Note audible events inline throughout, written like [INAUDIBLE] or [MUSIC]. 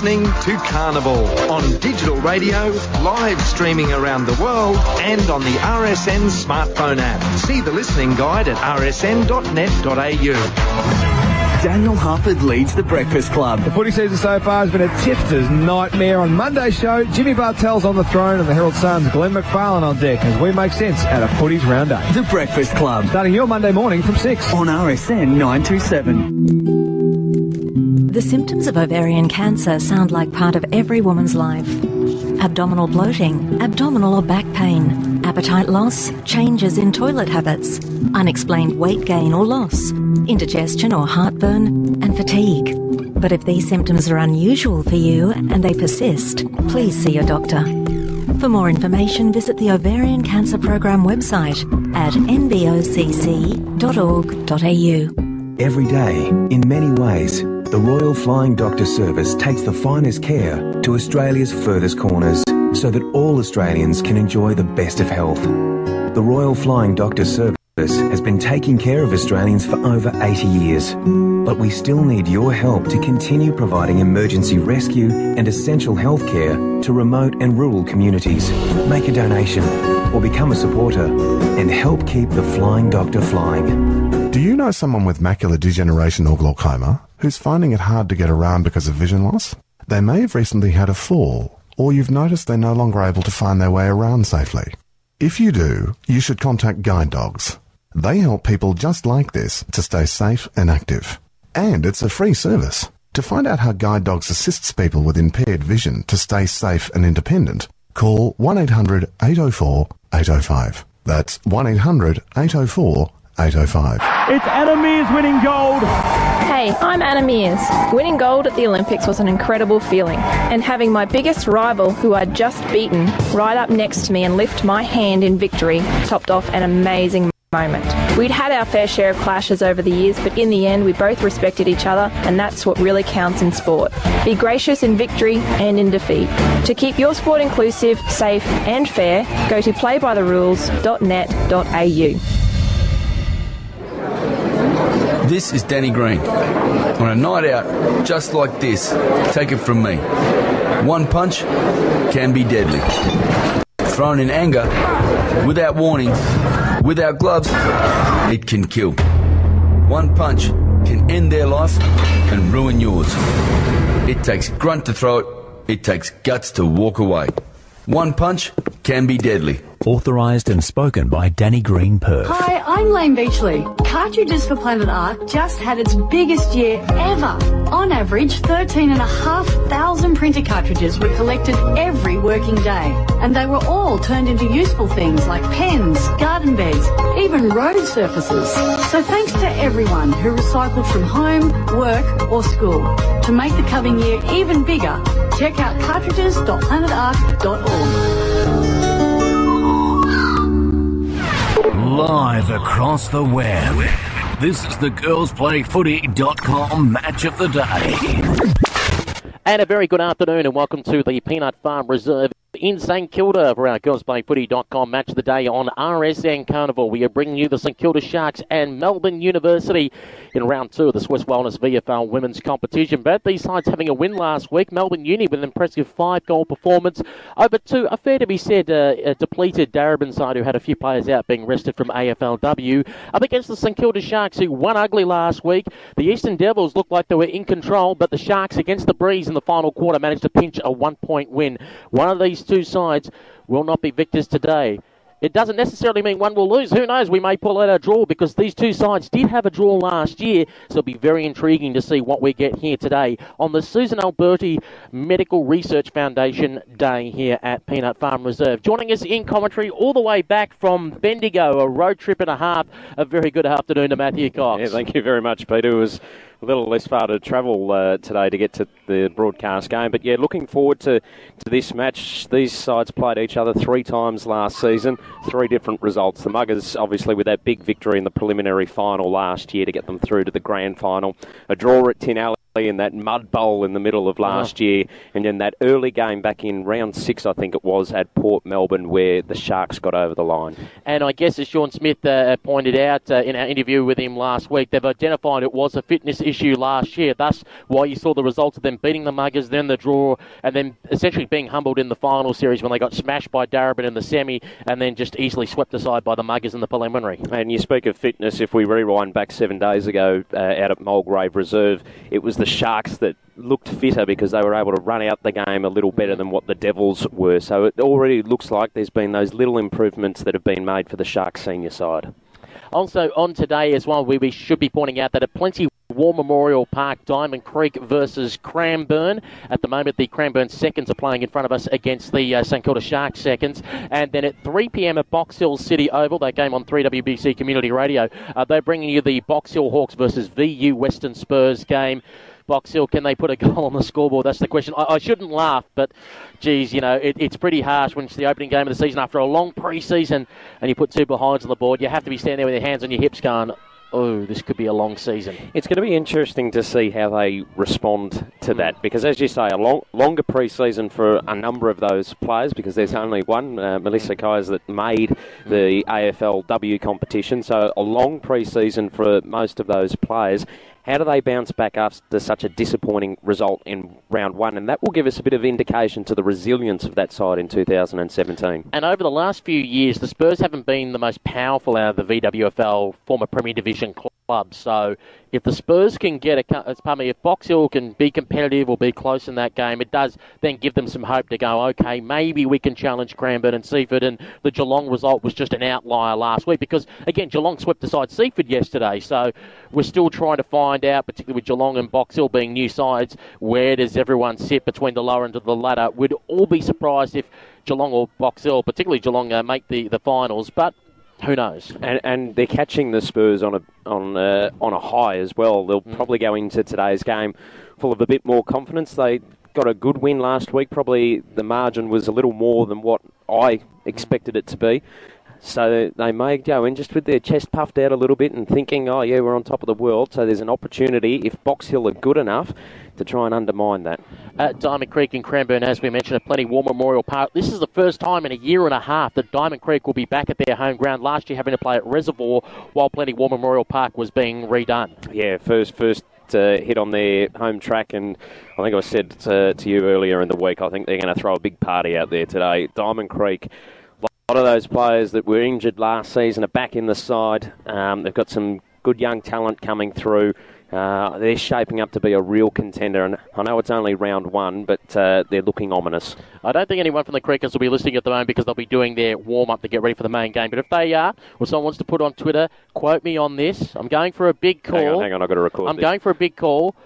listening to Carnival on digital radio, live streaming around the world, and on the RSN smartphone app. See the listening guide at rsn.net.au. Daniel Harford leads the Breakfast Club. The footy season so far has been a tipster's nightmare. On Monday's show, Jimmy Bartel's on the throne and the Herald Sun's Glenn McFarlane on deck as we make sense out of footy's round eight. The Breakfast Club. Starting your Monday morning from 6 on RSN 927. The symptoms of ovarian cancer sound like part of every woman's life. Abdominal bloating, abdominal or back pain, appetite loss, changes in toilet habits, unexplained weight gain or loss, indigestion or heartburn, and fatigue. But if these symptoms are unusual for you and they persist, please see your doctor. For more information, visit the Ovarian Cancer Program website at nbocc.org.au. Every day, in many ways, the Royal Flying Doctor Service takes the finest care to Australia's furthest corners so that all Australians can enjoy the best of health. The Royal Flying Doctor Service has been taking care of Australians for over 80 years. But we still need your help to continue providing emergency rescue and essential health care to remote and rural communities. Make a donation or become a supporter and help keep the Flying Doctor flying. Do you know someone with macular degeneration or glaucoma who's finding it hard to get around because of vision loss? They may have recently had a fall, or you've noticed they're no longer able to find their way around safely. If you do, you should contact Guide Dogs. They help people just like this to stay safe and active. And it's a free service. To find out how Guide Dogs assists people with impaired vision to stay safe and independent, call 1-800 804 805. That's 1-800 804 805. It's Anna Meares winning gold. Hey, I'm Anna Meares. Winning gold at the Olympics was an incredible feeling, and having my biggest rival, who I'd just beaten, right up next to me and lift my hand in victory topped off an amazing moment. We'd had our fair share of clashes over the years, but in the end, we both respected each other, and that's what really counts in sport. Be gracious in victory and in defeat. To keep your sport inclusive, safe, and fair, go to playbytherules.net.au. This is Danny Green. On a night out just like this, take it from me. One punch can be deadly. Thrown in anger, without warning, without gloves, it can kill. One punch can end their life and ruin yours. It takes grunt to throw it, it takes guts to walk away. One punch can be deadly. Authorised and spoken by Danny Green Perth. Hi, I'm Layne Beachley. Cartridges for Planet Ark just had its biggest year ever. On average, 13,500 printer cartridges were collected every working day. And they were all turned into useful things like pens, garden beds, even road surfaces. So thanks to everyone who recycled from home, work or school. To make the coming year even bigger, check out cartridges.planetark.org. Live across the web. This is the girlsplayfooty.com match of the day. And a very good afternoon and welcome to the Peanut Farm Reserve in St Kilda for our girlsplayfooty.com match of the day on RSN Carnival. We are bringing you the St Kilda Sharks and Melbourne University in round two of the Swiss Wellness VFL women's competition. Both these sides having a win last week. Melbourne Uni with an impressive five goal performance over two, a fair to be said, uh, depleted Darebin side who had a few players out being rested from AFLW. Up against the St Kilda Sharks who won ugly last week. The Eastern Devils looked like they were in control, but the Sharks against the Breeze in the final quarter managed to pinch a one point win. One of these two sides will not be victors today. It doesn't necessarily mean one will lose. Who knows? We may pull out a draw because these two sides did have a draw last year. So it'll be very intriguing to see what we get here today on the Susan Alberti Medical Research Foundation Day here at Peanut Farm Reserve. Joining us in commentary all the way back from Bendigo, a road trip and a half. A very good afternoon to Matthew Cox. Yeah, thank you very much, Peter. It was a little less far to travel uh, today to get to the broadcast game. But yeah, looking forward to, to this match. These sides played each other three times last season, three different results. The Muggers, obviously, with that big victory in the preliminary final last year to get them through to the grand final. A draw at Tin Alley in that mud bowl in the middle of last year, and then that early game back in round six, I think it was, at Port Melbourne, where the Sharks got over the line. And I guess, as Sean Smith uh, pointed out uh, in our interview with him last week, they've identified it was a fitness issue last year. Thus, why you saw the results of them beating the Muggers, then the draw, and then essentially being humbled in the final series when they got smashed by Darebin in the semi, and then just easily swept aside by the Muggers in the preliminary. And you speak of fitness, if we rewind back seven days ago uh, out at Mulgrave Reserve, it was the Sharks that looked fitter because they were able to run out the game a little better than what the Devils were. So it already looks like there's been those little improvements that have been made for the Sharks senior side. Also on today as well, we, we should be pointing out that at Plenty War Memorial Park, Diamond Creek versus Cranbourne. At the moment, the Cranbourne seconds are playing in front of us against the uh, St Kilda Sharks seconds. And then at 3 p.m. at Box Hill City Oval, that game on 3WBC Community Radio, uh, they're bringing you the Box Hill Hawks versus VU Western Spurs game. Box Hill, can they put a [LAUGHS] goal on the scoreboard? That's the question. I, I shouldn't laugh, but geez, you know, it, it's pretty harsh when it's the opening game of the season after a long pre-season and you put two behinds on the board. You have to be standing there with your hands on your hips going, oh, this could be a long season. It's going to be interesting to see how they respond to that mm. because, as you say, a long, longer pre-season for a number of those players because there's mm. only one, uh, Melissa mm. Keyes, that made the AFLW competition. So a long pre-season for most of those players. How do they bounce back after such a disappointing result in round one? And that will give us a bit of indication to the resilience of that side in 2017. And over the last few years, the Spurs haven't been the most powerful out of the VWFL former Premier Division clubs. So if the Spurs can get a, pardon me, if Box Hill can be competitive or be close in that game, it does then give them some hope to go, okay, maybe we can challenge Cranbourne and Seaford. And the Geelong result was just an outlier last week because, again, Geelong swept aside Seaford yesterday. So we're still trying to find out, particularly with Geelong and Box Hill being new sides, where does everyone sit between the lower end of the ladder? We'd all be surprised if Geelong or Box Hill, particularly Geelong, uh, make the, the finals. But who knows? And, and they're catching the Spurs on a on a, on a high as well. They'll mm. probably go into today's game full of a bit more confidence. They got a good win last week. Probably the margin was a little more than what I expected it to be. So they may go in just with their chest puffed out a little bit and thinking, oh, yeah, we're on top of the world. So there's an opportunity, if Box Hill are good enough, to try and undermine that. At Diamond Creek in Cranbourne, as we mentioned, at Plenty War Memorial Park, this is the first time in a year and a half that Diamond Creek will be back at their home ground. Last year, having to play at Reservoir while Plenty War Memorial Park was being redone. Yeah, first, first uh, hit on their home track, and I think I said to, to you earlier in the week, I think they're going to throw a big party out there today. Diamond Creek a lot of those players that were injured last season are back in the side. Um, they've got some good young talent coming through. Uh, they're shaping up to be a real contender, and I know it's only round one, but uh, they're looking ominous. I don't think anyone from the Creekers will be listening at the moment because they'll be doing their warm up to get ready for the main game. But if they are, or someone wants to put on Twitter, quote me on this. I'm going for a big call. Hang on, hang on I've got to record. I'm this. going for a big call.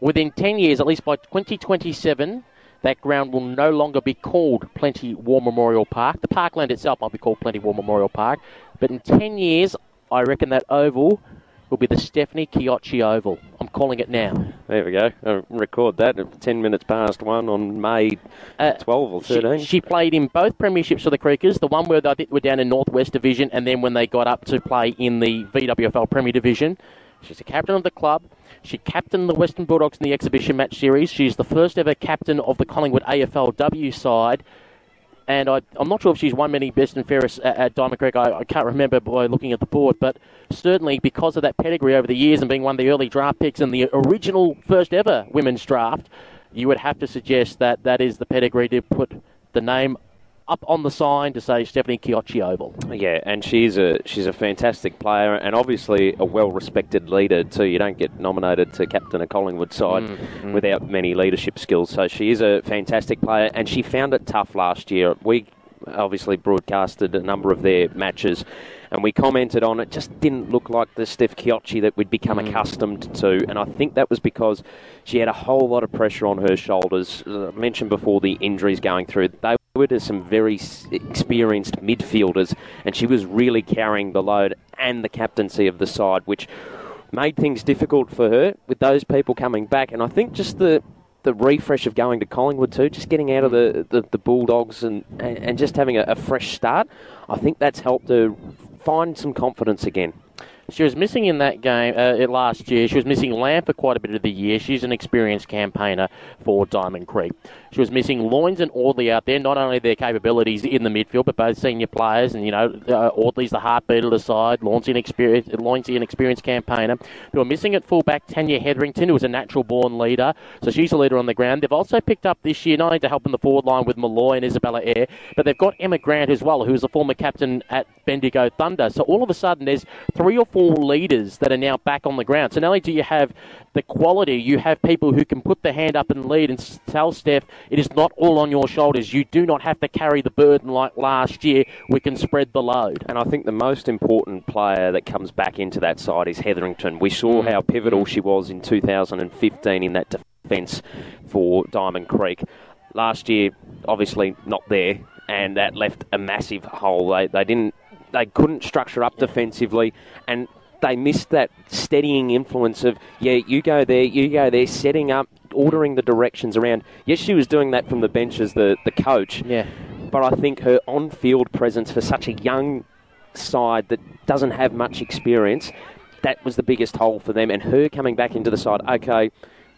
Within 10 years, at least by 2027, that ground will no longer be called Plenty War Memorial Park. The parkland itself might be called Plenty War Memorial Park. But in 10 years, I reckon that oval will be the Stephanie Chiocci Oval. I'm calling it now. There we go. I'll record that at 10 minutes past one on May uh, 12 or 13. She, she, played in both premierships for the Creekers, the one where they were down in Northwest Division, and then when they got up to play in the VWFL Premier Division. She's a captain of the club. She captained the Western Bulldogs in the exhibition match series. She's the first ever captain of the Collingwood AFLW side. And I, am not sure if she's won many best and fairest at, at Diamond Creek. I, I, can't remember by looking at the board, but certainly because of that pedigree over the years and being one of the early draft picks and the original first ever women's draft, you would have to suggest that that is the pedigree to put the name up on the sign to say Stephanie Chiocci Oval. Yeah, and she's a she's a fantastic player and obviously a well respected leader too. You don't get nominated to captain a Collingwood side mm, mm. without many leadership skills. So she is a fantastic player and she found it tough last year. We obviously broadcasted a number of their matches and we commented on it. Just didn't look like the Steph Chiocci that we'd become mm. accustomed to, and I think that was because she had a whole lot of pressure on her shoulders. I mentioned before the injuries going through. They to some very experienced midfielders, and she was really carrying the load and the captaincy of the side, which made things difficult for her with those people coming back. And I think just the the refresh of going to Collingwood too, just getting out of the, the, the Bulldogs and, and just having a, a fresh start, I think that's helped her find some confidence again. She was missing in that game uh, last year. She was missing Lamb for quite a bit of the year. She's an experienced campaigner for Diamond Creek. She was missing Loynes and Audley out there, not only their capabilities in the midfield, but both senior players. And, you know, uh, Audley's the heartbeat of the side. Loynes, an experienced, Loynes, an experienced campaigner. Who are missing at fullback Tanya Hetherington, who is a natural born leader. So she's a leader on the ground. They've also picked up this year, not only to help in the forward line with Malloy and Isabella Eyre, but they've got Emma Grant as well, who is a former captain at Bendigo Thunder. So all of a sudden, there's three or four leaders that are now back on the ground. So not only do you have the quality, you have people who can put their hand up and lead and tell Steph, it is not all on your shoulders. You do not have to carry the burden like last year. We can spread the load. And I think the most important player that comes back into that side is Hetherington. We saw mm. how pivotal she was in 2015 in that defence for Diamond Creek. Last year, obviously not there, and that left a massive hole. They, they didn't, they couldn't structure up defensively, and they missed that steadying influence of yeah, you go there, you go there, setting up, ordering the directions around. Yes, she was doing that from the bench as the the coach. Yeah, but I think her on-field presence for such a young side that doesn't have much experience, that was the biggest hole for them. And her coming back into the side, okay.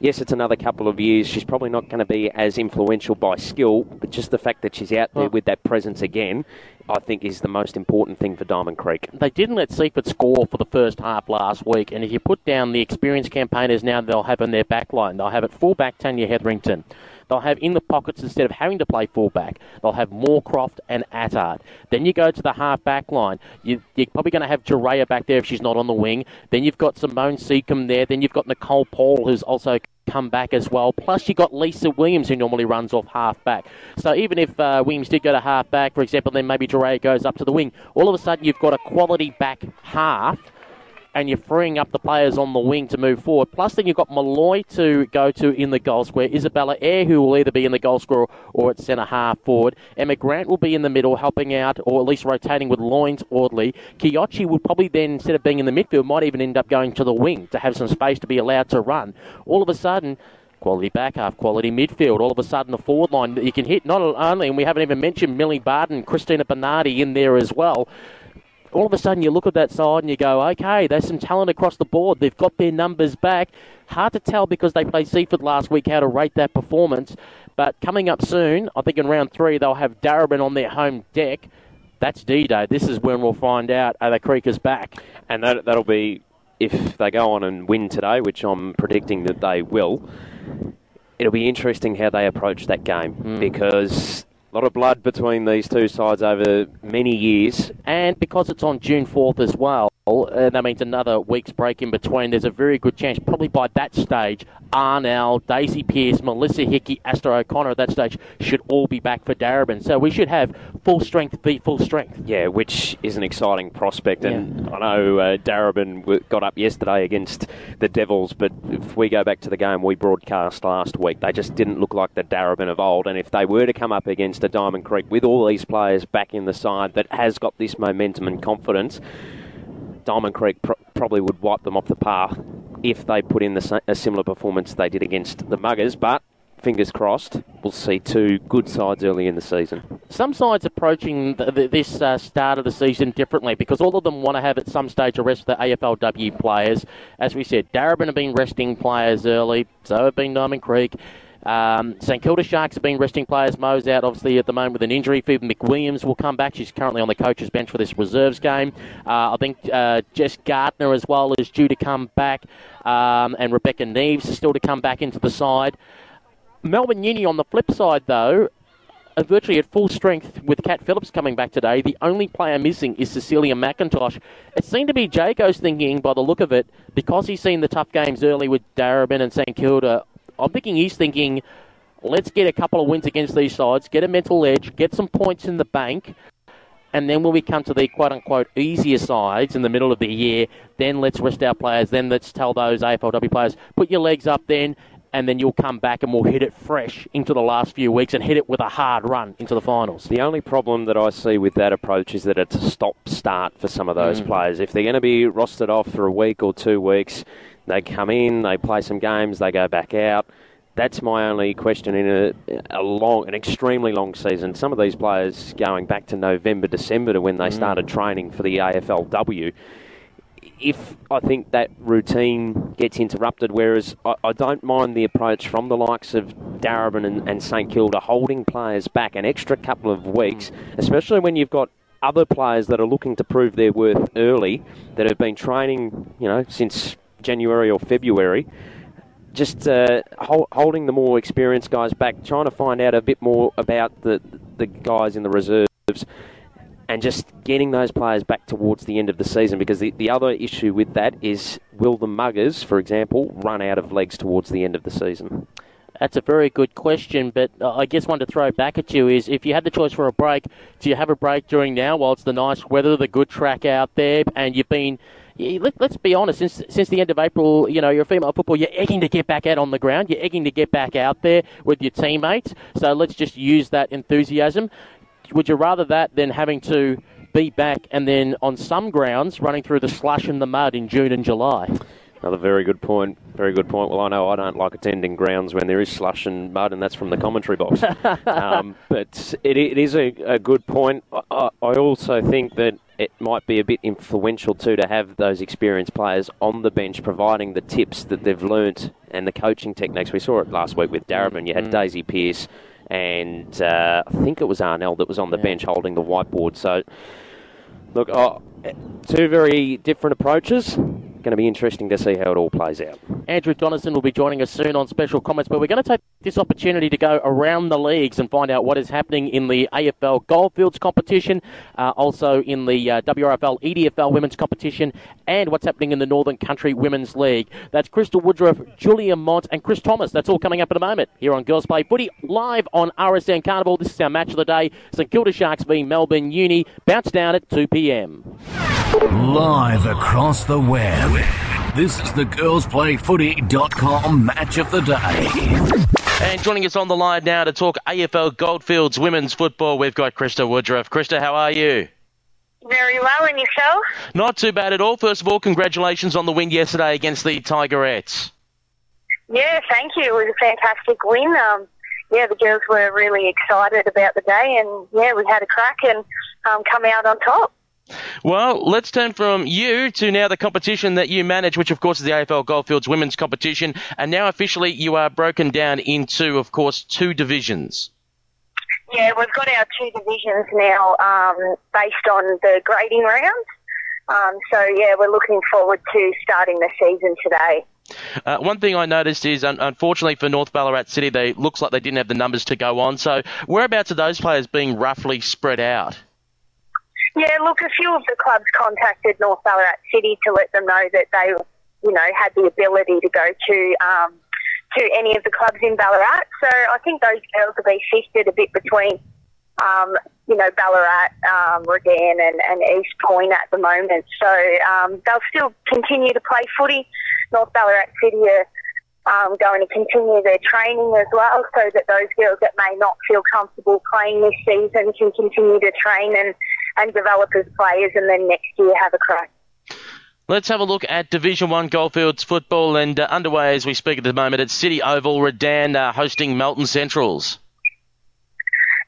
Yes, it's another couple of years. She's probably not going to be as influential by skill, but just the fact that she's out there with that presence again, I think is the most important thing for Diamond Creek. They didn't let Seaford score for the first half last week, and if you put down the experienced campaigners now they'll have in their back line, they'll have at fullback Tanya Hetherington. They'll have in the pockets instead of having to play fullback. They'll have Moorcroft and Attard. Then you go to the half back line. You, are probably going to have Jerea back there if she's not on the wing. Then you've got Simone Seacombe there. Then you've got Nicole Paul who's also come back as well. Plus, you've got Lisa Williams, who normally runs off half back. So even if uh, Williams did go to half back, for example, then maybe Jerea goes up to the wing. All of a sudden, you've got a quality back half and you're freeing up the players on the wing to move forward. Plus, then you've got Malloy to go to in the goal square. Isabella Eyre, who will either be in the goal square or at centre half forward. Emma Grant will be in the middle, helping out or at least rotating with Loynes Audley. Chiocci would probably then, instead of being in the midfield, might even end up going to the wing to have some space to be allowed to run. All of a sudden, quality back half, quality midfield. All of a sudden, the forward line that you can hit not only, and we haven't even mentioned Millie Barton, Christina Bernardi in there as well all of a sudden you look at that side and you go, okay, there's some talent across the board. They've got their numbers back. Hard to tell because they played Seaford last week how to rate that performance. But coming up soon, I think in round three, they'll have Darebin on their home deck. That's D-Day. This is when we'll find out are the Creekers back. And that, that'll be if they go on and win today, which I'm predicting that they will. It'll be interesting how they approach that game mm. because a lot of blood between these two sides over many years. And because it's on June 4th as well, uh, that means another week's break in between. There's a very good chance, probably by that stage, Arnell, Daisy Pearce, Melissa Hickey, Aasta O'Connor at that stage should all be back for Darebin. So we should have full strength beat full strength. Yeah, which is an exciting prospect. And yeah. I know uh, Darebin got up yesterday against the Devils, but if we go back to the game we broadcast last week, they just didn't look like the Darebin of old. And if they were to come up against a Diamond Creek with all these players back in the side that has got this momentum and confidence, Diamond Creek pr- probably would wipe them off the path if they put in the, a similar performance they did against the Muggers. But fingers crossed, we'll see two good sides early in the season. Some sides approaching this uh, start of the season differently because all of them want to have at some stage a rest of the AFLW players. As we said, Darebin have been resting players early, so have been Diamond Creek. Um, St Kilda Sharks have been resting players. Mo's out, obviously, at the moment with an injury. Phoebe McWilliams will come back. She's currently on the coach's bench for this reserves game. Uh, I think uh, Jess Gardner as well is due to come back, um, and Rebecca Neves is still to come back into the side. Melbourne Uni on the flip side, though, virtually at full strength with Kat Phillips coming back today. The only player missing is Cecilia McIntosh. It seemed to be Jago's thinking, by the look of it, because he's seen the tough games early with Darebin and St Kilda I'm thinking he's thinking, let's get a couple of wins against these sides, get a mental edge, get some points in the bank, and then when we come to the quote unquote easier sides in the middle of the year, then let's rest our players. Then let's tell those AFLW players, put your legs up then, and then you'll come back and we'll hit it fresh into the last few weeks and hit it with a hard run into the finals. The only problem that I see with that approach is that it's a stop start for some of those mm. players. If they're going to be rostered off for a week or two weeks, they come in, they play some games, they go back out. That's my only question in a, a long, an extremely long season. Some of these players going back to November, December to when they mm. started training for the AFLW if I think that routine gets interrupted, whereas I, I don't mind the approach from the likes of Darebin and, and St Kilda holding players back an extra couple of weeks, especially when you've got other players that are looking to prove their worth early, that have been training, you know, since January or February. Just uh, hold, holding the more experienced guys back, trying to find out a bit more about the the guys in the reserves and just getting those players back towards the end of the season because the, the other issue with that is will the muggers, for example, run out of legs towards the end of the season? That's a very good question, but uh, I guess one to throw back at you is if you had the choice for a break, do you have a break during now while it's the nice weather, the good track out there, and you've been let, us be honest, since since the end of April, you know, you're a female football, you're egging to get back out on the ground, you're egging to get back out there with your teammates. So let's just use that enthusiasm would you rather that than having to be back and then on some grounds running through the slush and the mud in June and July? Another very good point. Very good point. Well, I know I don't like attending grounds when there is slush and mud, and that's from the commentary box. [LAUGHS] um, but it, it is a, a good point. I, I, also think that it might be a bit influential too to have those experienced players on the bench providing the tips that they've learnt and the coaching techniques. We saw it last week with Darebin. You had mm. Daisy Pearce and uh, I think it was Arnell that was on the yeah. bench holding the whiteboard. So, look, oh, two very different approaches going to be interesting to see how it all plays out. Andrew Donaldson will be joining us soon on special comments, but we're going to take this opportunity to go around the leagues and find out what is happening in the AFL Goldfields competition, uh, also in the uh, WRFL EDFL women's competition, and what's happening in the Northern Country Women's League. That's Crystal Woodruff, Julia Mont, and Chris Thomas. That's all coming up in a moment here on Girls Play Footy live on RSN Carnival. This is our match of the day: St Kilda Sharks v Melbourne Uni. Bounce down at 2 p.m. Live across the web. This is the girlsplayfooty.com match of the day. And joining us on the line now to talk AFL Goldfields women's football, we've got Krista Woodruff. Krista, how are you? Very well, and yourself? Not too bad at all. First of all, congratulations on the win yesterday against the Tigerettes. Yeah, thank you. It was a fantastic win. Um, yeah, the girls were really excited about the day, and yeah, we had a crack and um, come out on top. Well, let's turn from you to now the competition that you manage, which of course is the AFL Goldfields Women's Competition, and now officially you are broken down into, of course, two divisions. Yeah, we've got our two divisions now um, based on the grading rounds. Um, so yeah, we're looking forward to starting the season today. Uh, one thing I noticed is, un- unfortunately for North Ballarat City, they looks like they didn't have the numbers to go on. So whereabouts are those players being roughly spread out? Yeah, look, a few of the clubs contacted North Ballarat City to let them know that they, you know, had the ability to go to um, to any of the clubs in Ballarat. So I think those girls will be shifted a bit between, um, you know, Ballarat, um, and, and East Point at the moment. So um, they'll still continue to play footy. North Ballarat City are um, going to continue their training as well, so that those girls that may not feel comfortable playing this season can continue to train and and develop as players, and then next year have a crack. Let's have a look at Division One Goldfields football and uh, underway as we speak at the moment at City Oval. Redan uh, hosting Melton Centrals.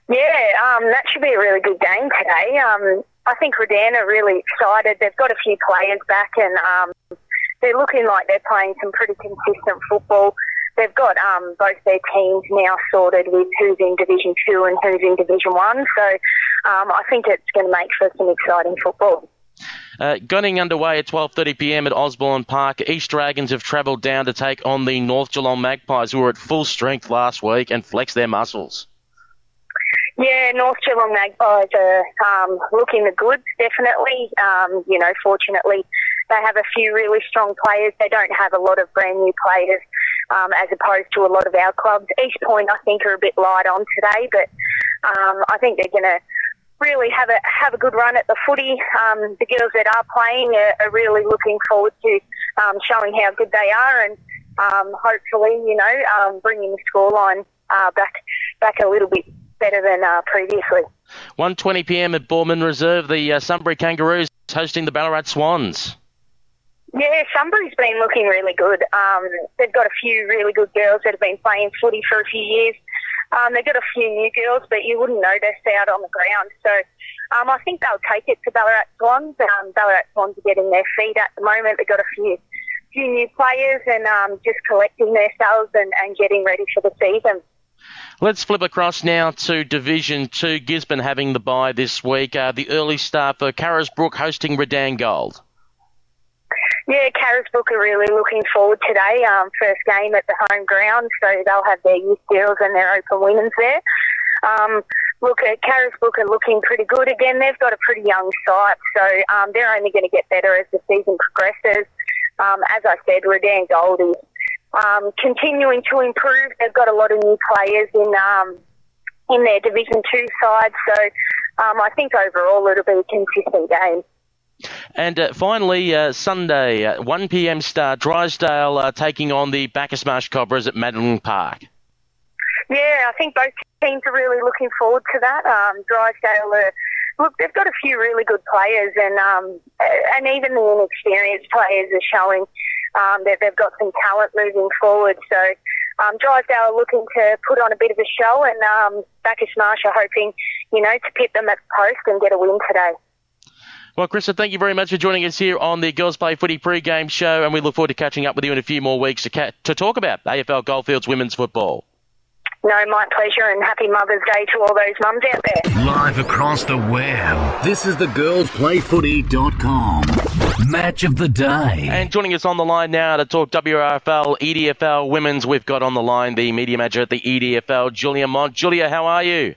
Yeah, um, that should be a really good game today. Um, I think Redan are really excited. They've got a few players back, and um, they're looking like they're playing some pretty consistent football. They've got um, both their teams now sorted with who's in Division Two and who's in Division One. So um, I think it's going to make for some exciting football. Uh, getting underway at 12.30pm at Osborne Park, East Dragons have travelled down to take on the North Geelong Magpies, who were at full strength last week and flex their muscles. Yeah, North Geelong Magpies are um, looking the goods, definitely. Um, you know, fortunately, they have a few really strong players. They don't have a lot of brand new players um, as opposed to a lot of our clubs. East Point, I think, are a bit light on today, but um, I think they're going to really have a have a good run at the footy. Um, the girls that are playing are, are really looking forward to um, showing how good they are, and um, hopefully, you know, um, bringing the scoreline uh, back back a little bit better than uh, previously. 1:20 p.m. at Boorman Reserve, the uh, Sunbury Kangaroos hosting the Ballarat Swans. Yeah, Sunbury's been looking really good. Um, they've got a few really good girls that have been playing footy for a few years. Um, they've got a few new girls, but you wouldn't notice out on the ground. So um, I think they'll take it to Ballarat Swans. Um, Ballarat Swans are getting their feet at the moment. They've got a few few new players and um, just collecting themselves and, and getting ready for the season. Let's flip across now to Division 2. Gisborne having the bye this week. Uh, the early start for Carisbrook hosting Redan Gold. Yeah, Carisbrook are really looking forward today. Um, first game at the home ground, so they'll have their youth girls and their open women's there. Um, look, at Carisbrook are looking pretty good again. They've got a pretty young site, so um, they're only going to get better as the season progresses. Um, as I said, Redan Gold is um, continuing to improve. They've got a lot of new players in um, in their Division Two side, so um, I think overall it'll be a consistent game. And uh, finally, uh, Sunday, uh, 1 p.m. start, Drysdale uh, taking on the Bacchus Marsh Cobras at Maddingley Park. Yeah, I think both teams are really looking forward to that. Um, Drysdale are, look, they've got a few really good players, and um, and even the inexperienced players are showing um, that they've got some talent moving forward. So um, Drysdale are looking to put on a bit of a show, and um, Bacchus Marsh are hoping, you know, to pit them at the post and get a win today. Well, Krista, thank you very much for joining us here on the Girls Play Footy pre-game show, and we look forward to catching up with you in a few more weeks to, ca- to talk about AFL Goldfields women's football. No, my pleasure, and happy Mother's Day to all those mums out there. Live across the web, this is the girlsplayfooty.com match of the day. And joining us on the line now to talk WRFL, EDFL women's, we've got on the line the media manager at the EDFL, Julia Mont. Julia, how are you?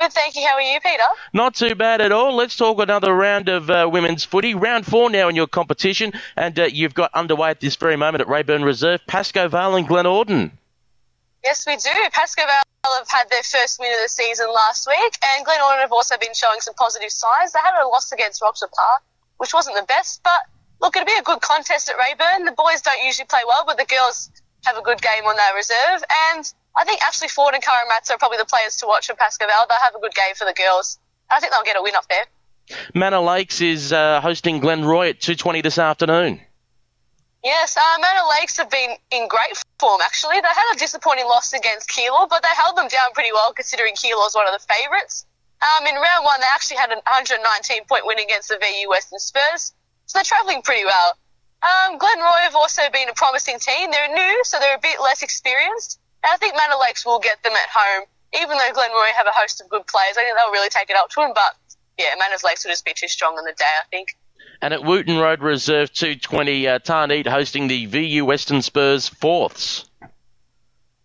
Good, thank you. How are you, Peter? Not too bad at all. Let's talk another round of uh, women's footy. Round four now in your competition, and uh, you've got underway at this very moment at Raeburn Reserve, Pascoe Vale and Glenorden. Yes, we do. Pascoe Vale have had their first win of the season last week, and Glenorden have also been showing some positive signs. They had a loss against Roxburgh Park, which wasn't the best, but look, it'll be a good contest at Raeburn. The boys don't usually play well, but the girls have a good game on that reserve, and I think Ashley Ford and Cara Matz are probably the players to watch for Pascoe Vale. They'll have a good game for the girls. I think they'll get a win up there. Manor Lakes is uh, hosting Glenroy at 2.20 this afternoon. Yes, uh, Manor Lakes have been in great form, actually. They had a disappointing loss against Keilor, but they held them down pretty well considering Keilor's one of the favourites. Um, in round one, they actually had an 119 point win against the VU Western Spurs, so they're travelling pretty well. Um, Glenroy have also been a promising team. They're new, so they're a bit less experienced. And I think Manor Lakes will get them at home, even though Glenroy have a host of good players. I think they'll really take it up to them, but yeah, Manor Lakes will just be too strong on the day, I think. And at Wootten Road Reserve 220, uh, Tarneit hosting the VU Western Spurs fourths.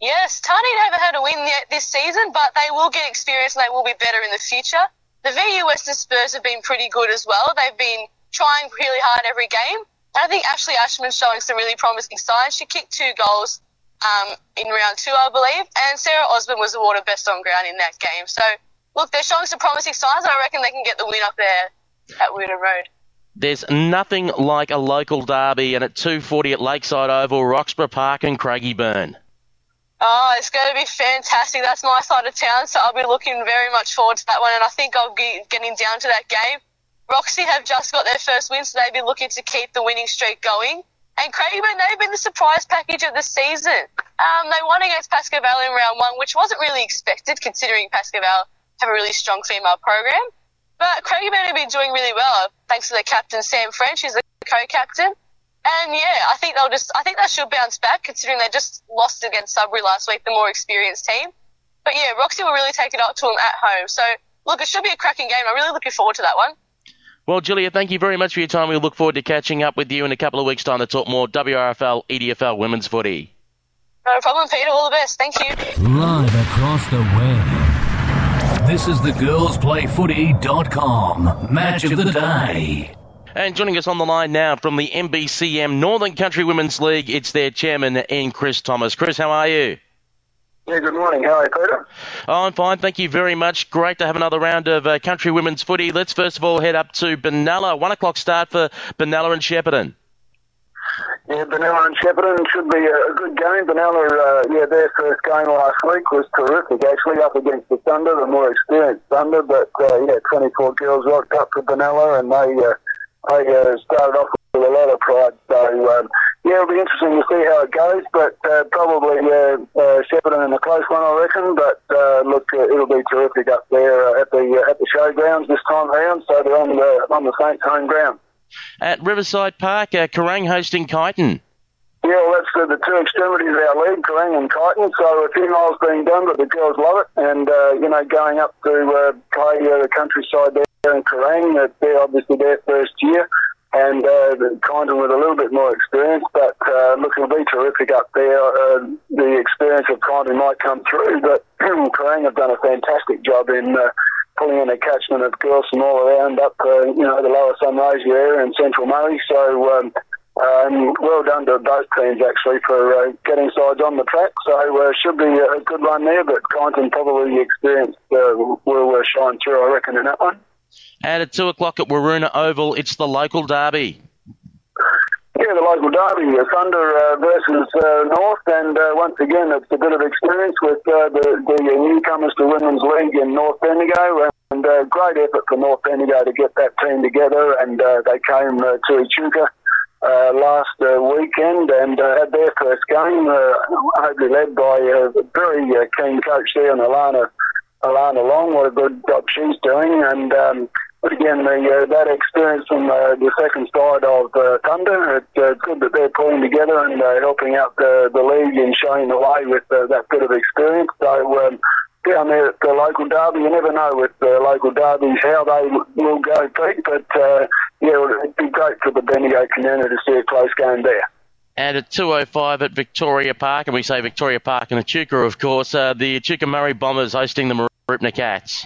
Yes, Tarneit haven't had a win yet this season, but they will get experience and they will be better in the future. The VU Western Spurs have been pretty good as well. They've been trying really hard every game. I think Ashley Ashman's showing some really promising signs. She kicked two goals um, in round two, I believe, and Sarah Osborne was awarded best on ground in that game. So, look, they're showing some promising signs, and I reckon they can get the win up there at Wootten Road. There's nothing like a local derby, and at 2:40 at Lakeside Oval, Roxburgh Park and Craigieburn. Oh, it's going to be fantastic. That's my side of town, so I'll be looking very much forward to that one, and I think I'll be getting down to that game. Roxy have just got their first win, so they've been looking to keep the winning streak going. And Craigieburn, they've been the surprise package of the season. Um, they won against Pascoe Vale in round one, which wasn't really expected considering Pascoe Vale have a really strong female program. But Craigieburn have been doing really well thanks to their captain Sam French, who's the co-captain. And yeah, I think they'll just, I think they should bounce back considering they just lost against Sudbury last week, the more experienced team. But yeah, Roxy will really take it up to them at home. So look, it should be a cracking game. I'm really looking forward to that one. Well, Julia, thank you very much for your time. We look forward to catching up with you in a couple of weeks' time to talk more WRFL, EDFL women's footy. No problem, Peter. All the best. Thank you. Live across the web. This is the girlsplayfooty.com match of the day. And joining us on the line now from the MBCM Northern Country Women's League, it's their chairman, in Chris Thomas. Chris, how are you? Yeah, good morning. How are you, Peter? Oh, I'm fine. Thank you very much. Great to have another round of uh, country women's footy. Let's first of all head up to Benalla. One o'clock start for Benalla and Shepparton. Yeah, Benalla and Shepparton should be a, good game. Benalla, uh, yeah, their first game last week was terrific, actually, up against the Thunder, the more experienced Thunder. But, uh, yeah, 24 girls rocked up for Benalla, and they, uh, they uh, started off with a lot of pride. So, um, yeah, it'll be interesting to see how it goes, but uh, probably uh, uh, Shepparton in a close one, I reckon. But uh, look, uh, it'll be terrific up there uh, at the uh, at the showgrounds this time round. So they're on the on the Saints' home ground. At Riverside Park, uh, Kerang hosting Kyneton. Yeah, well, that's uh, the two extremities of our league, Kerang and Kyneton. So a few miles being done, but the girls love it. And, uh, you know, going up to uh, play uh, the countryside there in Kerang, uh, they're obviously their first year. And uh, Kyneton with a little bit more experience, but uh, look, it'll be terrific up there. Uh, the experience of Kyneton might come through, but [CLEARS THROAT] Kerang have done a fantastic job in uh, pulling in a catchment of girls from all around up, uh, you know, the lower Sunraysia area and Central Murray. So, um, um, well done to both teams actually for uh, getting sides on the track. So uh, should be a good run there, but Kyneton probably the experience uh, will uh, shine through, I reckon, in that one. And at 2 o'clock at Weeroona Oval, it's the local derby. Yeah, the local derby, uh, Thunder uh, versus uh, North, and uh, once again, it's a bit of experience with uh, the, the newcomers to Women's League in North Bendigo, and uh, great effort for North Bendigo to get that team together, and uh, they came uh, to Echuca uh, last uh, weekend and uh, had their first game, uh, hopefully led by a very uh, keen coach there, and Alana, Alana Long. What a good job she's doing. And um, but again, the, uh, that experience from uh, the second side of uh, Thunder, it's uh, good that they're pulling together and uh, helping out the, the league and showing the way with uh, that bit of experience. So. Um, down there at the local derby. You never know with the local derbies how they will go, Pete. But uh, yeah, it'd be great for the Bendigo community to see a close game there. And at 2.05 at Victoria Park, and we say Victoria Park and Echuca, of course, uh, the Echuca Murray Bombers hosting the Mooroopna Cats.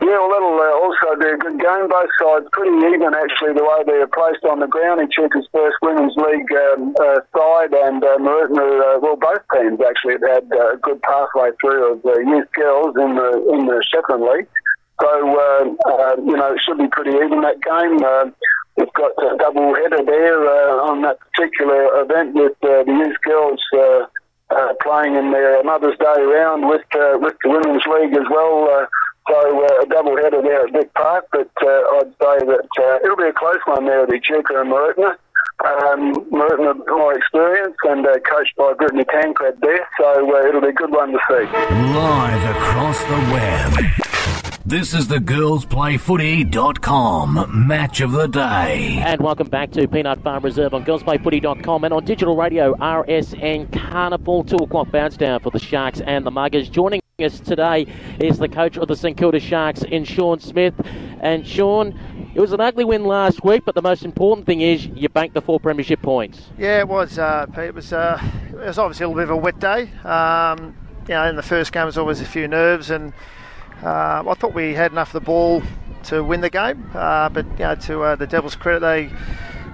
Yeah, well, that'll uh, also be a good game. Both sides pretty even, actually, the way they're placed on the ground. Echuca's first Women's League um, uh, side, and uh, Mooroopna, uh, well, both teams actually have had uh, a good pathway through of uh, youth girls in the in the Shetland League. So, uh, uh, you know, it should be pretty even that game. We've got a double header there uh, on that particular event with uh, the youth girls uh, uh, playing in their Mother's Day round with uh, with the Women's League as well. Uh, so a double header there at Dick Park, but I'd say that it'll be a close one there with Echuca and Mooroopna. Um, Mooroopna more experience and coached by Brittany Tancred there, so it'll be a good one to see. Live across the web. This is the girlsplayfooty.com match of the day. And welcome back to Peanut Farm Reserve on girlsplayfooty.com and on digital radio RSN Carnival. 2 o'clock bounce down for the Sharks and the Muggers. Joining us today is the coach of the St Kilda Sharks in Sean Smith. And Sean, it was an ugly win last week, but the most important thing is you banked the four premiership points. Yeah, it was, uh, Pete. It was, uh, it was obviously a little bit of a wet day. Um, you know, in the first game, was always a few nerves, and uh, I thought we had enough of the ball to win the game. Uh, but you know, to uh, the Devils' credit, they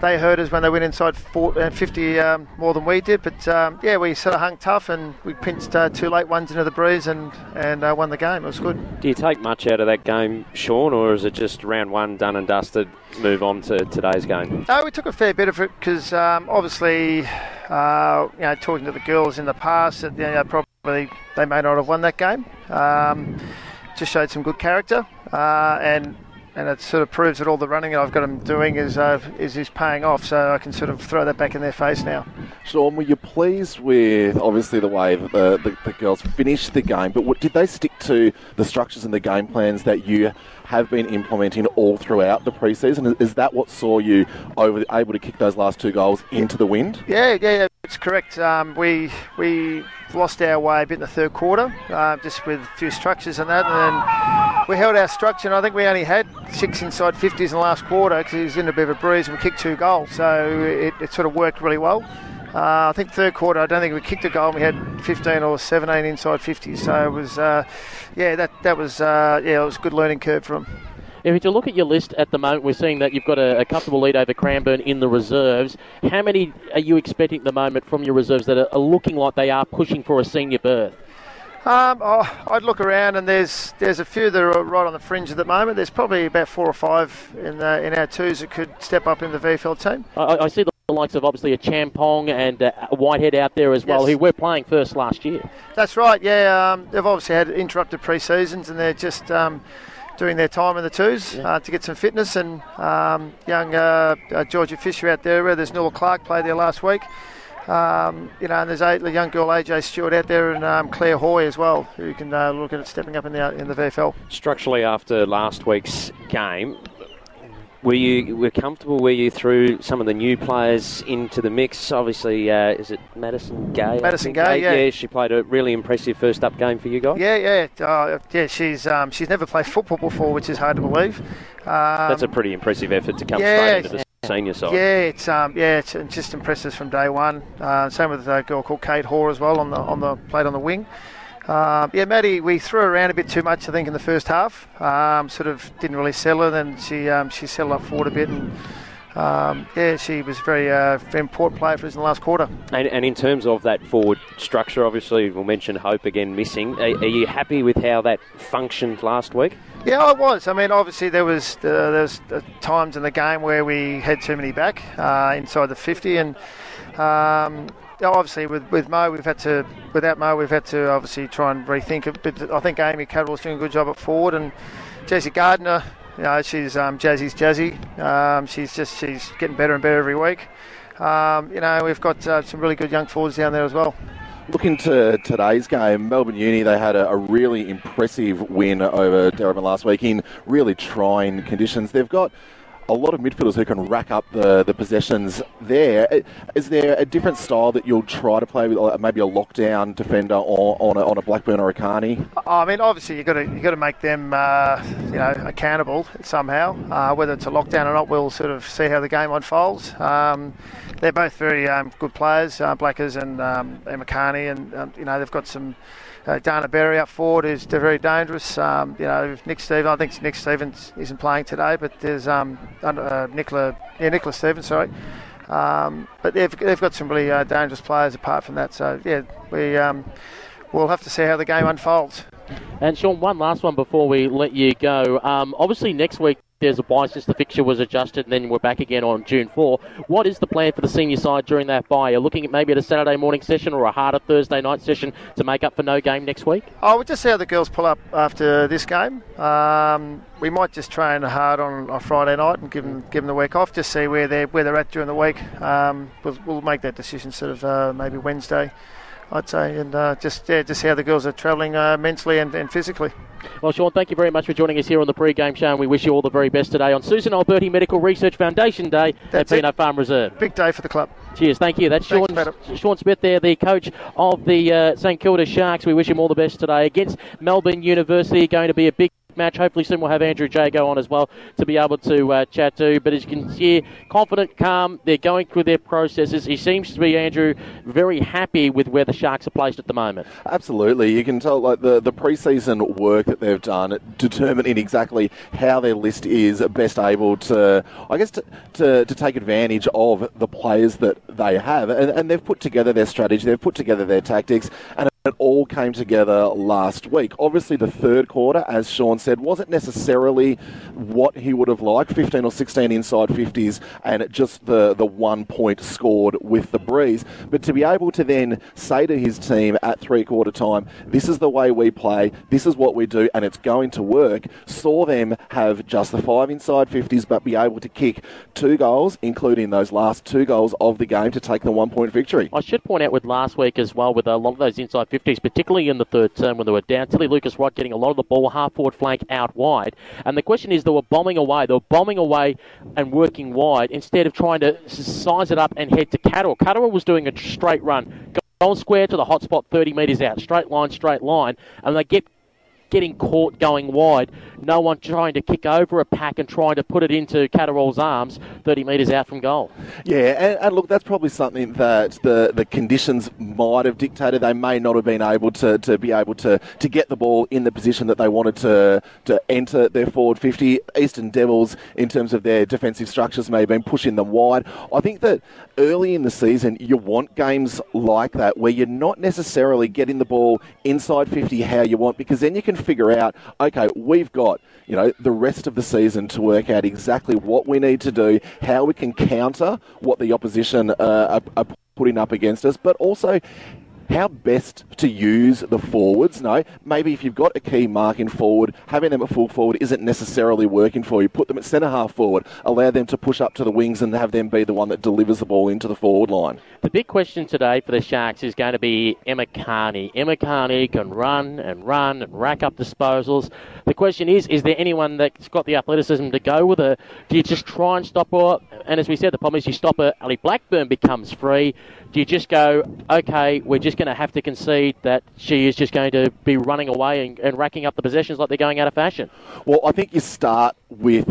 they hurt us when they went inside four, uh, 50 um, more than we did. But um, yeah, we sort of hung tough and we pinched uh, two late ones into the breeze and and uh, won the game. It was good. Do you take much out of that game, Sean, or is it just round one done and dusted? Move on to today's game. No, we took a fair bit of it because um, obviously, uh, you know, talking to the girls in the past, that you know, probably they may not have won that game. Just showed some good character uh, and and it sort of proves that all the running I've got them doing is uh, is is paying off. So I can sort of throw that back in their face now. Sean, were you pleased with obviously the way that the, the, the girls finished the game? But what, did they stick to the structures and the game plans that you have been implementing all throughout the preseason? Is that what saw you over, able to kick those last two goals into the wind? Yeah, yeah, yeah it's correct. Um, we we lost our way a bit in the third quarter, uh, just with a few structures and that, and then we held our structure. And I think we only had six inside 50s in the last quarter because it was in a bit of a breeze and we kicked two goals. So it, it sort of worked really well. Uh, I think third quarter, I don't think we kicked a goal. and We had 15 or 17 inside 50s. So it was, uh, yeah, that that was, uh, yeah, it was a good learning curve for him. If you look at your list at the moment, we're seeing that you've got a, a, comfortable lead over Cranbourne in the reserves. How many are you expecting at the moment from your reserves that are, are looking like they are pushing for a senior berth? Um, oh, I'd look around and there's there's a few that are right on the fringe at the moment. There's probably about four or five in the, in our twos that could step up in the VFL team. I, I see the likes of obviously a Champong and uh, a Whitehead out there as well, Yes. who were playing first last year. That's right. Yeah, um, they've obviously had interrupted pre-seasons and they're just um, doing their time in the twos uh, to get some fitness. And um, young uh, uh, Georgia Fisher out there, there's Noah Clark played there last week. Um, you know, and there's a, the young girl AJ Stewart out there, and um, Claire Hoy as well, who can uh, look at stepping up in the in the VFL. Structurally, after last week's game, were you were comfortable? Were you through some of the new players into the mix? Obviously, uh, is it Madison Gay? Madison Gay, yeah. yeah. She played a really impressive first up game for you guys. Yeah, yeah, uh, yeah. She's um, she's never played football before, which is hard to believe. Um, That's a pretty impressive effort to come yeah, straight into the senior side. Yeah, it's um, yeah, it's, it just impresses from day one. Uh, same with a girl called Kate Hoare as well on the on the played on the wing. Um, yeah, Maddie, we threw her around a bit too much, I think, in the first half. Um, sort of didn't really settle her, then she um, she settled up forward a bit, and um, yeah, she was very uh, very important player for us in the last quarter. And, and in terms of that forward structure, obviously we'll mention Hope again missing. Are, are you happy with how that functioned last week? Yeah, I was. I mean, obviously there was uh, there was uh, times in the game where we had too many back uh, inside the 50, and um, obviously with, with Mo, we've had to without Mo, we've had to obviously try and rethink it. But I think Amy Cadwell's doing a good job at forward, and Jessie Gardner, you know, she's um, Jazzy's Jazzy. Um, she's just she's getting better and better every week. Um, you know, we've got uh, some really good young forwards down there as well. Looking to today's game, Melbourne Uni, they had a, a really impressive win over Darebin last week in really trying conditions. They've got a lot of midfielders who can rack up the, the possessions there. Is there a different style that you'll try to play with, maybe a lockdown defender or, on, a, on a Blackburn or a Carney? I mean, obviously you've got to you got to make them uh, you know accountable somehow. Uh, whether it's a lockdown or not, we'll sort of see how the game unfolds. Um, they're both very um, good players, uh, Blackers and um, Emma Carney, and um, you know they've got some. Uh, Dana Berry up forward is very dangerous. Um, you know, Nick Stevens. I think Nick Stevens isn't playing today, but there's um, uh, Nicola, yeah, Nicola Stevens. Sorry, um, but they've, they've got some really uh, dangerous players apart from that. So yeah, we um, we'll have to see how the game unfolds. And Sean, one last one before we let you go. Um, obviously, next week there's a bye since the fixture was adjusted, and then we're back again on June 4. What is the plan for the senior side during that bye? You're looking at maybe at a Saturday morning session or a harder Thursday night session to make up for no game next week? Oh, we'll just see how the girls pull up after this game. Um, we might just train hard on, on Friday night and give them give them the week off. Just see where they're where they're at during the week. Um, we'll, we'll make that decision sort of uh, maybe Wednesday. I'd say, and uh, just yeah, just how the girls are travelling uh, mentally and, and, physically. Well, Sean, thank you very much for joining us here on the pre-game show, and we wish you all the very best today on Susan Alberti Medical Research Foundation Day That's at Peanut Farm Reserve. Big day for the club. Cheers, thank you. That's Thanks, Sean, Sean Smith there, the coach of the uh, St Kilda Sharks. We wish him all the best today against Melbourne University. Going to be a big match. Hopefully soon we'll have Andrew Jago on as well to be able to uh, chat to. But as you can see, confident, calm. They're going through their processes. He seems to be Andrew very happy with where the Sharks are placed at the moment. Absolutely, you can tell like the the preseason work that they've done determining exactly how their list is best able to, I guess, to, to, to take advantage of the players that they have, and, and they've put together their strategy, they've put together their tactics, and it all came together last week. Obviously, the third quarter, as Sean said, wasn't necessarily what he would have liked 15 or 16 inside 50s and just the, the one point scored with the breeze. But to be able to then say to his team at three quarter time, this is the way we play, this is what we do, and it's going to work, saw them have just the five inside 50s but be able to kick two goals, including those last two goals of the game to take the one point victory. I should point out with last week as well, with a lot of those inside 50s, particularly in the third term when they were down. Tilly Lucas-Rodd getting a lot of the ball half forward flank out wide. And the question is, they were bombing away. They were bombing away and working wide instead of trying to size it up and head to Catterall. Catterall was doing a straight run. Goal square to the hot spot 30 metres out. Straight line, straight line. And they get getting caught going wide. No one trying to kick over a pack and trying to put it into Catterall's arms 30 metres out from goal. Yeah, and, and, look, that's probably something that the, the conditions might have dictated. They may not have been able to, to be able to, to get the ball in the position that they wanted to, to enter their forward 50. Eastern Devils, in terms of their defensive structures, may have been pushing them wide. I think that early in the season, you want games like that where you're not necessarily getting the ball inside 50 how you want because then you can figure out, okay, we've got, you know, the rest of the season to work out exactly what we need to do, how we can counter what the opposition uh, are, are putting up against us, but also how best to use the forwards. No, maybe if you've got a key mark in forward, having them at full forward isn't necessarily working for you. Put them at centre half forward, allow them to push up to the wings and have them be the one that delivers the ball into the forward line. The big question today for the Sharks is going to be Emma Carney. Emma Carney can run and run and rack up disposals. The question is, is there anyone that's got the athleticism to go with her? Do you just try and stop her? And as we said, the problem is you stop her, Ali Blackburn becomes free. Do you just go, okay, we're just going to have to concede that she is just going to be running away and, and racking up the possessions like they're going out of fashion? Well, I think you start with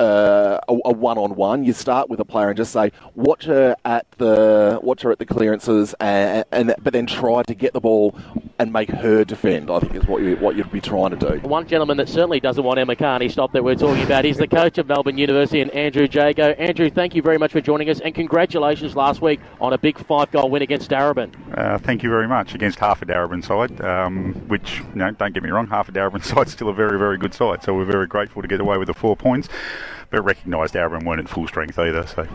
uh, a, a one-on-one. You start with a player and just say, watch her at the watch her at the clearances, and, and but then try to get the ball and make her defend. I think is what you what you'd be trying to do. One gentleman that certainly doesn't want Emma Carney stopped that we're talking about. He's the coach of Melbourne University and Andrew Jago. Andrew, thank you very much for joining us, and congratulations last week on a big five-goal win against Darebin. Uh, thank you very much against half a Darebin side, um, which you know, don't get me wrong, half a Darebin [LAUGHS] side's still a very very good side. So we're very grateful to get away with the four points but recognised Darebin weren't at full strength either. So,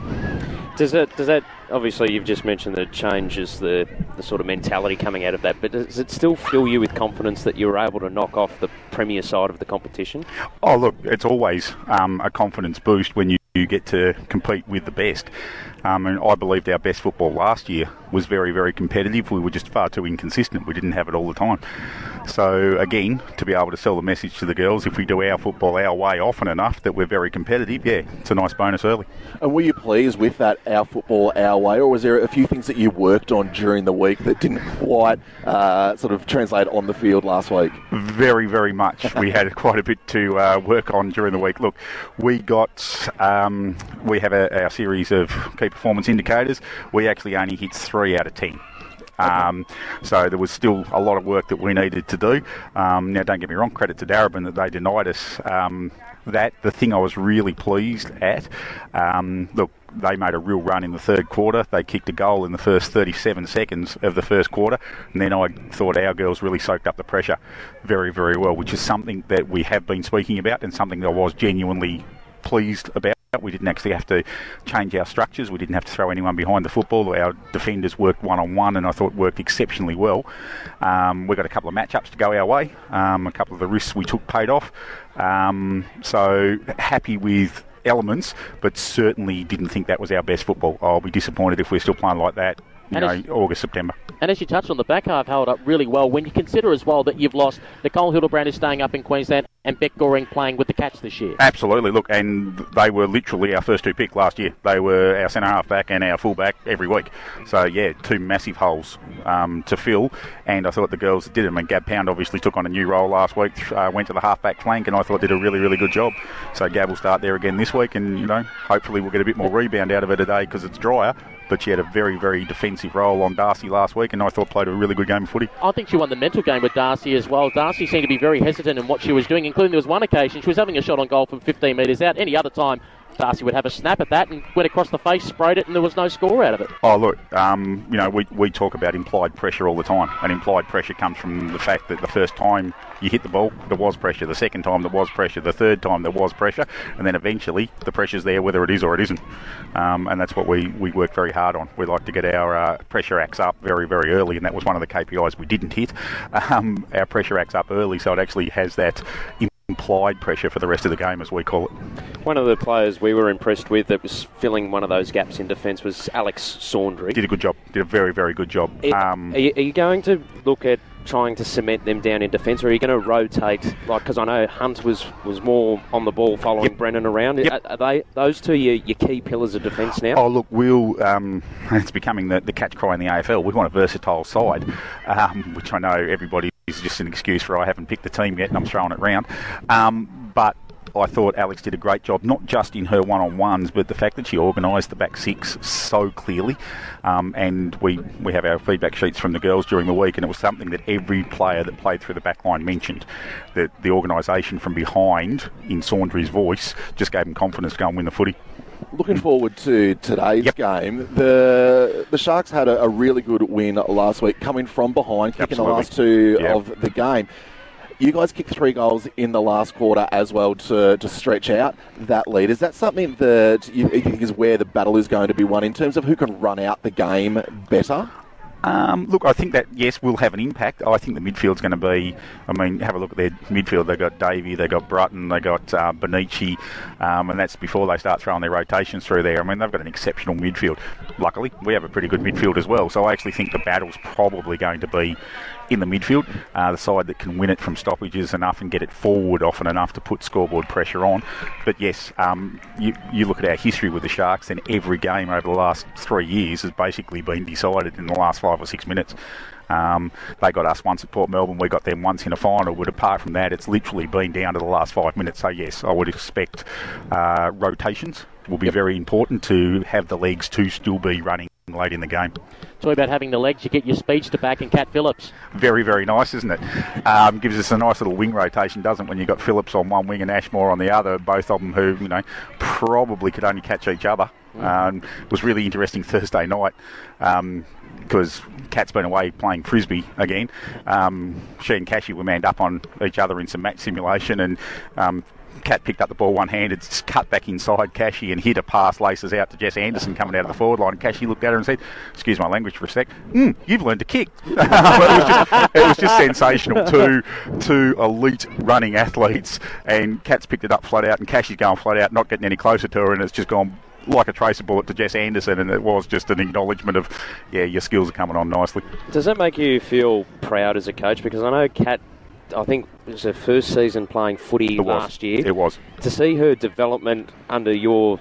does that does that obviously you've just mentioned that it changes the the sort of mentality coming out of that, but does it still fill you with confidence that you were able to knock off the premier side of the competition? Oh, look, it's always um, a confidence boost when you. You get to compete with the best. Um, and I believed our best football last year was very, very competitive. We were just far too inconsistent. We didn't have it all the time. So, again, to be able to sell the message to the girls, if we do our football our way often enough that we're very competitive, yeah, it's a nice bonus early. And were you pleased with that our football our way, or was there a few things that you worked on during the week that didn't quite uh, sort of translate on the field last week? Very, very much. we had [LAUGHS] quite a bit to uh, work on during the week. Look, we got, um, we have a, our series of key performance indicators. We actually only hit three out of ten. Um, so there was still a lot of work that we needed to do. Um, now, don't get me wrong, credit to Darebin that they denied us um, that. The thing I was really pleased at, um, look, they made a real run in the third quarter. They kicked a goal in the first 37 seconds of the first quarter, and then I thought our girls really soaked up the pressure very, very well, which is something that we have been speaking about and something that I was genuinely pleased about. We didn't actually have to change our structures. We didn't have to throw anyone behind the football. Our defenders worked one on one, and I thought worked exceptionally well. Um, we got a couple of matchups to go our way. Um, a couple of the risks we took paid off. Um, so happy with elements, but certainly didn't think that was our best football. I'll be disappointed if we're still playing like that. You and know, August, September. And as you touched on, the back half held up really well. When you consider as well that you've lost Nicole Hildebrand is staying up in Queensland and Beck Goring playing with the catch this year. Absolutely. Look, and they were literally our first two pick last year. They were our centre half back and our full back every week. So yeah, two massive holes um, to fill. And I thought the girls did it. Mean, Gab Pound obviously took on a new role last week. Uh, went to the half back flank, and I thought did a really really good job. So Gab will start there again this week, and you know hopefully we'll get a bit more rebound out of it today because it's drier but she had a very, very defensive role on Darcy last week, and I thought played a really good game of footy. I think she won the mental game with Darcy as well. Darcy seemed to be very hesitant in what she was doing, including there was one occasion she was having a shot on goal from 15 metres out. Any other time, Darcy would have a snap at that and went across the face, sprayed it, and there was no score out of it. Oh, look, um, you know, we, we talk about implied pressure all the time, and implied pressure comes from the fact that the first time you hit the ball, there was pressure. The second time, there was pressure. The third time, there was pressure. And then eventually, the pressure's there whether it is or it isn't. Um, and that's what we, we work very hard on. We like to get our uh, pressure acts up very, very early, and that was one of the KPIs we didn't hit. [LAUGHS] Um, our pressure acts up early, so it actually has that implied pressure for the rest of the game, as we call it. One of the players we were impressed with that was filling one of those gaps in defence was Alex Saundry. Did a good job. Did a very, very good job. It, um, are, you, are you going to look at trying to cement them down in defence, or are you going to rotate? Like, because I know Hunt was, was more on the ball following yep. Brennan around. Yep. Are, are, they those two your, your key pillars of defence now? Oh, look, we'll. Um, [LAUGHS] it's becoming the, the catch cry in the AFL. We want a versatile side, um, which I know everybody is just an excuse for I haven't picked the team yet and I'm throwing it round. Um, but I thought Alex did a great job, not just in her one on ones, but the fact that she organised the back six so clearly. Um, and we, we have our feedback sheets from the girls during the week, and it was something that every player that played through the back line mentioned that the organisation from behind, in Saundry's voice, just gave them confidence to go and win the footy looking forward to today's yep. game. The the Sharks had a, a, really good win last week, coming from behind, kicking Absolutely. the last two yep. of the game. You guys kicked three goals in the last quarter as well to, to stretch out that lead. Is that something that you think is where the battle is going to be won in terms of who can run out the game better? Um, look, I think that yes, will have an impact. I think the midfield's going to be. I mean, have a look at their midfield. They got Davey, they got Brutton, they got uh, Benici, um, and that's before they start throwing their rotations through there. I mean, they've got an exceptional midfield. Luckily, we have a pretty good midfield as well. So I actually think the battle's probably going to be in the midfield. Uh, the side that can win it from stoppages enough and get it forward often enough to put scoreboard pressure on. But yes, um, you, you look at our history with the Sharks, and every game over the last three years has basically been decided in the last five or six minutes. Um, they got us once at Port Melbourne, we got them once in a final, but apart from that, it's literally been down to the last five minutes. So, yes, I would expect uh, rotations will be very important to have the legs to still be running late in the game. Talk about having the legs, you get your speedster back in Cat Phillips. Very, very nice, isn't it? Um, gives us a nice little wing rotation, doesn't it? When you've got Phillips on one wing and Ashmore on the other, both of them who, you know, probably could only catch each other. Um, it was really interesting Thursday night because Cat's been away playing frisbee again. Um, she and Cashy were manned up on each other in some match simulation, and um, Cat picked up the ball one handed, cut back inside Cashy, and hit a pass laces out to Jess Anderson coming out of the forward line. And Cashy looked at her and said, "Excuse my language for a sec. Mm, you've learned to kick." [LAUGHS] it, was just, it was just sensational. Two two elite running athletes, and Cat's picked it up flat out, and Cashy's going flat out, not getting any closer to her, and it's just gone like a tracer bullet to Jess Anderson, and it was just an acknowledgement of, yeah, your skills are coming on nicely. Does that make you feel proud as a coach? Because I know Kat, I think it was her first season playing footy was. last year. It was. To see her development under your,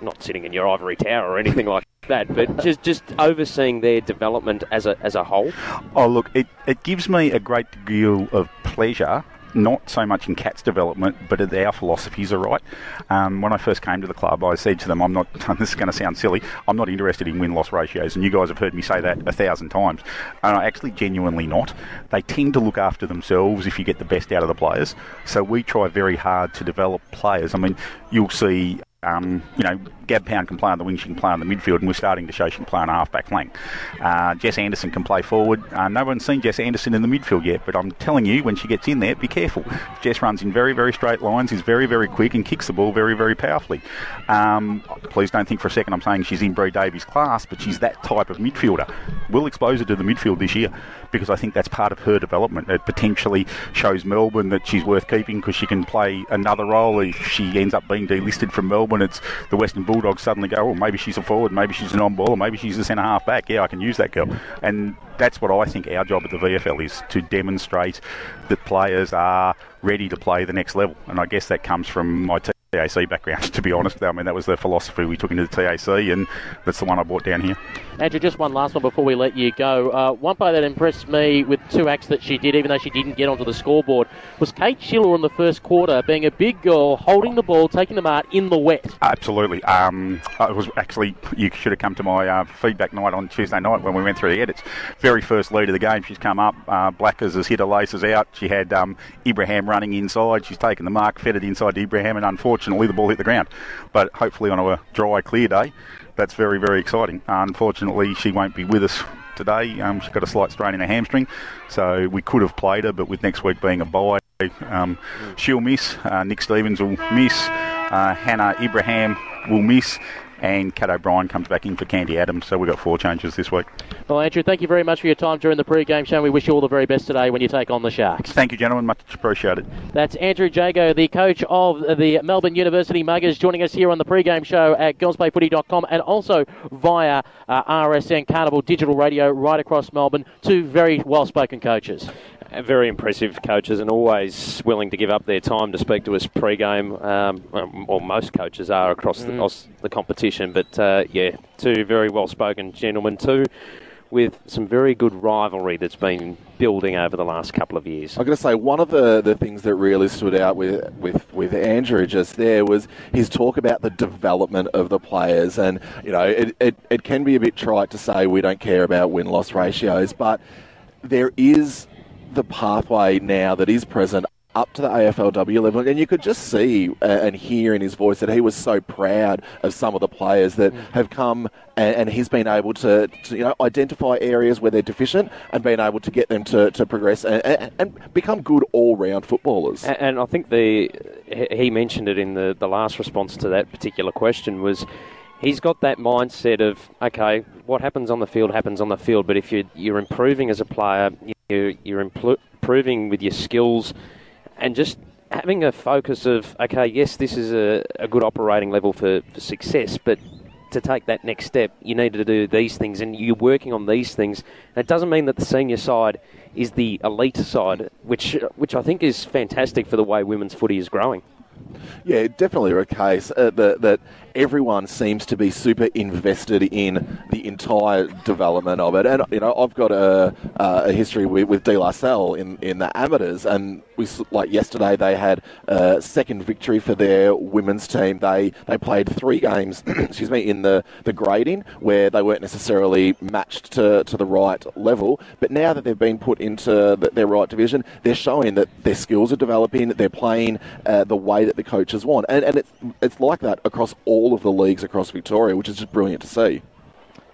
not sitting in your ivory tower or anything like that, but just just overseeing their development as a as a whole. Oh, look, it, it gives me a great deal of pleasure. Not so much in Cat's development, but our philosophies are right. Um, when I first came to the club, I said to them, "I'm not. [LAUGHS] This is going to sound silly. I'm not interested in win-loss ratios." And you guys have heard me say that a thousand times. And I actually genuinely not. They tend to look after themselves if you get the best out of the players. So we try very hard to develop players. I mean, you'll see um, you know, Gab Pound can play on the wing, she can play on the midfield, and we're starting to show she can play on a half-back flank. Uh, Jess Anderson can play forward. Uh, no one's seen Jess Anderson in the midfield yet, but I'm telling you, when she gets in there, be careful. Jess runs in very, very straight lines, is very, very quick, and kicks the ball very, very powerfully. Um, please don't think for a second I'm saying she's in Bree Davies' class, but she's that type of midfielder. We'll expose her to the midfield this year because I think that's part of her development. It potentially shows Melbourne that she's worth keeping because she can play another role if she ends up being delisted from Melbourne. It's the Western Bulldogs suddenly go, oh, maybe she's a forward, maybe she's an on ball, or maybe she's a centre half back. Yeah, I can use that girl. And that's what I think our job at the VFL is to demonstrate that players are ready to play the next level. And I guess that comes from my team. TAC background, to be honest. I mean, that was the philosophy we took into the TAC, and that's the one I brought down here. Andrew, just one last one before we let you go. Uh, one player that impressed me with two acts that she did, even though she didn't get onto the scoreboard, was Kate Schiller in the first quarter, being a big girl, holding the ball, taking the mark in the wet. Absolutely. Um, it was actually, you should have come to my uh, feedback night on Tuesday night when we went through the edits. Very first lead of the game, she's come up. Uh, Blackers has hit her laces out. She had um, Ibrahim running inside. She's taken the mark, fed it inside to Ibrahim, and unfortunately, the ball hit the ground. But hopefully, on a dry, clear day, that's very, very exciting. unfortunately, she won't be with us today. Um, she's got a slight strain in her hamstring, so we could have played her, but with next week being a bye, um, she'll miss. Uh, Nick Stevens will miss. Uh, Hannah Ibrahim will miss. And Cat O'Brien comes back in for Candy Adams, so we've got four changes this week. Well, Andrew, thank you very much for your time during the pre-game show. We wish you all the very best today when you take on the Sharks. Thank you, gentlemen. Much appreciated. That's Andrew Jago, the coach of the Melbourne University Muggers, joining us here on the pre-game show at girlsplayfooty.com and also via uh, RSN Carnival Digital Radio right across Melbourne. Two very well-spoken coaches. Very impressive coaches and always willing to give up their time to speak to us pre-game. Um, or most coaches are across mm. the, across the competition. But uh, yeah, two very well-spoken gentlemen too, with some very good rivalry that's been building over the last couple of years. I'm going to say one of the, the things that really stood out with, with, with Andrew just there was his talk about the development of the players. And, you know, it, it, it can be a bit trite to say we don't care about win loss ratios, but there is the pathway now that is present up to the AFLW level, and you could just see uh, and hear in his voice that he was so proud of some of the players that mm. have come, and, and, he's been able to, to, you know, identify areas where they're deficient and being able to get them to, to progress and, and, and become good all-round footballers. And, and I think the he mentioned it in the, the last response to that particular question was he's got that mindset of okay, what happens on the field happens on the field. But if you're you're improving as a player, you're, you're improving with your skills, and just having a focus of okay, yes, this is a, a good operating level for, for success, but to take that next step, you need to do these things, and you're working on these things. And it doesn't mean that the senior side is the elite side, which which I think is fantastic for the way women's footy is growing. Yeah, definitely a case uh, that, that everyone seems to be super invested in the entire development of it. And you know, I've got a, uh, a history with, with De La Salle in, in the amateurs, and we like yesterday they had a second victory for their women's team. They they played three games, [CLEARS THROAT] excuse me, in the, the grading where they weren't necessarily matched to, to the right level. But now that they've been put into the, their right division, they're showing that their skills are developing. that They're playing uh, the way that the coaches want, and and it's it's like that across all of the leagues across Victoria, which is just brilliant to see.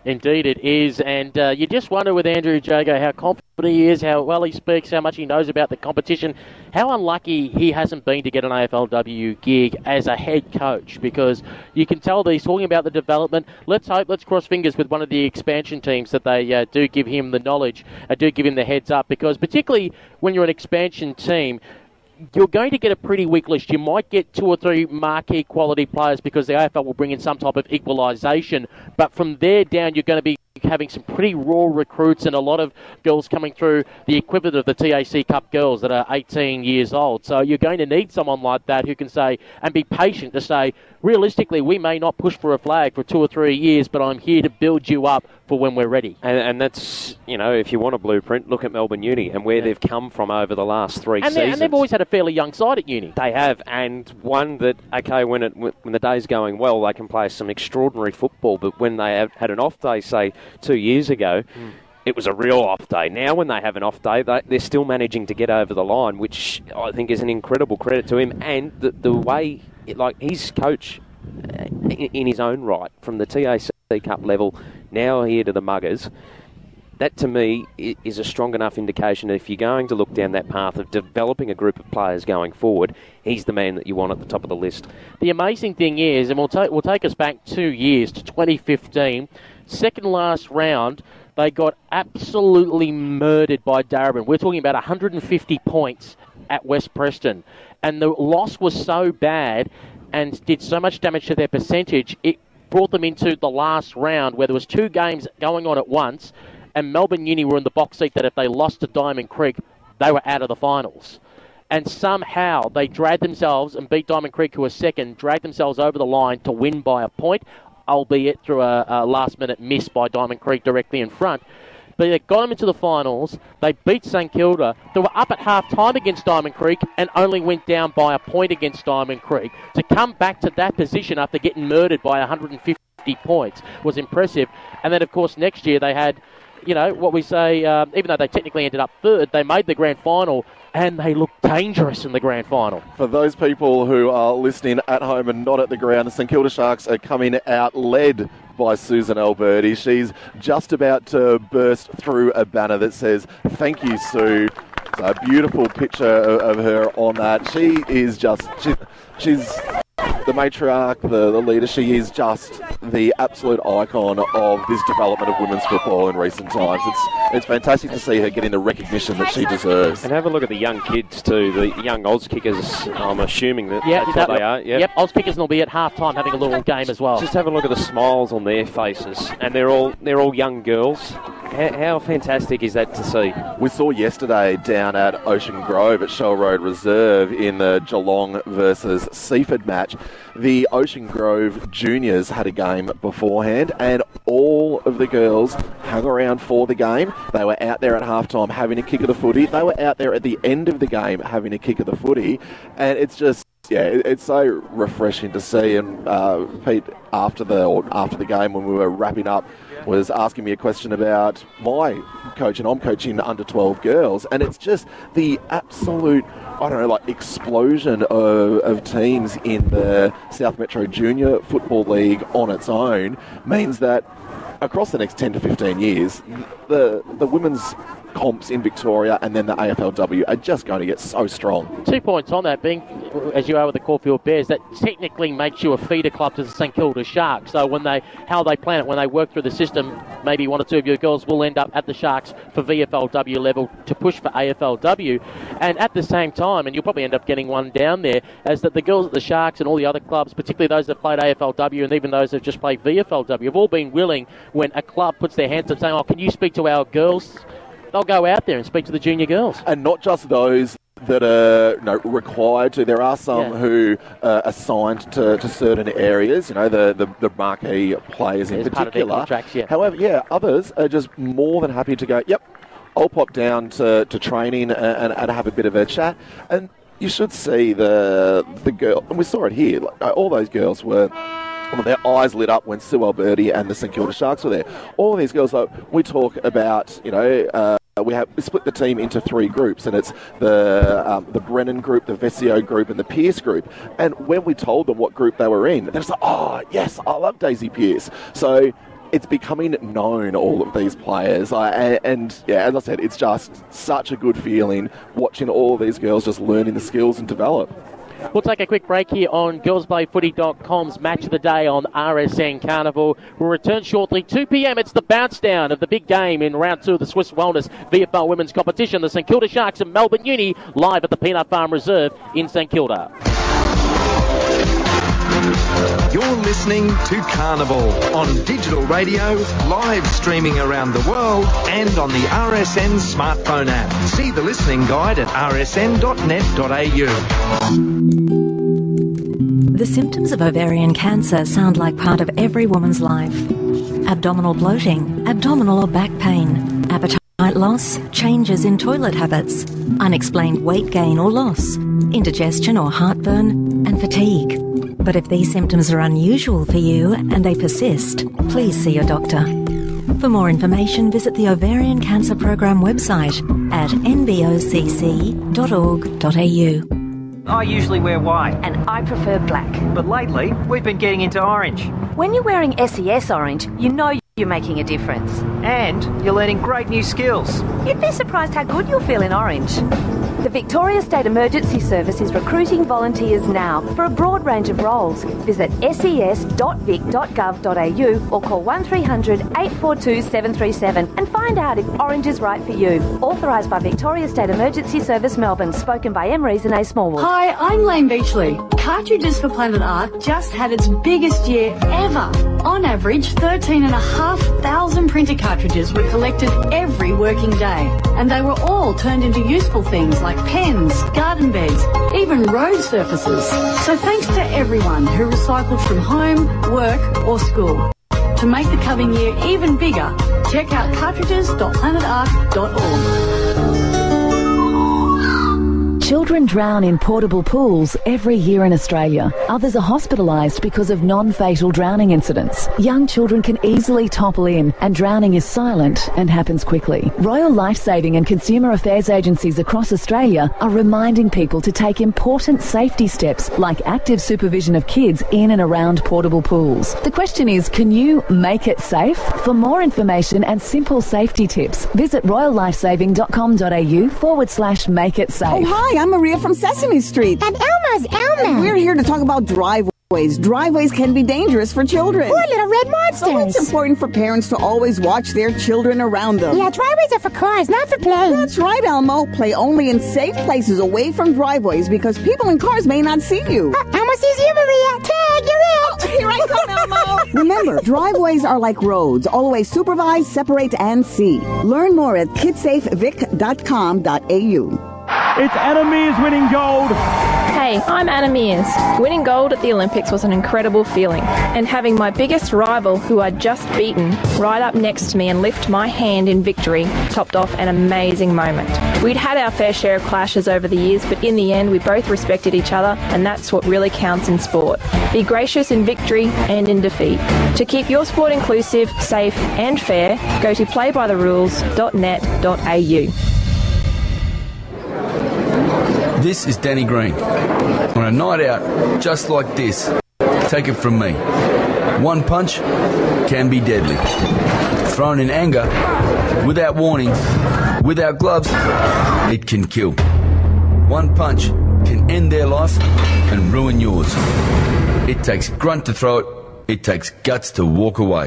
Indeed, it is. And uh, you just wonder with Andrew Jago how confident he is, how well he speaks, how much he knows about the competition, how unlucky he hasn't been to get an AFLW gig as a head coach because you can tell that he's talking about the development. Let's hope, let's cross fingers with one of the expansion teams that they uh, do give him the knowledge, uh, do give him the heads up because, particularly when you're an expansion team, you're going to get a pretty weak list. You might get two or three marquee quality players because the AFL will bring in some type of equalisation, but from there down, you're going to be having some pretty raw recruits and a lot of girls coming through the equivalent of the TAC Cup girls that are 18 years old. So you're going to need someone like that who can say and be patient to say, realistically, we may not push for a flag for two or three years, but I'm here to build you up for when we're ready. And, and that's, you know, if you want a blueprint, look at Melbourne Uni and where yeah. they've come from over the last three and seasons. And they've always had a fairly young side at Uni. They have, and one that, okay, when, it, when the day's going well, they can play some extraordinary football, but when they have had an off day, say, two years ago, mm. it was a real off day. Now, when they have an off day, they, are still managing to get over the line, which I think is an incredible credit to him. And the, the way, like, he's coach uh, in, in his own right from the TAC Cup level, now here to the Muggers. That to me is a strong enough indication that if you're going to look down that path of developing a group of players going forward, he's the man that you want at the top of the list. The amazing thing is, and we'll take we'll take us back two years to 2015 Second last round, they got absolutely murdered by Darebin. We're talking about 150 points at West Preston. And the loss was so bad and did so much damage to their percentage, it brought them into the last round where there was two games going on at once, and Melbourne Uni were in the box seat that if they lost to Diamond Creek, they were out of the finals. And somehow they dragged themselves and beat Diamond Creek, who was second, dragged themselves over the line to win by a point albeit through a, a last minute miss by Diamond Creek directly in front. But they got them into the finals. They beat St Kilda. They were up at half time against Diamond Creek and only went down by a point against Diamond Creek. To come back to that position after getting murdered by 150 points was impressive. And then, of course, next year they had you know, what we say, um, even though they technically ended up third, they made the grand final and they looked dangerous in the grand final. For those people who are listening at home and not at the ground, the St Kilda Sharks are coming out led by Susan Alberti. She's just about to burst through a banner that says, Thank you, Sue. It's a beautiful picture of, her on that. She is just, she, she's the matriarch, the, the leader, she is just the absolute icon of this development of women's football in recent times. It's it's fantastic to see her getting the recognition that she deserves. And have a look at the young kids too, the young Auskickers. I'm assuming that yeah, that's that, what they are. Yep, yep Auskickers will be at half time having a little game as well. Just have a look at the smiles on their faces, and they're all they're all young girls. How, how fantastic is that to see? We saw yesterday down at Ocean Grove at Shell Road Reserve in the Geelong versus Seaford match the Ocean Grove juniors had a game beforehand, and all of the girls hung around for the game. They were out there at halftime having a kick of the footy. They were out there at the end of the game having a kick of the footy, and it's just yeah, it's so refreshing to see. And uh, Pete, after the after the game when we were wrapping up, was asking me a question about my coach, and I'm coaching under 12 girls, and it's just the absolute I don't know, like explosion of, of teams in the South Metro Junior Football League on its own means that across the next 10 to 15 years, the, the women's comps in Victoria and then the AFLW are just going to get so strong. Two points on that being as you are with the Caulfield Bears, that technically makes you a feeder club to the St Kilda Sharks. So when they how they plan it, when they work through the system, maybe one or two of your girls will end up at the Sharks for VFLW level to push for AFLW. And at the same time, and you'll probably end up getting one down there, as that the girls at the Sharks and all the other clubs, particularly those that played AFLW and even those that just played VFLW, have all been willing when a club puts their hands up saying, "Oh, can you speak to our girls?" They'll go out there and speak to the junior girls. And not just those that are you know, required to. There are some Yeah. who are assigned to, to certain areas, you know, the, the, the marquee players in of their particular. contracts, yeah. However, yeah, others are just more than happy to go, yep, I'll pop down to, to training and, and, have a bit of a chat. And you should see the the girl, and we saw it here, like, uh, all those girls were well, their eyes lit up when Sue Alberti and the St Kilda Sharks were there. All these girls, we talk about, you know, uh, we have we split the team into three groups, and it's the um, the Brennan group, the Vesio group, and the Pearce group. And when we told them what group they were in, they're like, "Oh, yes, I love Daisy Pearce." So it's becoming known all of these players, I, and, and yeah, as I said, it's just such a good feeling watching all these girls just learning the skills and develop. We'll take a quick break here on girlsplayfooty.com's Match of the Day on RSN Carnival. We'll return shortly. 2 p.m. It's the bounce down of the big game in round two of the Swiss Wellness VFL Women's Competition. The St Kilda Sharks and Melbourne Uni live at the Peanut Farm Reserve in St Kilda. You're listening to Carnival on digital radio, live streaming around the world, and on the RSN smartphone app. See the listening guide at rsn.net.au. The symptoms of ovarian cancer sound like part of every woman's life. Abdominal bloating, abdominal or back pain, appetite loss, changes in toilet habits, unexplained weight gain or loss, indigestion or heartburn, and fatigue. But if these symptoms are unusual for you and they persist, please see your doctor. For more information, visit the Ovarian Cancer Program website at nbocc.org.au. I usually wear white. And I prefer black. But lately, we've been getting into orange. When you're wearing SES orange, you know you're making a difference. And you're learning great new skills. You'd be surprised how good you'll feel in orange. The Victoria State Emergency Service is recruiting volunteers now for a broad range of roles. Visit ses.vic.gov.au or call 1300 842 737 and find out if orange is right for you. Authorised by Victoria State Emergency Service Melbourne, spoken by M. and A. Smallwood. Hi, I'm Layne Beachley. Cartridges for Planet Ark just had its biggest year ever. On average, 13,500 printer cartridges were collected every working day. And they were all turned into useful things like pens, garden beds, even road surfaces. So thanks to everyone who recycled from home, work or school. To make the coming year even bigger, check out cartridges.planetark.org. Children drown in portable pools every year in Australia. Others are hospitalised because of non-fatal drowning incidents. Young children can easily topple in and drowning is silent and happens quickly. Royal Lifesaving and Consumer Affairs agencies across Australia are reminding people to take important safety steps like active supervision of kids in and around portable pools. The question is, can you make it safe? For more information and simple safety tips, visit royallifesaving.com.au forward slash make it safe. Oh, hi, I'm Maria from Sesame Street. And Elmo's Elmo. And we're here to talk about driveways. Driveways can be dangerous for children. Or little red monsters. So it's important for parents to always watch their children around them. Yeah, driveways are for cars, not for play. That's right, Elmo. Play only in safe places away from driveways because people in cars may not see you. Uh, Elmo sees you, Maria. Tag, you're it. Oh, here I come, Elmo. [LAUGHS] Remember, driveways are like roads. Always supervise, separate, and see. Learn more at kidsafevic.com.au. It's Anna Meares winning gold. Hey, I'm Anna Meares. Winning gold at the Olympics was an incredible feeling, and having my biggest rival, who I'd just beaten, right up next to me and lift my hand in victory topped off an amazing moment. We'd had our fair share of clashes over the years, but in the end, we both respected each other, and that's what really counts in sport. Be gracious in victory and in defeat. To keep your sport inclusive, safe, and fair, go to playbytherules.net.au. This is Danny Green. On a night out just like this, take it from me. One punch can be deadly. Thrown in anger, without warning, without gloves, it can kill. One punch can end their life and ruin yours. It takes grunt to throw it, it takes guts to walk away.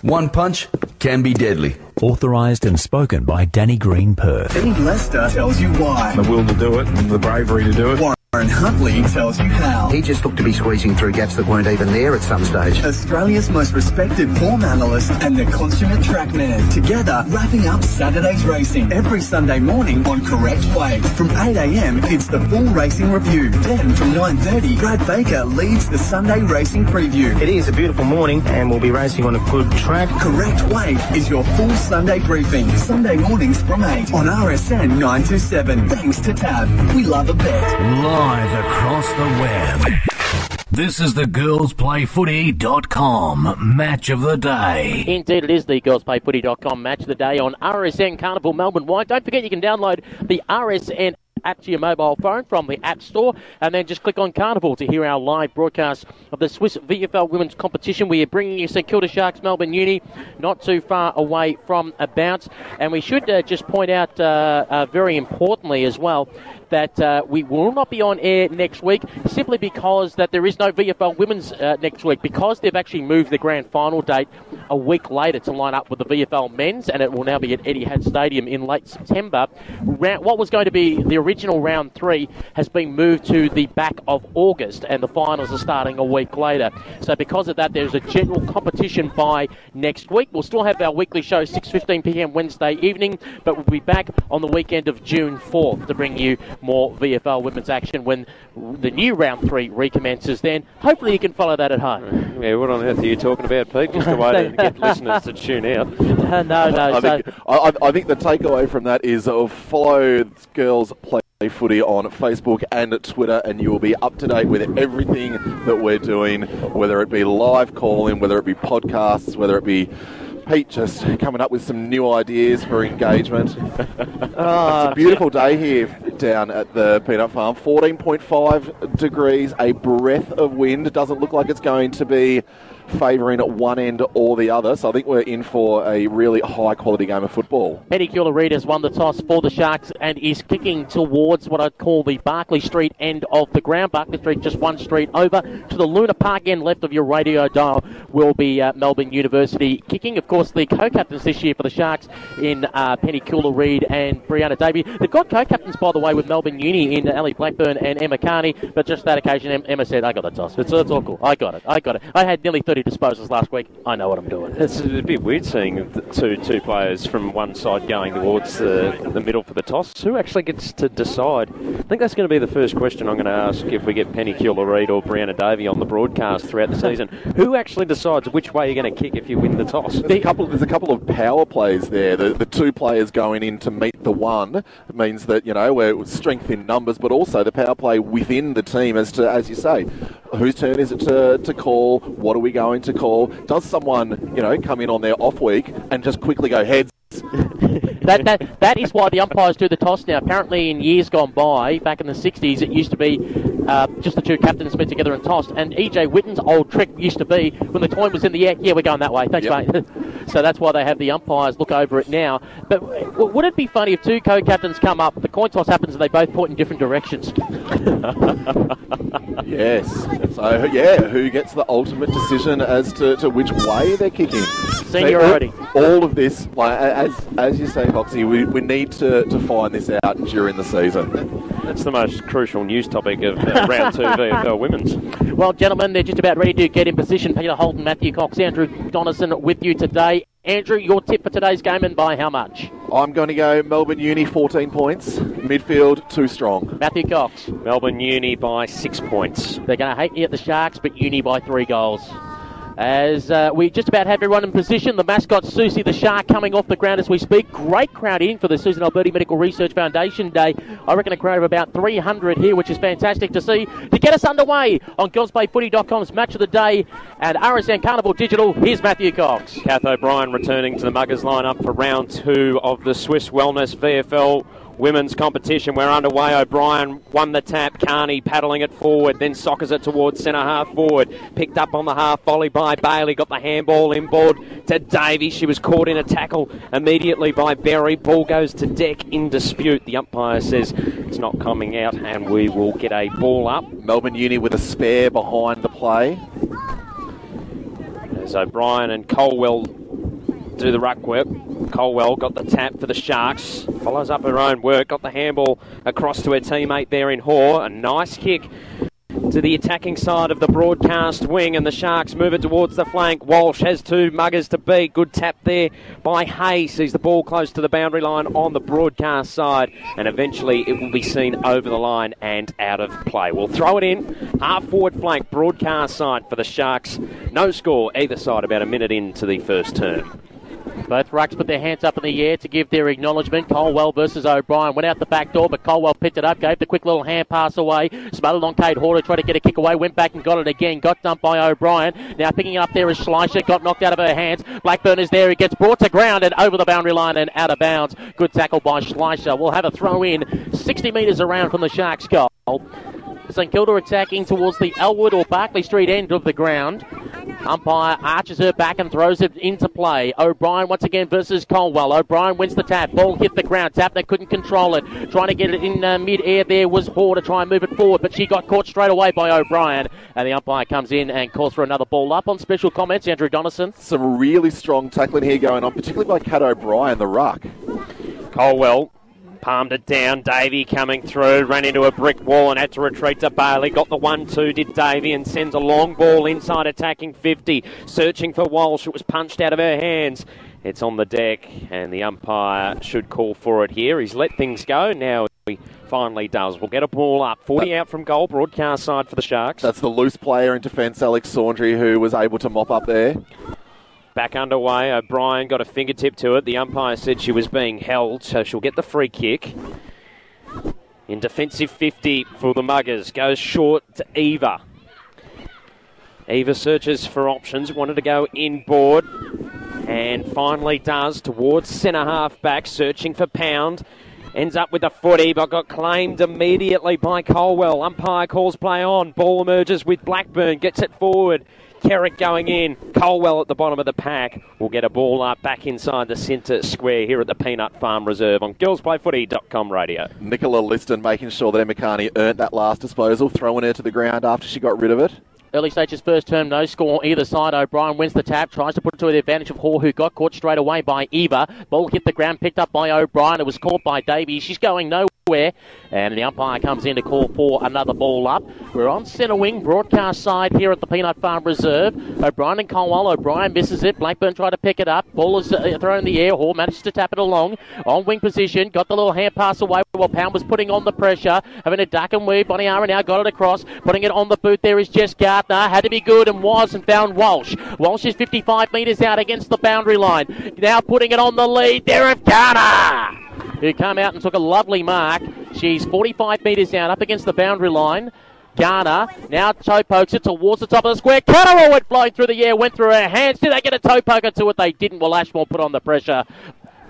One punch can be deadly. Authorised and spoken by Danny Green Perth. Ed Lester tells you why. The will to do it and the bravery to do it. Warren Huntley tells you how. He just looked to be squeezing through gaps that weren't even there at some stage. Australia's most respected form analyst and the consummate trackman. Together, wrapping up Saturday's racing every Sunday morning on Correct Weight. From 8am, it's the full racing review. Then from 9.30, Brad Baker leads the Sunday racing preview. It is a beautiful morning and we'll be racing on a good track. Correct Weight is your full Sunday briefing. Sunday mornings from 8 on RSN 927. Thanks to Tab. We love a bet. Live across the web. This is the girlsplayfooty.com match of the day. Indeed, it is the girlsplayfooty.com match of the day on RSN Carnival Melbourne White. Don't forget you can download the RSN app to your mobile phone from the App Store and then just click on Carnival to hear our live broadcast of the Swiss VFL Women's Competition. We are bringing you St Kilda Sharks Melbourne Uni, not too far away from a bounce. And we should uh, just point out, uh, uh, very importantly as well, that uh, we will not be on air next week simply because that there is no VFL Women's uh, next week because they've actually moved the grand final date a week later to line up with the VFL Men's and it will now be at Eddie Etihad Stadium in late September. Round, what was going to be the original round three has been moved to the back of August and the finals are starting a week later. So because of that, there's a general competition by next week. We'll still have our weekly show 6:15 p.m. Wednesday evening, but we'll be back on the weekend of June 4th to bring you more VFL women's action when the new round three recommences. Then hopefully you can follow that at home. Yeah, what on earth are you talking about, Pete? Just a way to get [LAUGHS] listeners to tune out. no, no. [LAUGHS] I, so- think, I, I think the takeaway from that is uh, follow girls play footy on Facebook and Twitter, and you will be up to date with everything that we're doing, whether it be live calling, whether it be podcasts, whether it be Pete just coming up with some new ideas for engagement. [LAUGHS] it's a beautiful day here down at the peanut farm. 14.5 degrees, a breath of wind. Doesn't look like it's going to be favouring one end or the other. So I think we're in for a really high quality game of football. Eddie Reid has won the toss for the Sharks and is kicking towards what I'd call the Barclay Street end of the ground. Barclay Street just one street over to the Luna Park end left of your radio dial will be uh, Melbourne University kicking. Of course, the co-captains this year for the Sharks in uh, Penny Reid and Brianna Davey. They've got co-captains, by the way, with Melbourne Uni in Ali Blackburn and Emma Carney, but just that occasion, Emma said, I got the toss. It's, it's all cool. I got it. I got it. I had nearly 30 disposals last week. I know what I'm doing. It's a bit weird seeing two two players from one side going towards the, the middle for the toss. Who actually gets to decide? I think that's going to be the first question I'm going to ask if we get Penny Reid or Brianna Davey on the broadcast throughout the season. Who actually decides which way you're going to kick if you win the toss? There's a couple. There's a couple of power plays there. The, the two players going in to meet the one it means that you know we're strength in numbers, but also the power play within the team as to as you say, whose turn is it to, to call? What are we going to call? Does someone you know come in on their off week and just quickly go heads? [LAUGHS] that, that, that is why the umpires do the toss now. Apparently, in years gone by, back in the 60s, it used to be uh, just the two captains met together and tossed. And EJ Whitten's old trick used to be when the coin was in the air, yeah, we're going that way. Thanks, mate. [LAUGHS] so that's why they have the umpires look over it now. But w- would it be funny if two co captains come up, the coin toss happens, and they both point in different directions? [LAUGHS] Yes. So yeah, who gets the ultimate decision as to, to which way they're kicking? Seniority. All, all of this, like as as you say, Foxy, we, we need to, to find this out during the season. That's the most crucial news topic of uh, round two VFL women's. [LAUGHS] Well, gentlemen, they're just about ready to get in position. Peter Holden, Matthew Cox, Andrew Donison with you today. Andrew, your tip for today's game and by how much? I'm going to go Melbourne Uni 14 points, midfield too strong. Matthew Cox. Melbourne Uni by six points. They're going to hate me at the Sharks, but Uni by three goals. As uh, we just about have everyone in position, the mascot Susie the Shark coming off the ground as we speak. Great crowd in for the Susan Alberti Medical Research Foundation Day. I reckon a crowd of about 300 here, which is fantastic to see. To get us underway on girlsplayfooty.com's Match of the Day and RSN Carnival Digital, here's Matthew Cox. Kath O'Brien returning to the Muggers lineup for round two of the Swiss Wellness VFL women's competition. We're underway. O'Brien won the tap. Carney paddling it forward, then soccers it towards centre half forward. Picked up on the half volley by Bailey. Got the handball inboard to Davey. She was caught in a tackle immediately by Berry. Ball goes to deck in dispute. The umpire says it's not coming out, and we will get a ball up. Melbourne Uni with a spare behind the play. As O'Brien and Colwell do the ruck work. Colwell got the tap for the Sharks. Follows up her own work. Got the handball across to her teammate there in Hoare. A nice kick to the attacking side of the broadcast wing, and the Sharks move it towards the flank. Walsh has two muggers to beat. Good tap there by Hay. Sees the ball close to the boundary line on the broadcast side, and eventually it will be seen over the line and out of play. We'll throw it in. Half forward flank, broadcast side for the Sharks. No score either side about a minute into the first term. Both rucks put their hands up in the air to give their acknowledgement. Colwell versus O'Brien went out the back door, but Colwell picked it up, gave the quick little hand pass away. Smothered on Kate Horter, tried to get a kick away, went back and got it again. Got dumped by O'Brien. Now picking up there is Schleicher, got knocked out of her hands. Blackburn is there, he gets brought to ground and over the boundary line and out of bounds. Good tackle by Schleicher. We'll have a throw in 60 metres around from the Sharks goal. St Kilda attacking towards the Elwood or Barclay Street end of the ground. Umpire arches her back and throws it into play. O'Brien once again versus Colwell. O'Brien wins the tap. Ball hit the ground. Tapner couldn't control it. Trying to get it in uh, mid-air there was Hoare to try and move it forward, but she got caught straight away by O'Brien. And the umpire comes in and calls for another ball up on special comments. Andrew Donison. Some really strong tackling here going on, particularly by Cat O'Brien, the ruck. Colwell palmed it down. Davey coming through, ran into a brick wall and had to retreat to Bailey. Got the one-two, did Davey, and sends a long ball inside, attacking 50, searching for Walsh. It was punched out of her hands. It's on the deck, and the umpire should call for it here. He's let things go. Now he finally does. We'll get a ball up. 40 out from goal, broadcast side for the Sharks. That's the loose player in defence, Alex Saundry, who was able to mop up there. Back underway. O'Brien got a fingertip to it. The umpire said she was being held, so she'll get the free kick. In defensive 50 for the Muggers. Goes short to Eva. Eva searches for options. Wanted to go inboard. And finally does towards centre half back. Searching for Pound. Ends up with a footy, but got claimed immediately by Colwell. Umpire calls play on. Ball emerges with Blackburn. Gets it forward. Kerrick going in. Colwell at the bottom of the pack will get a ball up back inside the centre square here at the Peanut Farm Reserve on girlsplayfooty.com radio. Nicola Liston making sure that Emma Carney earned that last disposal, throwing her to the ground after she got rid of it. Early stages first term, no score either side. O'Brien wins the tap, tries to put it to the advantage of Hoare, who got caught straight away by Eva. Ball hit the ground, picked up by O'Brien. It was caught by Davies. She's going nowhere. And the umpire comes in to call for another ball up. We're on centre wing, broadcast side here at the Peanut Farm Reserve. O'Brien and Colwell. O'Brien misses it. Blackburn tried to pick it up. Ball is uh, thrown in the air. Hall manages to tap it along. On wing position. Got the little hand pass away while Pound was putting on the pressure. Having a duck and weave. Boniara now got it across. Putting it on the boot. There is Jess Had to be good and was and found Walsh. Walsh is 55 metres out against the boundary line. Now putting it on the lead. Of Garner who came out and took a lovely mark. She's 45 metres down, up against the boundary line. Garner now toe pokes it towards the top of the square. Catterall went oh, flying through the air, went through her hands. Did they get a toe poker to it? They didn't. Well, Ashmore put on the pressure.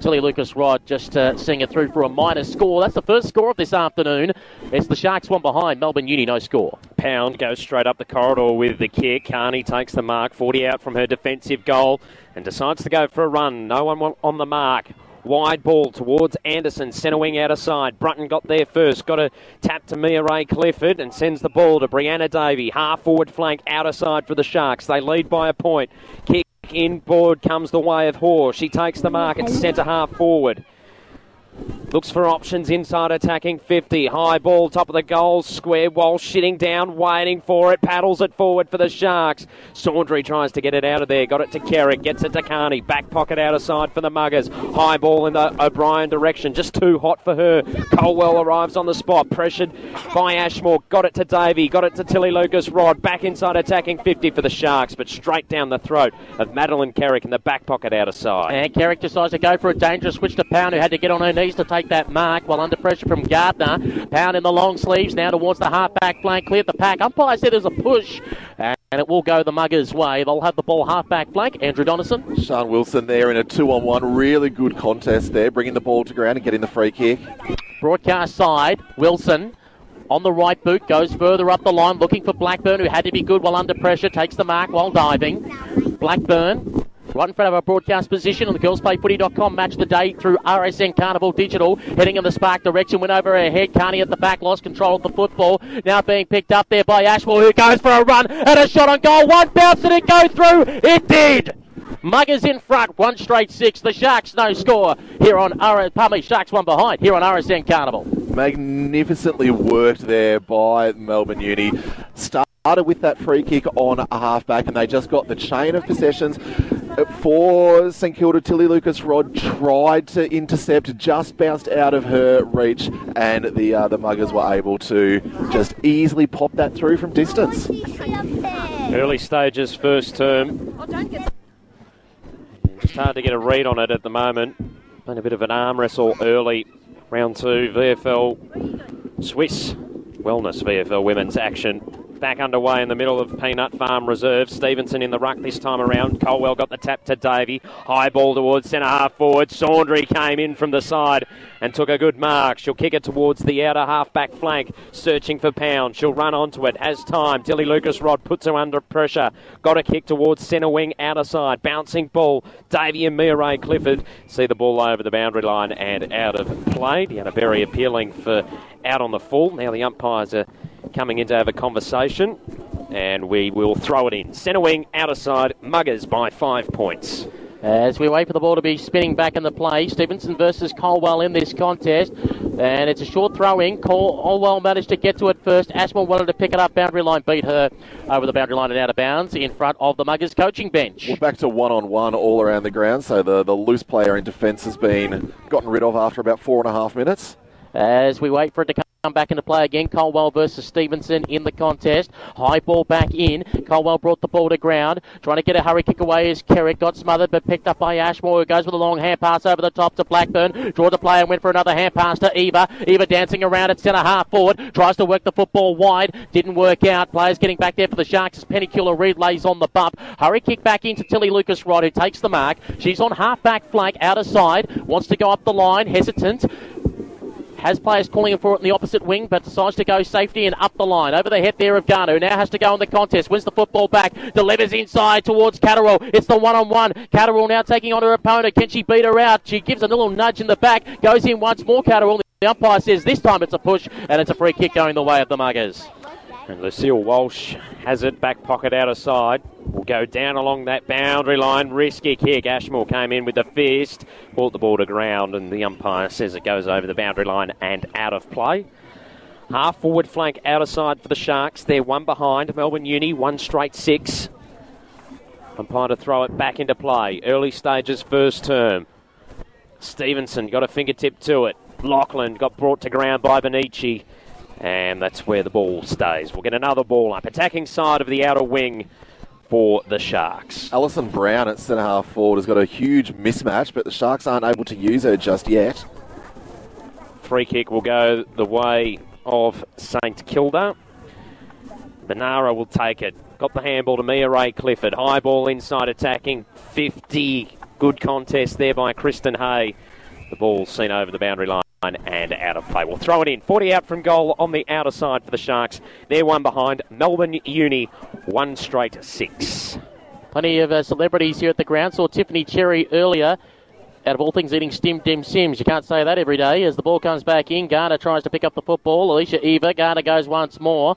Tilly Lucas-Rodd just uh, seeing it through for a minor score. That's the first score of this afternoon. It's the Sharks one behind. Melbourne Uni, no score. Pound goes straight up the corridor with the kick. Carney takes the mark, 40 out from her defensive goal, and decides to go for a run. No one on the mark. Wide ball towards Anderson, centre wing out of side. Brunton got there first, got a tap to Mia-Rae Clifford and sends the ball to Brianna Davey. Half forward flank out of side for the Sharks. They lead by a point. Kick inboard comes the way of Hoare. She takes the mark at centre half forward. Looks for options inside attacking 50. High ball, top of the goal, square wall, shitting down, waiting for it, paddles it forward for the Sharks. Saundry tries to get it out of there, got it to Kerrick, gets it to Carney, back pocket out of side for the Muggers. High ball in the O'Brien direction, just too hot for her. Colwell arrives on the spot, pressured by Ashmore, got it to Davey, got it to Tilly Lucas-Rodd, back inside attacking 50 for the Sharks, but straight down the throat of Madeline Kerrick in the back pocket out of side. And Kerrick decides to go for a dangerous switch to Pound, who had to get on her knees to take that mark while under pressure from Gardner. Pound in the long sleeves now towards the half back flank, Clear the pack. Umpire said there's a push, and it will go the Muggers' way. They'll have the ball half back flank. Andrew Donison. Sean Wilson there in a two on one. Really good contest there, bringing the ball to ground and getting the free kick. Broadcast side, Wilson on the right boot, goes further up the line, looking for Blackburn, who had to be good while under pressure, takes the mark while diving. Blackburn right in front of our broadcast position on the girlsplayfooty.com match of the day through RSN Carnival Digital. Heading in the spark direction, went over her head. Carney at the back, lost control of the football. Now being picked up there by Ashmore, who goes for a run and a shot on goal. One bounce, did it go through? It did! Muggers in front, one straight six. The Sharks no score here on RS. Pardon me, Sharks one behind here on RSN Carnival. Magnificently worked there by Melbourne Uni. Started with that free kick on a halfback, and they just got the chain of possessions. For St Kilda, Tilly Lucas-Rodd tried to intercept, just bounced out of her reach, and the uh, the Muggers were able to just easily pop that through from distance. Early stages, first term. It's hard to get a read on it at the moment. Been a bit of an arm wrestle early. Round two, VFL Swiss Wellness VFL Women's action back underway in the middle of Peanut Farm Reserve. Stevenson in the ruck this time around. Colwell got the tap to Davey. High ball towards centre half forward. Saundry came in from the side and took a good mark. She'll kick it towards the outer half back flank, searching for Pound. She'll run onto it. Has time. Tilly Lucas-Rodd puts her under pressure. Got a kick towards centre wing, outer side. Bouncing ball. Davey and Mia-Rae Clifford see the ball over the boundary line and out of play. Had a very appealing for out on the full. Now the umpires are coming in to have a conversation, and we will throw it in. Centre wing, outer side, Muggers by five points. As we wait for the ball to be spinning back in the play, Stevenson versus Colwell in this contest. And it's a short throw in. Colwell managed to get to it first. Ashmore wanted to pick it up. Boundary line beat her over the boundary line and out of bounds in front of the Muggers coaching bench. We're back to one on one all around the ground. So the, the loose player in defence has been gotten rid of after about four and a half minutes. As we wait for it to come come back into play again. Colwell versus Stevenson in the contest. High ball back in. Colwell brought the ball to ground. Trying to get a hurry kick away as Kerrick got smothered but picked up by Ashmore who goes with a long hand pass over the top to Blackburn. Draw the play and went for another hand pass to Eva. Eva dancing around at centre half forward. Tries to work the football wide. Didn't work out. Players getting back there for the Sharks as Penicula Reed lays on the bump. Hurry kick back into Tilly Lucas-Rodd who takes the mark. She's on half back flank, outer side. Wants to go up the line. Hesitant has players calling for it in the opposite wing, but decides to go safety and up the line. Over the head there of Garner, who now has to go in the contest. Wins the football back, delivers inside towards Catterall. It's the one on one. Catterall now taking on her opponent. Can she beat her out? She gives a little nudge in the back, goes in once more. Catterall. The umpire says this time it's a push, and it's a free kick going the way of the Muggers. And Lucille Walsh has it back pocket out of side. Will go down along that boundary line. Risky kick. Ashmore came in with the fist, brought the ball to ground, and the umpire says it goes over the boundary line and out of play. Half forward flank out of side for the Sharks. They're one behind. Melbourne Uni, one straight six. Umpire to throw it back into play. Early stages, first term. Stevenson got a fingertip to it. Lachlan got brought to ground by Benici. And that's where the ball stays. We'll get another ball up. Attacking side of the outer wing for the Sharks. Alison Brown at centre half forward has got a huge mismatch, but the Sharks aren't able to use her just yet. Free kick will go the way of St Kilda. Benara will take it. Got the handball to Mia-Rae Clifford. High ball inside attacking. 50. Good contest there by Kristen Hay. The ball seen over the boundary line and out of play. We'll throw it in. 40 out from goal on the outer side for the Sharks. They're one behind. Melbourne Uni, one straight six. Plenty of uh, celebrities here at the ground. Saw Tiffany Cherry earlier. Out of all things, eating Stim Dim Sims. You can't say that every day. As the ball comes back in, Garner tries to pick up the football. Alicia Eva. Garner goes once more.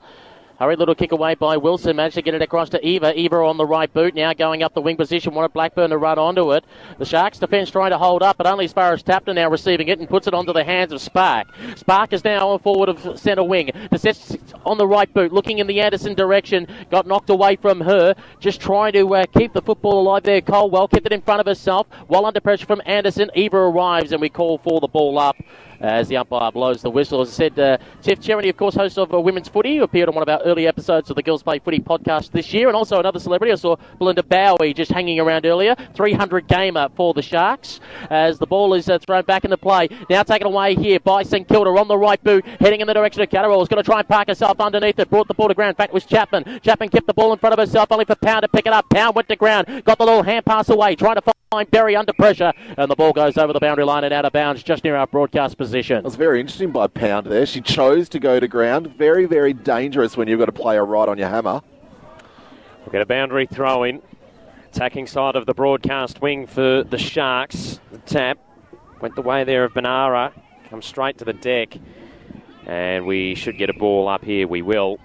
Hurried little kick away by Wilson. Managed to get it across to Eva. Eva on the right boot. Now going up the wing position. Wanted Blackburn to run onto it. The Sharks defence trying to hold up, but only as far as Tapner now receiving it and puts it onto the hands of Spark. Spark is now on forward of centre wing. Desets on the right boot, looking in the Anderson direction. Got knocked away from her. Just trying to uh, keep the football alive there. Colwell kept it in front of herself. While under pressure from Anderson, Eva arrives and we call for the ball up as the umpire blows the whistle. As I said, uh, Tiff Cherry, of course, host of uh, Women's Footy, who appeared on one of our early episodes of the Girls Play Footy podcast this year, and also another celebrity. I saw Belinda Bowie just hanging around earlier. 300 gamer for the Sharks as the ball is uh, thrown back into play. Now taken away here by St Kilda on the right boot, heading in the direction of Catterall. Is going to try and park herself underneath it. Brought the ball to ground. It was Chapman. Chapman kept the ball in front of herself, only for Pound to pick it up. Pound went to ground, got the little hand pass away, trying to find Berry under pressure, and the ball goes over the boundary line and out of bounds just near our broadcast position. It was very interesting by Pound there. She chose to go to ground. Very, very dangerous when you've got to play a player right on your hammer. We'll get a boundary throw in. Attacking side of the broadcast wing for the Sharks. The tap went the way there of Benara. Comes straight to the deck. And we should get a ball up here. We will.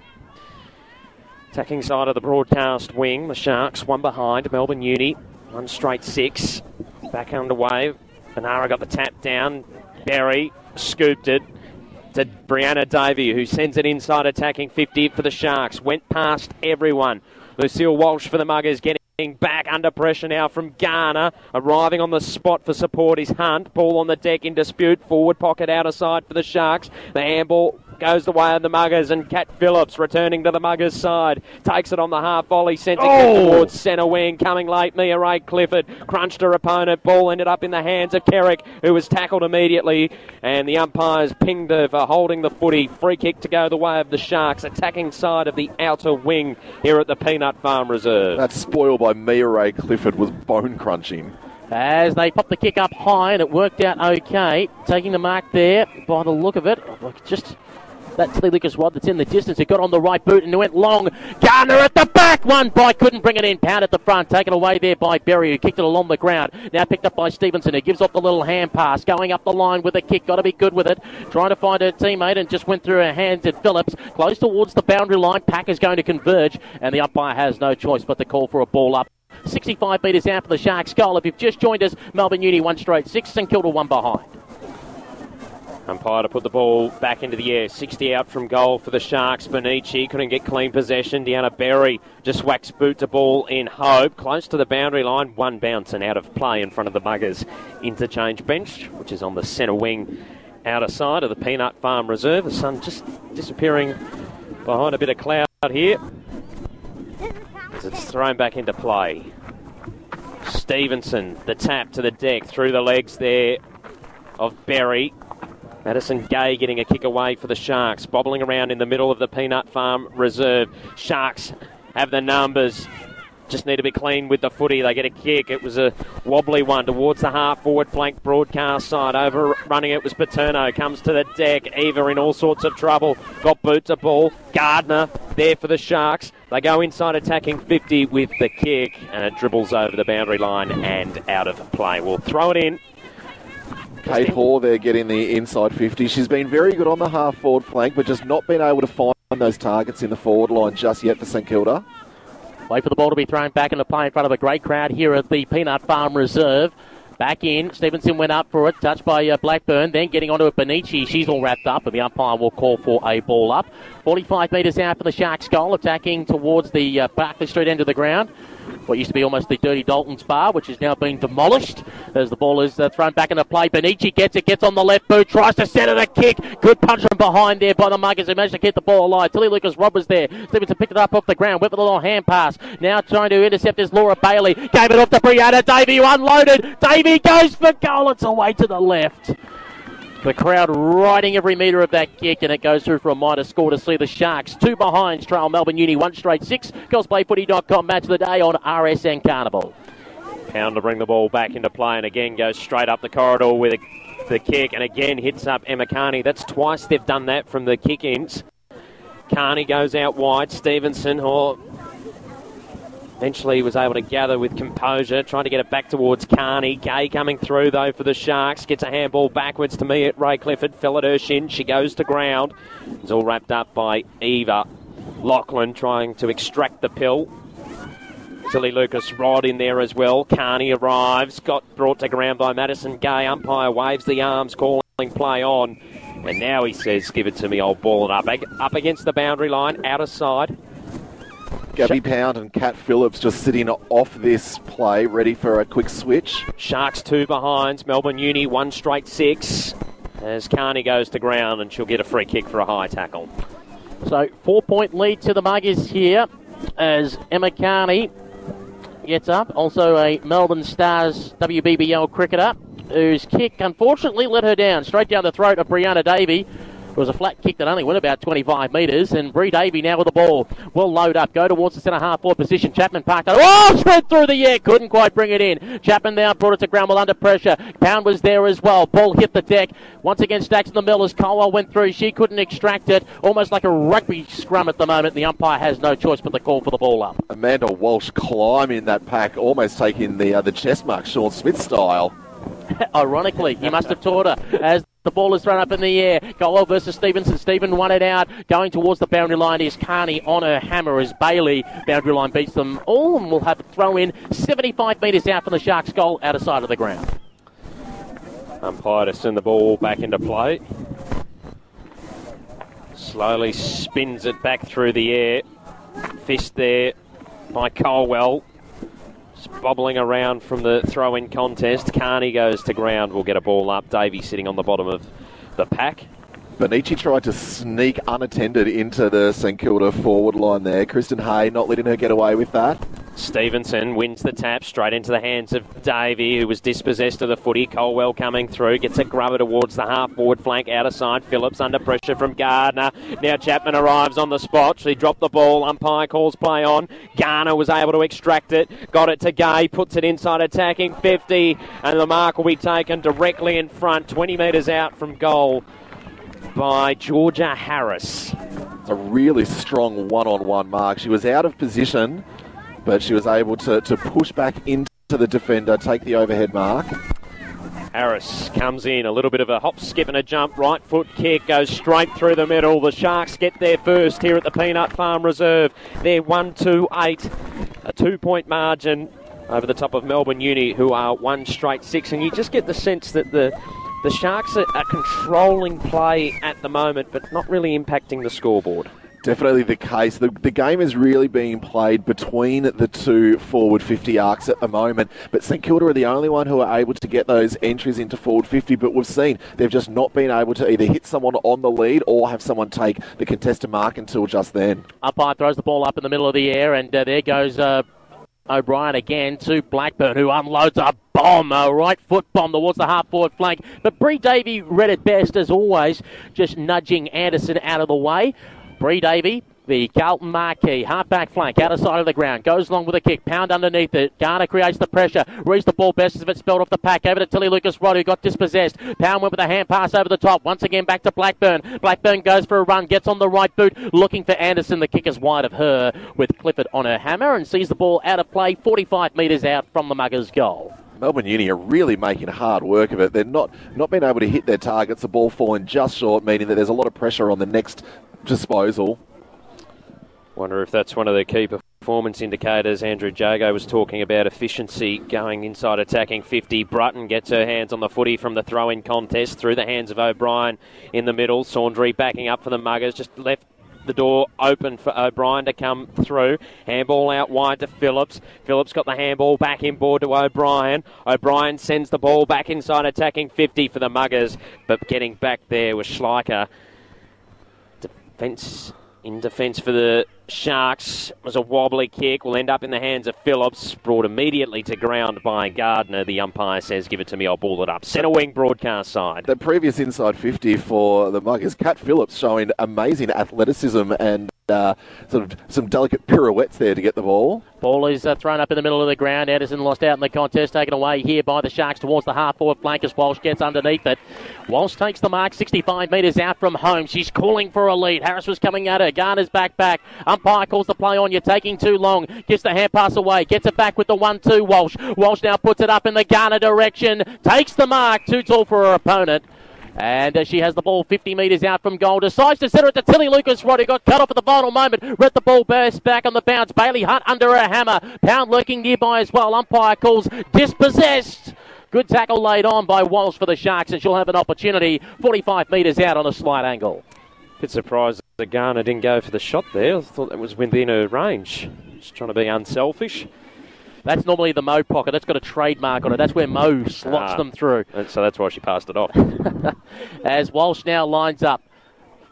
Attacking side of the broadcast wing. The Sharks, one behind. Melbourne Uni, one straight six. Back underway. Benara got the tap down. Berry scooped it to Brianna Davey, who sends it inside attacking 50 for the Sharks. Went past everyone. Lucille Walsh for the Muggers getting back under pressure now from Garner. Arriving on the spot for support is Hunt. Ball on the deck in dispute. Forward pocket outer side for the Sharks. The handball goes the way of the Muggers and Cat Phillips returning to the Muggers side. Takes it on the half volley, sends it Oh! towards centre wing. Coming late, Mia-Rae Clifford crunched her opponent. Ball ended up in the hands of Kerrick, who was tackled immediately. And the umpires pinged her for holding the footy. Free kick to go the way of the Sharks. Attacking side of the outer wing here at the Peanut Farm Reserve. That's spoiled by Mia-Rae Clifford was bone crunching. As they pop the kick up high, and it worked out okay. Taking the mark there by the look of it. Look, Just that Tilly Lucas-Rodd that's in the distance. It got on the right boot and it went long. Garner at the back. One by couldn't bring it in. Pound at the front. Taken away there by Berry, who kicked it along the ground. Now picked up by Stevenson, who gives off the little hand pass. Going up the line with a kick. Got to be good with it. Trying to find her teammate and just went through her hands at Phillips. Close towards the boundary line. Pack is going to converge, and the umpire has no choice but to call for a ball up. 65 metres out for the Sharks goal. If you've just joined us, Melbourne Uni one straight six, St Kilda one behind. Umpire to put the ball back into the air. 60 out from goal for the Sharks. Benici couldn't get clean possession. Deanna Berry just whacks boot to ball in hope. Close to the boundary line. One bounce and out of play in front of the Muggers interchange bench, which is on the centre wing outer side of the Peanut Farm Reserve. The sun just disappearing behind a bit of cloud here as it's thrown back into play. Stevenson, the tap to the deck through the legs there of Berry. Madison Gay getting a kick away for the Sharks, bobbling around in the middle of the Peanut Farm Reserve. Sharks have the numbers. Just need to be clean with the footy. They get a kick. It was a wobbly one towards the half forward flank broadcast side. Overrunning it was Paterno. Comes to the deck. Eva in all sorts of trouble. Got boot to ball. Gardner there for the Sharks. They go inside attacking 50 with the kick. And it dribbles over the boundary line and out of play. We'll throw it in. Kate Hall there getting the inside 50. She's been very good on the half forward flank, but just not been able to find those targets in the forward line just yet for St Kilda. Wait for the ball to be thrown back into play in front of a great crowd here at the Peanut Farm Reserve. Back in, Stevenson went up for it, touched by uh, Blackburn, then getting onto it, Benici. She's all wrapped up, and the umpire will call for a ball up. 45 metres out for the Sharks goal, attacking towards the uh, Barclay Street end of the ground. What used to be almost the Dirty Dalton's bar, which has now been demolished as the ball is uh, thrown back into play. Benici gets it, gets on the left boot, tries to set it a kick. Good punch from behind there by the Muggers who managed to keep the ball alive. Tilly Lucas-Rodd was there. Stevenson picked it up off the ground, went with a little hand pass. Now trying to intercept is Laura Bailey. Gave it off to Brianna Davey, unloaded. Davey goes for goal. It's away to the left. The crowd riding every metre of that kick, and it goes through for a minor score to see the Sharks. Two behinds trail Melbourne Uni, one straight six. GirlsPlayFooty.com match of the day on RSN Carnival. Pound to bring the ball back into play and again goes straight up the corridor with the kick and again hits up Emma Carney. That's twice they've done that from the kick ins. Carney goes out wide. Stevenson, or eventually he was able to gather with composure, trying to get it back towards Carney. Gay coming through though for the Sharks. Gets a handball backwards to me at Ray Clifford. Fell at her shin. She goes to ground. It's all wrapped up by Eva. Lachlan trying to extract the pill. Tilly Lucas-Rodd in there as well. Carney arrives, got brought to ground by Madison Gay. Umpire waves the arms, calling play on. And now he says, give it to me, I'll ball it up. Up against the boundary line, outer side. Gabby Pound and Kat Phillips just sitting off this play, ready for a quick switch. Sharks two behinds, Melbourne Uni one straight six. As Carney goes to ground and she'll get a free kick for a high tackle. So four point lead to the Muggers here as Emma Carney gets up. Also a Melbourne Stars WBBL cricketer whose kick unfortunately let her down straight down the throat of Brianna Davey. It was a flat kick that only went about 25 metres, and Bree Davey now with the ball. Will load up, go towards the centre half forward position. Chapman parked out. Oh, spread through the air, couldn't quite bring it in. Chapman now brought it to ground while under pressure. Pound was there as well. Ball hit the deck. Once again, stacks in the middle as Colwell went through. She couldn't extract it. Almost like a rugby scrum at the moment. The umpire has no choice but to call for the ball up. Amanda Walsh climbing that pack, almost taking the uh, the chest mark Shaun Smith style. [LAUGHS] Ironically, he must have taught her as the ball is thrown up in the air. Colwell versus Stevenson. Stephen won it out. Going towards the boundary line is Carney on her hammer as Bailey. Boundary line beats them all and will have a throw in 75 metres out from the Sharks' goal out of sight of the ground. Umpire to send the ball back into play. Slowly spins it back through the air. Fist there by Colwell. Bobbling around from the throw in contest. Carney goes to ground. We'll get a ball up. Davey sitting on the bottom of the pack. Benici tried to sneak unattended into the St Kilda forward line there. Kristen Hay not letting her get away with that. Stevenson wins the tap straight into the hands of Davey, who was dispossessed of the footy. Colwell coming through, gets a grubber towards the half forward flank, out of side. Phillips under pressure from Gardner. Now Chapman arrives on the spot. She dropped the ball. Umpire calls play on. Garner was able to extract it, got it to Gay, puts it inside attacking 50, and the mark will be taken directly in front, 20 metres out from goal by Georgia Harris. A really strong one on one mark. She was out of position, but she was able to, to push back into the defender, take the overhead mark. Harris comes in, a little bit of a hop, skip, and a jump. Right foot kick goes straight through the middle. The Sharks get there first here at the Peanut Farm Reserve. They're 1 2 8, a two point margin over the top of Melbourne Uni, who are one straight six. And you just get the sense that the the Sharks are, are controlling play at the moment, but not really impacting the scoreboard. Definitely the case. The, the game is really being played between the two forward 50 arcs at the moment, but St Kilda are the only one who are able to get those entries into forward 50. But we've seen they've just not been able to either hit someone on the lead or have someone take the contested mark until just then. Umpire throws the ball up in the middle of the air, and uh, there goes. Uh, O'Brien again to Blackburn, who unloads a bomb, a right foot bomb towards the half forward flank. But Bree Davey read it best, as always, just nudging Anderson out of the way. Bree Davey, the Carlton marquee, half back flank, out of side of the ground, goes along with a kick, pound underneath it. Garner creates the pressure, reads the ball best as if it's spelled off the pack. Over to Tilly Lucas-Rodd, who got dispossessed. Pound went with a hand pass over the top. Once again back to Blackburn. Blackburn goes for a run, gets on the right boot, looking for Anderson. The kick is wide of her with Clifford on her hammer and sees the ball out of play, 45 metres out from the Muggers' goal. Melbourne Uni are really making hard work of it. They're not not being able to hit their targets. The ball falling just short, meaning that there's a lot of pressure on the next disposal. Wonder if that's one of the key performance indicators. Andrew Jago was talking about efficiency going inside attacking 50. Brutton gets her hands on the footy from the throw in contest through the hands of O'Brien in the middle. Saundry backing up for the Muggers, just left the door open for O'Brien to come through. Handball out wide to Phillips. Phillips got the handball back in board to O'Brien. O'Brien sends the ball back inside attacking 50 for the Muggers, but getting back there was Schleicher. Defence in defence for the Sharks was a wobbly kick. Will end up in the hands of Phillips. Brought immediately to ground by Gardner. The umpire says, "Give it to me. I'll ball it up." Centre wing broadcast side. The previous inside 50 for the Muggers, Cat Phillips showing amazing athleticism and uh, sort of some delicate pirouettes there to get the ball. Ball is uh, thrown up in the middle of the ground. Anderson lost out in the contest, taken away here by the Sharks towards the half forward flank as Walsh gets underneath it. Walsh takes the mark 65 metres out from home. She's calling for a lead. Harris was coming at her. Garner's back back. Umpire calls the play on. You're taking too long. Gets the hand pass away. Gets it back with the 1 2 Walsh. Walsh now puts it up in the Garner direction. Takes the mark. Too tall for her opponent. And uh, she has the ball 50 metres out from goal. Decides to center it to Tilly Lucas-Rodd, who got cut off at the final moment. Read the ball burst back on the bounce. Bailey Hunt under her hammer. Pound lurking nearby as well. Umpire calls dispossessed. Good tackle laid on by Walsh for the Sharks, and she'll have an opportunity 45 metres out on a slight angle. Bit surprised that Garner didn't go for the shot there. I thought that was within her range. Just trying to be unselfish. That's normally the Mo pocket. That's got a trademark on it. That's where Mo slots Ah. them through. So that's why she passed it off. [LAUGHS] As Walsh now lines up.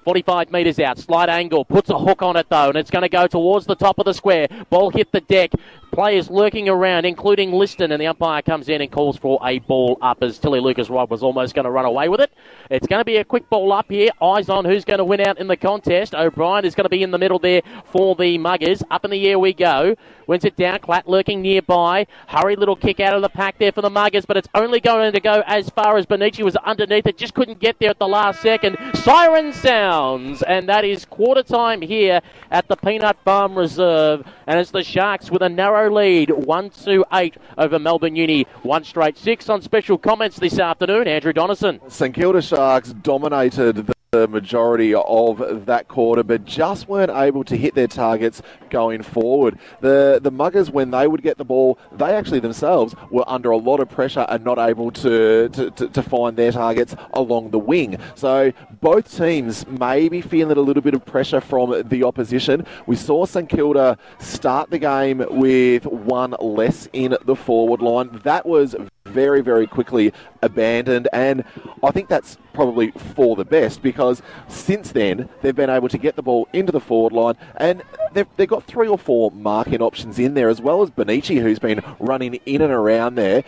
45 metres out, slight angle, puts a hook on it though, and it's going to go towards the top of the square. Ball hit the deck. Players lurking around, including Liston, and the umpire comes in and calls for a ball up as Tilly Lucas-Rodd was almost going to run away with it. It's going to be a quick ball up here. Eyes on who's going to win out in the contest. O'Brien is going to be in the middle there for the Muggers. Up in the air we go. Wins it down. Clatt lurking nearby. Hurry little kick out of the pack there for the Muggers, but it's only going to go as far as Benici was underneath it. Just couldn't get there at the last second. Siren sounds, and that is quarter time here at the Peanut Farm Reserve. And it's the Sharks with a narrow lead, 1 to 8 over Melbourne Uni. One straight six on special comments this afternoon. Andrew Donison. St Kilda Sharks dominated the the majority of that quarter, but just weren't able to hit their targets going forward. The the Muggers, when they would get the ball, they actually themselves were under a lot of pressure and not able to, to, to, to find their targets along the wing. So both teams may be feeling a little bit of pressure from the opposition. We saw St Kilda start the game with one less in the forward line. That was very, very quickly abandoned. And I think that's probably for the best because since then they've been able to get the ball into the forward line and they've, they've got three or four marking options in there as well as Benici who's been running in and around there.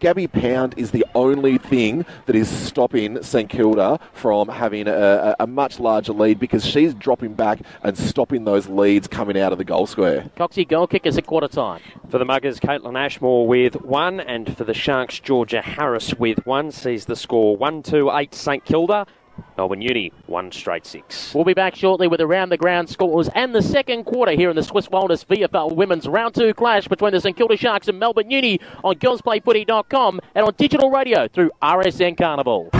Gabby Pound is the only thing that is stopping St Kilda from having a, a, a, much larger lead because she's dropping back and stopping those leads coming out of the goal square. Coxie goal kickers at quarter time. For the Muggers, Caitlin Ashmore with one, and for the Sharks, Georgia Harris with one. Sees the score 1 2 8 St Kilda. Melbourne Uni, one straight six. We'll be back shortly with around the ground scores and the second quarter here in the Swiss Wellness VFL Women's Round 2 clash between the St Kilda Sharks and Melbourne Uni on girlsplayfooty.com and on digital radio through RSN Carnival.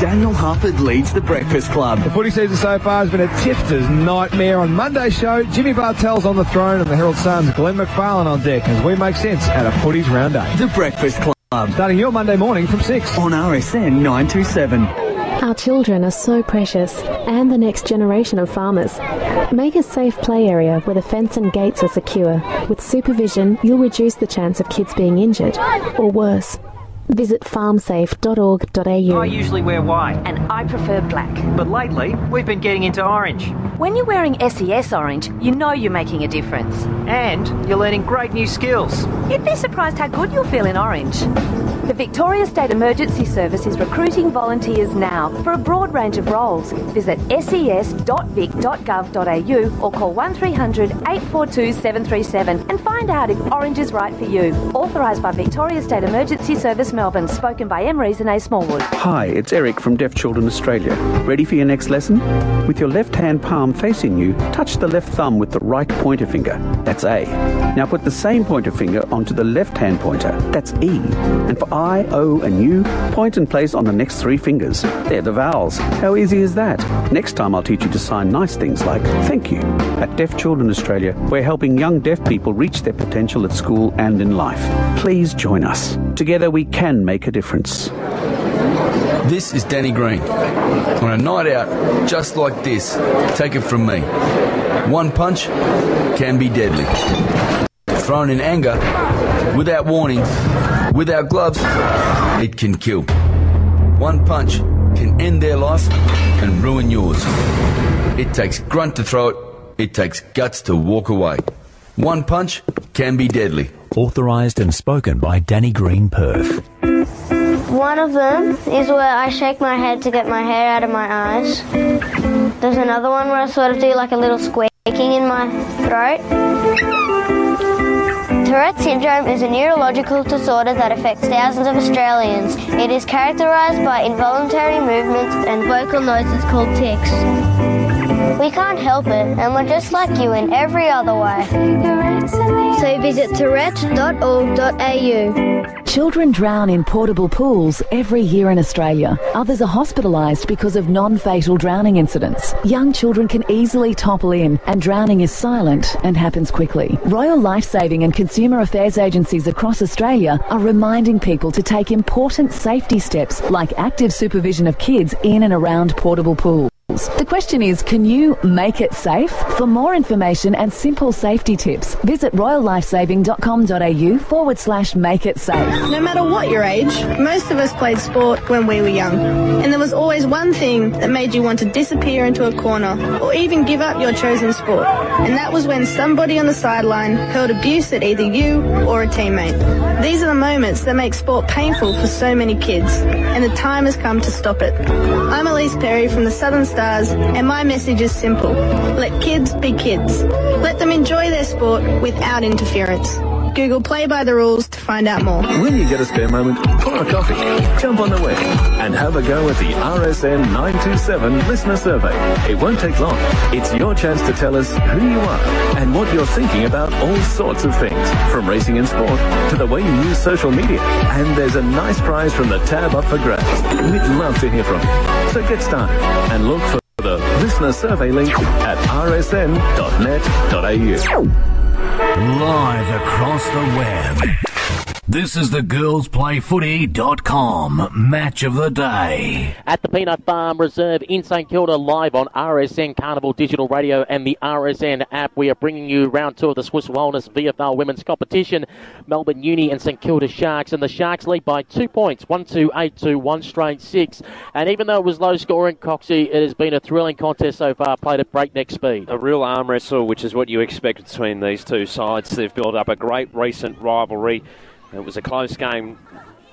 Daniel Harford leads the Breakfast Club. The footy season so far has been a tipster's nightmare. On Monday's show, Jimmy Bartel's on the throne and the Herald Sun's Glenn McFarlane on deck as we make sense out of footy's round eight. The Breakfast Club. Starting your Monday morning from 6. On RSN 927. Our children are so precious, and the next generation of farmers. Make a safe play area where the fence and gates are secure. With supervision, you'll reduce the chance of kids being injured, or worse. Visit farmsafe.org.au. I usually wear white. And I prefer black. But lately, we've been getting into orange. When you're wearing SES orange, you know you're making a difference. And you're learning great new skills. You'd be surprised how good you'll feel in orange. The Victoria State Emergency Service is recruiting volunteers now for a broad range of roles. Visit ses.vic.gov.au or call 1300 842 737 and find out if orange is right for you. Authorised by Victoria State Emergency Service Melbourne. Spoken by M. and A. Smallwood. Hi, it's Eric from Deaf Children Australia. Ready for your next lesson? With your left hand palm facing you, touch the left thumb with the right pointer finger. That's A. Now put the same pointer finger onto the left hand pointer. That's E. And for I, O, and U, point and place on the next three fingers. They're the vowels. How easy is that? Next time I'll teach you to sign nice things like thank you. At Deaf Children Australia, we're helping young deaf people reach their potential at school and in life. Please join us. Together we can make a difference. This is Danny Green. On a night out just like this, take it from me. One punch can be deadly. Thrown in anger, without warning, without gloves, it can kill. One punch can end their life and ruin yours. It takes grunt to throw it, it takes guts to walk away. One punch can be deadly. Authorised and spoken by Danny Green Perth. One of them is where I shake my head to get my hair out of my eyes. There's another one where I sort of do like a little squeaking in my throat. Tourette syndrome is a neurological disorder that affects thousands of Australians. It is characterised by involuntary movements and vocal noises called tics. We can't help it, and we're just like you in every other way. So visit tourette.org.au. Children drown in portable pools every year in Australia. Others are hospitalised because of non-fatal drowning incidents. Young children can easily topple in and drowning is silent and happens quickly. Royal Life Saving and consumer affairs agencies across Australia are reminding people to take important safety steps like active supervision of kids in and around portable pools. The question is, can you make it safe? For more information and simple safety tips, visit royallifesaving.com.au forward slash make it safe. No matter what your age, most of us played sport when we were young. And there was always one thing that made you want to disappear into a corner or even give up your chosen sport. And that was when somebody on the sideline hurled abuse at either you or a teammate. These are the moments that make sport painful for so many kids. And the time has come to stop it. I'm Ellyse Perry from the Southern Stars and my message is simple. Let kids be kids. Let them enjoy their sport without interference. Google Play by the Rules to find out more. When you get a spare moment, pour a coffee, jump on the web, and have a go at the RSN 927 listener survey. It won't take long. It's your chance to tell us who you are and what you're thinking about all sorts of things, from racing and sport to the way you use social media. And there's a nice prize from the tab up for grabs. We'd love to hear from you. So get started and look for the listener survey link at rsn.net.au. Live across the web. This is the girlsplayfooty.com match of the day. At the Peanut Farm Reserve in St Kilda, live on RSN Carnival Digital Radio and the RSN app, we are bringing you round two of the Swiss Wellness VFL Women's Competition. Melbourne Uni and St Kilda Sharks, and the Sharks lead by two points, one two eight two, one straight six. And even though it was low scoring, Coxie, it has been a thrilling contest so far, played at breakneck speed. A real arm wrestle, which is what you expect between these two sides. They've built up a great recent rivalry. It was a close game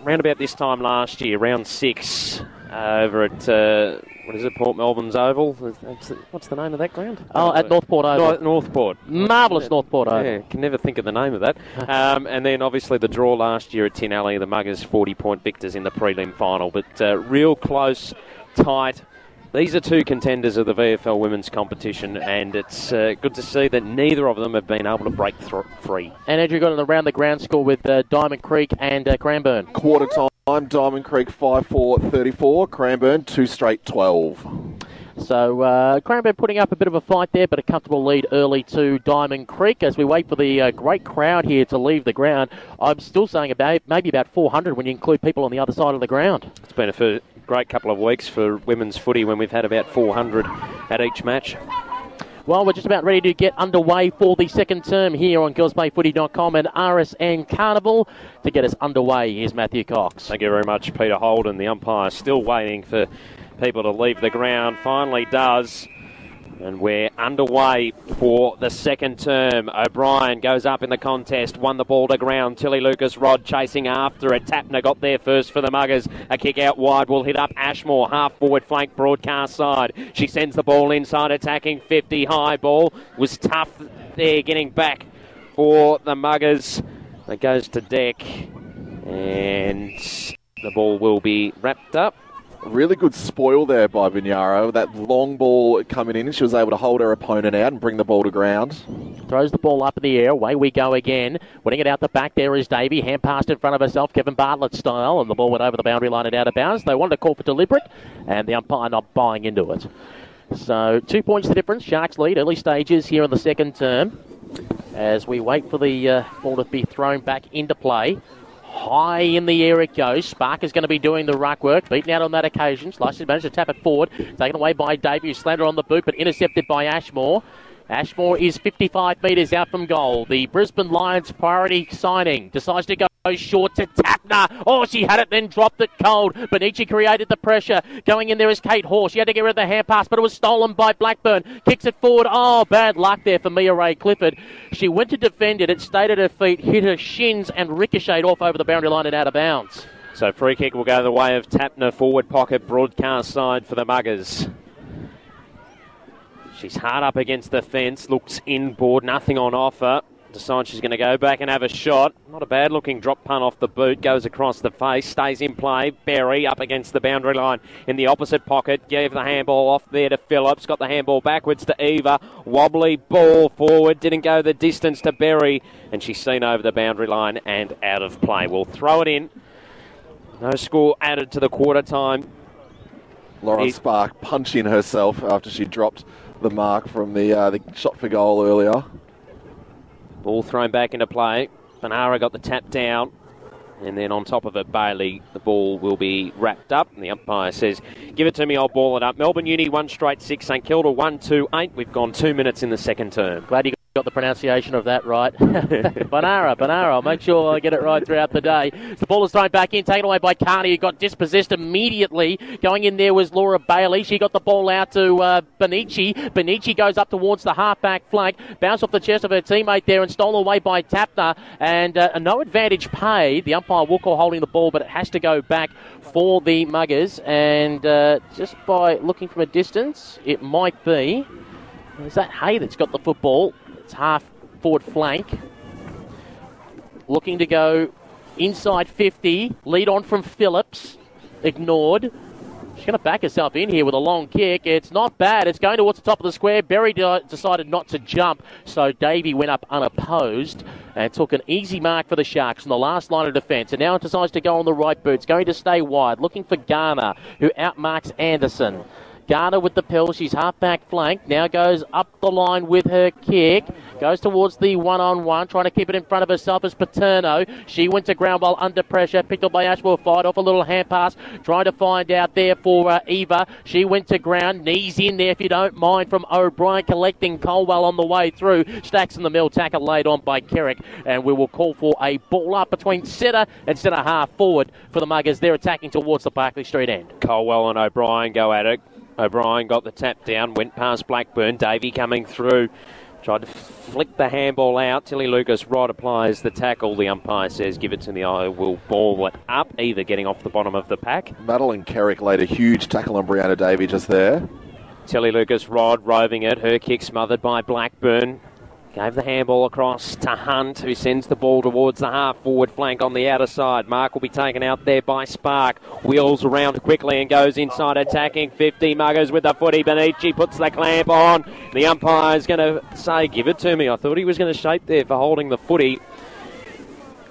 round about this time last year, round six, uh, over at, uh, what is it, Port Melbourne's Oval? What's the, name of that ground? Oh, at Northport Oval. North, Northport. Marvellous Northport Oval. Yeah, can never think of the name of that. [LAUGHS] Um, and then obviously the draw last year at Tin Alley, the Muggers 40 point victors in the prelim final. But uh, real close, tight. These are two contenders of the VFL women's competition, and it's uh, good to see that neither of them have been able to break th- free. And Andrew got an around the ground score with uh, Diamond Creek and uh, Cranbourne. Quarter time, Diamond Creek 5 4 34, Cranbourne 2 straight 12. So uh, Cranbourne putting up a bit of a fight there, but a comfortable lead early to Diamond Creek as we wait for the uh, great crowd here to leave the ground. I'm still saying about maybe about 400 when you include people on the other side of the ground. It's been a f- great couple of weeks for women's footy when we've had about 400 at each match. Well, we're just about ready to get underway for the second term here on girlsplayfooty.com and RSN Carnival. To get us underway, here's Matthew Cox. Thank you very much, Peter Holden. The umpire still waiting for people to leave the ground. Finally does. And we're underway for the second term. O'Brien goes up in the contest, won the ball to ground. Tilly Lucas-Rodd chasing after it. Tapner got there first for the Muggers. A kick out wide will hit up Ashmore, half forward flank broadcast side. She sends the ball inside, attacking 50 high ball. Was tough there getting back for the Muggers. It goes to deck, and the ball will be wrapped up. Really good spoil there by Vignaro. That long ball coming in, she was able to hold her opponent out and bring the ball to ground. Throws the ball up in the air. Away we go again. Winning it out the back there is Davey. Hand passed in front of herself, Kevin Bartlett style, and the ball went over the boundary line and out of bounds. They wanted to call for deliberate, and the umpire not buying into it. So two points the difference. Sharks lead early stages here in the second term as we wait for the uh, ball to be thrown back into play. High in the air it goes. Spark is going to be doing the ruck work. Beaten out on that occasion. Slices managed to tap it forward. Taken away by slammed it on the boot, but intercepted by Ashmore. Ashmore is 55 metres out from goal. The Brisbane Lions priority signing decides to go short to Tapner. Oh, she had it, then dropped it cold. Benici created the pressure. Going in there is Kate Horse. She had to get rid of the hand pass, but it was stolen by Blackburn. Kicks it forward. Oh, bad luck there for Mia-Rae Clifford. She went to defend it. It stayed at her feet, hit her shins, and ricocheted off over the boundary line and out of bounds. So free kick will go the way of Tapner, forward pocket, broadcast side for the Muggers. She's hard up against the fence, looks inboard, nothing on offer. Decides she's going to go back and have a shot. Not a bad looking drop punt off the boot, goes across the face, stays in play. Berry up against the boundary line in the opposite pocket, gave the handball off there to Phillips, got the handball backwards to Eva. Wobbly ball forward, didn't go the distance to Berry, and she's seen over the boundary line and out of play. We'll throw it in. No score added to the quarter time. Lauren Spark punching herself after she dropped the mark from the, uh, the shot for goal earlier. Ball thrown back into play. Banara got the tap down. And then on top of it, Bailey, the ball will be wrapped up. And the umpire says, Give it to me, I'll ball it up. Melbourne Uni, one straight six. St Kilda, one, two, eight. We've gone two minutes in the second term. Glad you the pronunciation of that right. [LAUGHS] Banara, Banara. I'll make sure I get it right throughout the day. The ball is thrown back in, taken away by Carney, who got dispossessed immediately. Going in there was Laura Bailey. She got the ball out to uh, Benici. Benici goes up towards the half-back flank, bounced off the chest of her teammate there and stolen away by Tapner. And uh, no advantage paid. The umpire will call holding the ball, but it has to go back for the Muggers. And uh, just by looking from a distance, it might be. Is that Hay that's got the football? It's half forward flank. Looking to go inside 50. Lead on from Phillips. Ignored. She's going to back herself in here with a long kick. It's not bad. It's going towards the top of the square. Berry de- decided not to jump, so Davey went up unopposed and took an easy mark for the Sharks in the last line of defence. And now it decides to go on the right boot. It's going to stay wide, looking for Garner, who outmarks Anderson. Garner with the pill. She's half back flank. Now goes up the line with her kick. Goes towards the one on one, trying to keep it in front of herself as Paterno. She went to ground while under pressure. Picked up by Ashwell. Fired off a little hand pass. Trying to find out there for uh, Eva. She went to ground. Knees in there if you don't mind from O'Brien collecting Colwell on the way through. Stacks in the mill. Tackle laid on by Kerrick. And we will call for a ball up between centre and centre half forward for the Muggers. They're attacking towards the Barclay Street end. Colwell and O'Brien go at it. O'Brien got the tap down, went past Blackburn. Davey coming through. Tried to flick the handball out. Tilly Lucas-Rodd applies the tackle. The umpire says, give it to me. I will ball it up, either getting off the bottom of the pack. Madeline Kerrick laid a huge tackle on Brianna Davey just there. Tilly Lucas Rod roving it. Her kick smothered by Blackburn. Gave the handball across to Hunt, who sends the ball towards the half forward flank on the outer side. Mark will be taken out there by Spark. Wheels around quickly and goes inside attacking 50. Muggers with the footy. Benici puts the clamp on. The umpire's going to say, Give it to me. I thought he was going to shape there for holding the footy.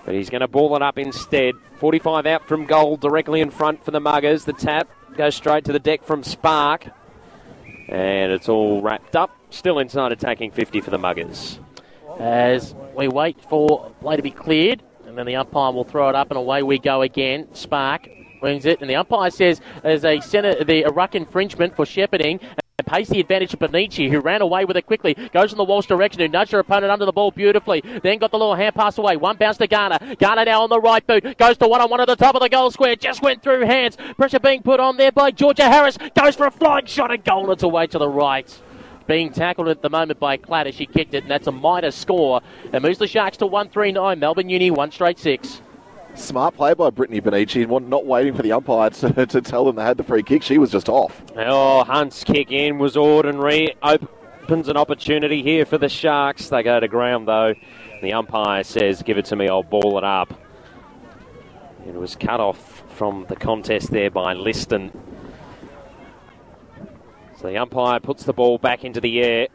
But he's going to ball it up instead. 45 out from goal, directly in front for the Muggers. The tap goes straight to the deck from Spark. And it's all wrapped up. Still inside attacking 50 for the Muggers. As we wait for play to be cleared, and then the umpire will throw it up, and away we go again. Spark wings it, and the umpire says there's a centre, the a ruck infringement for shepherding. And pays the advantage to Benici, who ran away with it quickly. Goes in the Walsh direction, who nudged her opponent under the ball beautifully. Then got the little hand pass away. One bounce to Garner. Garner now on the right boot. Goes to one on one at the top of the goal square. Just went through hands. Pressure being put on there by Georgia Harris. Goes for a flying shot and goal. It's away to the right being tackled at the moment by Clatter. She kicked it, and that's a minor score. It moves the Sharks to 139. Melbourne Uni, one straight six. Smart play by Brittany Benici, not waiting for the umpire to, to tell them they had the free kick. She was just off. Oh, Hunt's kick in was ordinary. Opens an opportunity here for the Sharks. They go to ground, though. The umpire says, Give it to me, I'll ball it up. It was cut off from the contest there by Liston. So the umpire puts the ball back into the air.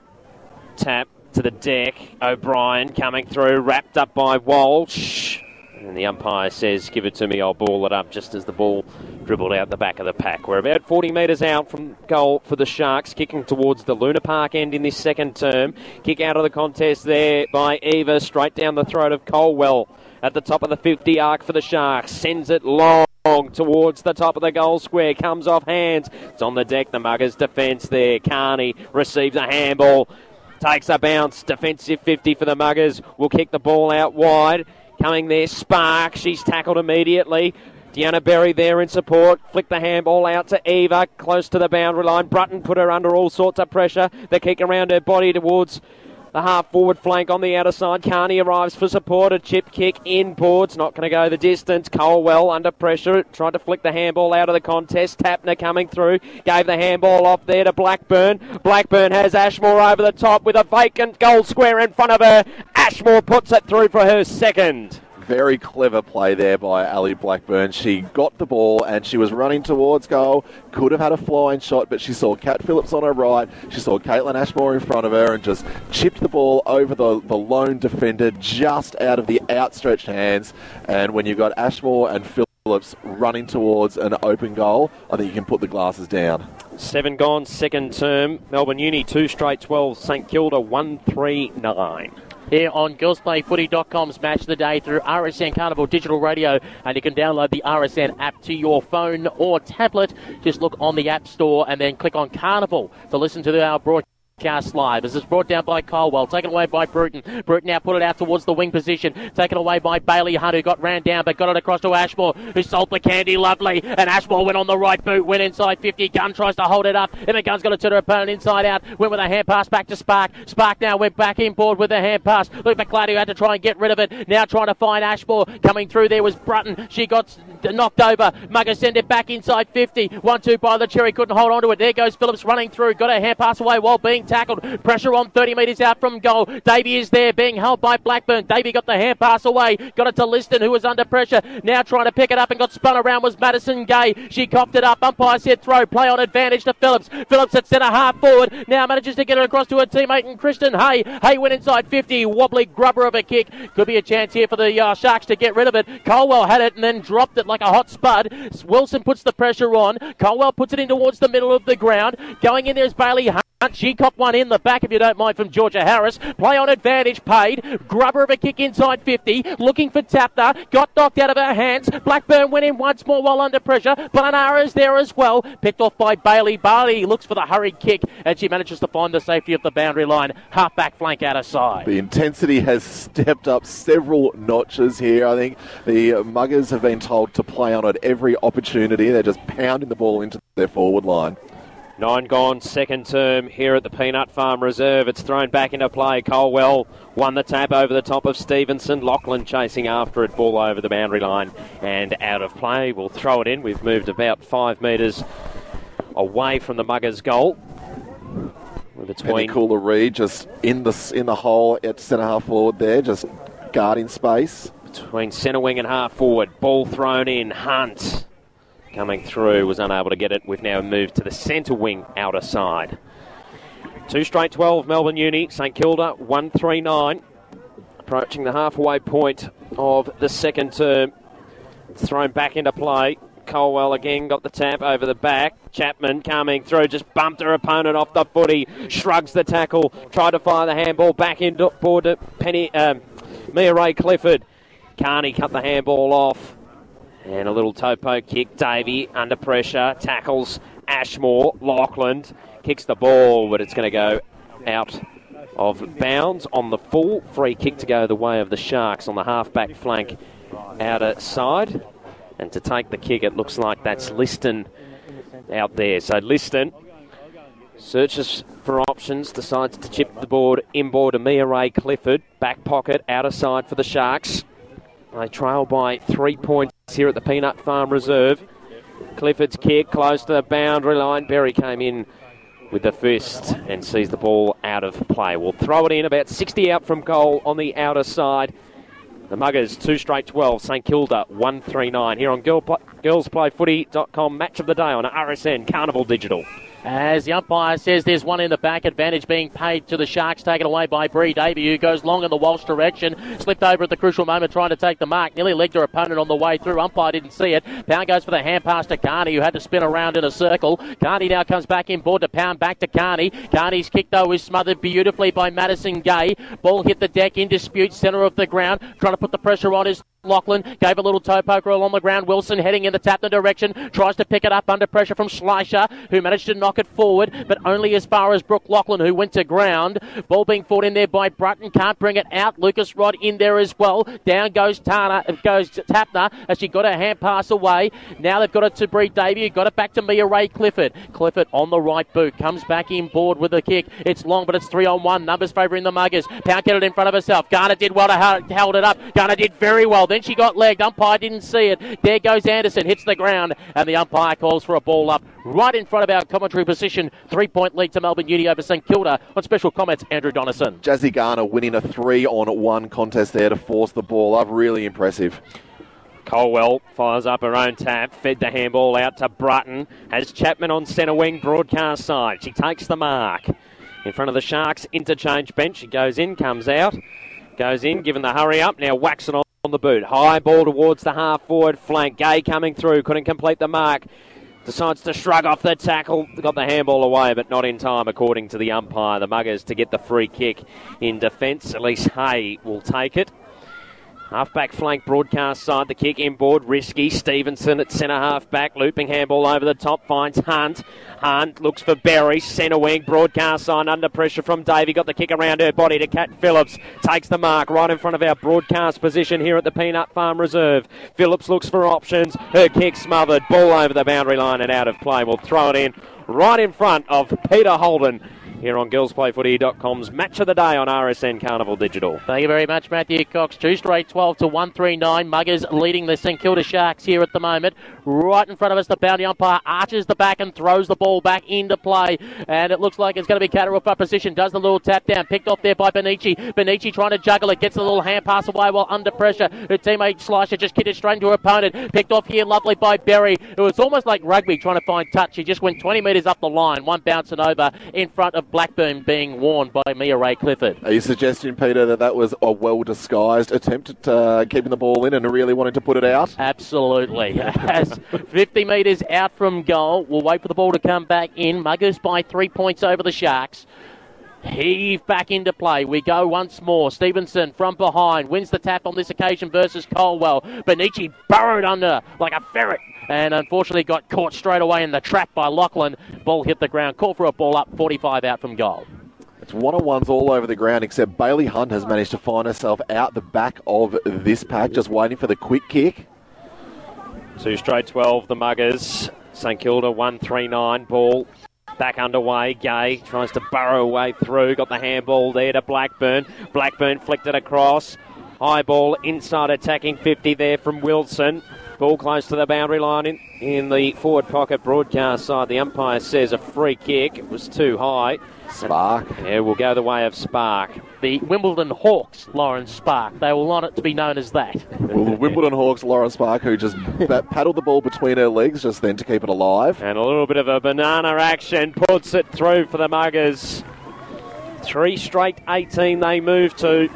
Tap to the deck. O'Brien coming through, wrapped up by Walsh. And the umpire says, Give it to me, I'll ball it up, just as the ball dribbled out the back of the pack. We're about 40 metres out from goal for the Sharks, kicking towards the Luna Park end in this second term. Kick out of the contest there by Eva, straight down the throat of Colwell at the top of the 50 arc for the Sharks. Sends it long towards the top of the goal square. Comes off hands. It's on the deck. The Muggers defence there. Carney receives a handball. Takes a bounce. Defensive 50 for the Muggers. Will kick the ball out wide. Coming there, Spark. She's tackled immediately. Deanna Berry there in support. Flick the handball out to Eva, close to the boundary line. Brutton put her under all sorts of pressure. The kick around her body towards the half forward flank on the outer side. Carney arrives for support. A chip kick in boards. Not going to go the distance. Colwell under pressure. Tried to flick the handball out of the contest. Tapner coming through. Gave the handball off there to Blackburn. Blackburn has Ashmore over the top with a vacant goal square in front of her. Ashmore puts it through for her second very clever play there by Ali Blackburn. She got the ball and she was running towards goal. Could have had a flying shot, but she saw Kat Phillips on her right. She saw Caitlin Ashmore in front of her and just chipped the ball over the, the lone defender just out of the outstretched hands. And when you've got Ashmore and Phillips running towards an open goal, I think you can put the glasses down. Seven gone, second term. Melbourne Uni, two straight 12. St Kilda, 1 3 9. Here on girlsplayfooty.com's Match of the Day through RSN Carnival Digital Radio. And you can download the RSN app to your phone or tablet. Just look on the App Store and then click on Carnival to listen to our broadcast. Cast live. This is brought down by Colwell, taken away by Bruton. Bruton now put it out towards the wing position, taken away by Bailey Hunt, who got ran down but got it across to Ashmore, who sold the candy lovely. And Ashmore went on the right boot, went inside 50. Gun tries to hold it up, the Gunn's got to turn her opponent inside out. Went with a hand pass back to Spark. Spark now went back in board with a hand pass. Luke McClady had to try and get rid of it. Now trying to find Ashmore. Coming through there was Brutton. She got knocked over. Mugger send it back inside 50. 1 2 by the Cherry, couldn't hold on to it. There goes Phillips running through. Got a hand pass away while being tackled. Pressure on 30 metres out from goal. Davey is there being held by Blackburn. Davey got the hand pass away. Got it to Liston, who was under pressure. Now trying to pick it up and got spun around was Madison Gay. She coughed it up. Umpire said throw. Play on advantage to Phillips. Phillips at centre half forward. Now manages to get it across to her teammate and Christian Hay. Hay went inside 50. Wobbly grubber of a kick. Could be a chance here for the uh, Sharks to get rid of it. Colwell had it and then dropped it like a hot spud. Wilson puts the pressure on. Colwell puts it in towards the middle of the ground. Going in there is Bailey Hunt. She copped one in the back, if you don't mind, from Georgia Harris. Play on advantage, paid. Grubber of a kick inside 50. Looking for Tapner. Got knocked out of her hands. Blackburn went in once more while under pressure. Planara is there as well. Picked off by Bailey. Bailey looks for the hurried kick, and she manages to find the safety of the boundary line. Half back flank out of side. The intensity has stepped up several notches here. I think the Muggers have been told to play on at every opportunity. They're just pounding the ball into their forward line. Nine gone, second term here at the Peanut Farm Reserve. It's thrown back into play. Colwell won the tap over the top of Stevenson. Lachlan chasing after it, ball over the boundary line and out of play. We'll throw it in. We've moved about five metres away from the Muggers' goal. Between Cula-Reid just in the in the hole at centre half forward there, just guarding space. Between centre wing and half forward. Ball thrown in. Hunt coming through, was unable to get it. We've now moved to the centre wing outer side. Two straight 12, Melbourne Uni, St Kilda 139. Approaching the halfway point of the second term. Thrown back into play. Colwell again got the tap over the back. Chapman coming through, just bumped her opponent off the footy, shrugs the tackle, tried to fire the handball back in board to Penny, um, Mia-Rae Clifford. Carney cut the handball off. And a little topo kick. Davey under pressure. Tackles Ashmore. Lachlan kicks the ball, but it's going to go out of bounds on the full. Free kick to go the way of the Sharks on the half-back flank outer side. And to take the kick, it looks like that's Liston out there. So Liston searches for options, decides to chip the board inboard to Mia-Rae Clifford. Back pocket, outer side for the Sharks. They trail by three points here at the Peanut Farm Reserve. Clifford's kick close to the boundary line. Berry came in with the fist and sees the ball out of play. We'll throw it in about 60 out from goal on the outer side. The Muggers, two straight 12. St Kilda, 139. Here on girl, girlsplayfooty.com, match of the day on RSN Carnival Digital. As the umpire says there's one in the back, advantage being paid to the Sharks, taken away by Bree Davey, who goes long in the Walsh direction, slipped over at the crucial moment trying to take the mark, nearly legged her opponent on the way through. Umpire didn't see it. Pound goes for the hand pass to Carney, who had to spin around in a circle. Carney now comes back in board to Pound back to Carney. Carney's kick, though, is smothered beautifully by Madison Gay. Ball hit the deck in dispute, centre of the ground, trying to put the pressure on his Lachlan gave a little toe poker along the ground. Wilson heading in the Tapner direction, tries to pick it up under pressure from Schleicher, who managed to knock it forward, but only as far as Brooke Lachlan, who went to ground. Ball being fought in there by Brutton, can't bring it out. Lucas-Rodd in there as well. Down goes Tana, goes Tapner as she got her hand pass away. Now they've got it to Bree Davey, got it back to Mia-Rae Clifford. Clifford on the right boot, comes back in board with a kick. It's long, but it's three on one. Numbers favouring the Muggers. Pound get it in front of herself. Garner did well to hold it up. Garner did very well. Then she got legged. Umpire didn't see it. There goes Anderson. Hits the ground. And the umpire calls for a ball up right in front of our commentary position. Three point lead to Melbourne Uni over St Kilda. On special comments, Andrew Donaldson. Jazzy Garner winning a three on one contest there to force the ball up. Really impressive. Colwell fires up her own tap, fed the handball out to Brutton. Has Chapman on centre wing, broadcast side. She takes the mark. In front of the Sharks interchange bench. She goes in, comes out, goes in, given the hurry up. Now whacks it on on the boot. High ball towards the half forward flank. Gay coming through. Couldn't complete the mark. decides to shrug off the tackle. Got the handball away, but not in time, according to the umpire. The Muggers to get the free kick in defence. At least Hay will take it. Half-back flank broadcast side, the kick inboard, risky. Stevenson at centre half-back, looping handball over the top, finds Hunt. Hunt looks for Berry, centre wing, broadcast side under pressure from Davey. Got the kick around her body to Kat Phillips. Takes the mark right in front of our broadcast position here at the Peanut Farm Reserve. Phillips looks for options. Her kick smothered, ball over the boundary line and out of play. We'll throw it in right in front of Peter Holden here on girlsplayfooty.com's match of the day on RSN Carnival Digital. Thank you very much, Matthew Cox. Two straight 12 to 139. Muggers leading the St Kilda Sharks here at the moment. Right in front of us, the boundary umpire arches the back and throws the ball back into play. And it looks like it's going to be Catterall for position. Does the little tap down. Picked off there by Benici. Benici trying to juggle it. Gets a little hand pass away while under pressure. Her teammate Slicer just kicked it straight into her opponent. Picked off here lovely by Berry. It was almost like rugby trying to find touch. She just went 20 metres up the line. One bouncing over in front of Blackburn being worn by Mia-Rae Clifford. Are you suggesting, Peter, that that was a well disguised attempt at uh, keeping the ball in and really wanting to put it out? Absolutely. [LAUGHS] As 50 metres out from goal, we'll wait for the ball to come back in. Muggers by three points over the Sharks. Heave back into play. We go once more. Stevenson from behind wins the tap on this occasion versus Colwell. Benici burrowed under like a ferret and unfortunately got caught straight away in the trap by Lachlan. Ball hit the ground. Call for a ball up. 45 out from goal. It's one on ones all over the ground, except Bailey Hunt has managed to find herself out the back of this pack, just waiting for the quick kick. Two straight 12, the Muggers. St Kilda 139 ball. Back underway. Gay tries to burrow away through. Got the handball there to Blackburn. Blackburn flicked it across. High ball inside attacking 50 there from Wilson. Ball close to the boundary line in, in the forward pocket broadcast side. The umpire says a free kick. It was too high. Spark. Yeah, we'll go the way of Spark. The Wimbledon Hawks, Lauren Spark. They will want it to be known as that. well, the Wimbledon Hawks, Lauren Spark, who just paddled the ball between her legs just then to keep it alive. And a little bit of a banana action puts it through for the Muggers. Three straight 18 they move to.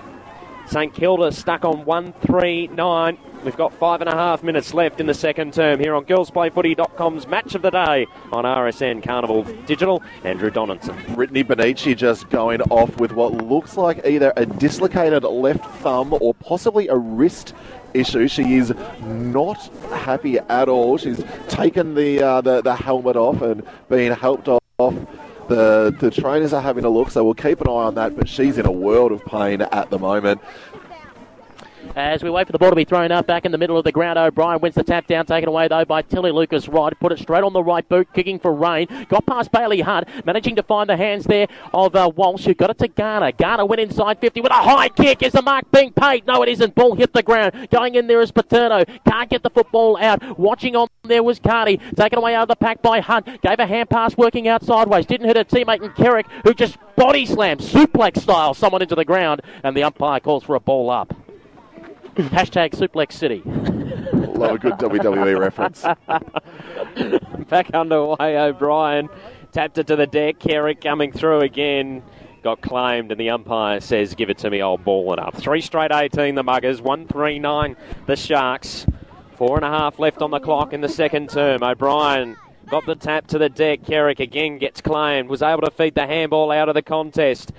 St Kilda stuck on 139. We've got five and a half minutes left in the second term here on girlsplayfooty.com's match of the day on RSN Carnival Digital. Andrew Donaldson. Brittany Benici just going off with what looks like either a dislocated left thumb or possibly a wrist issue. She is not happy at all. She's taken the uh, the, the helmet off and being helped off. The, the trainers are having a look, so we'll keep an eye on that. But she's in a world of pain at the moment. As we wait for the ball to be thrown up back in the middle of the ground, O'Brien wins the tap down, taken away though by Tilly Lucas-Rodd. Put it straight on the right boot, kicking for Rain. Got past Bailey Hunt, managing to find the hands there of uh, Walsh, who got it to Garner. Garner went inside 50 with a high kick. Is the mark being paid? No, it isn't. Ball hit the ground. Going in there is Paterno. Can't get the football out. Watching on there was Carney. Taken away out of the pack by Hunt. Gave a hand pass working out sideways. Didn't hit her teammate in Kerrick, who just body slammed, suplex style, someone into the ground. And the umpire calls for a ball up. Hashtag Suplex City. Love a good WWE reference. Back underway, O'Brien tapped it to the deck. Kerrick coming through again. Got claimed, and the umpire says, Give it to me, I'll ball it up. Three straight 18, the Muggers. 139, the Sharks. Four and a half left on the clock in the second term. O'Brien got the tap to the deck. Kerrick again gets claimed. Was able to feed the handball out of the contest.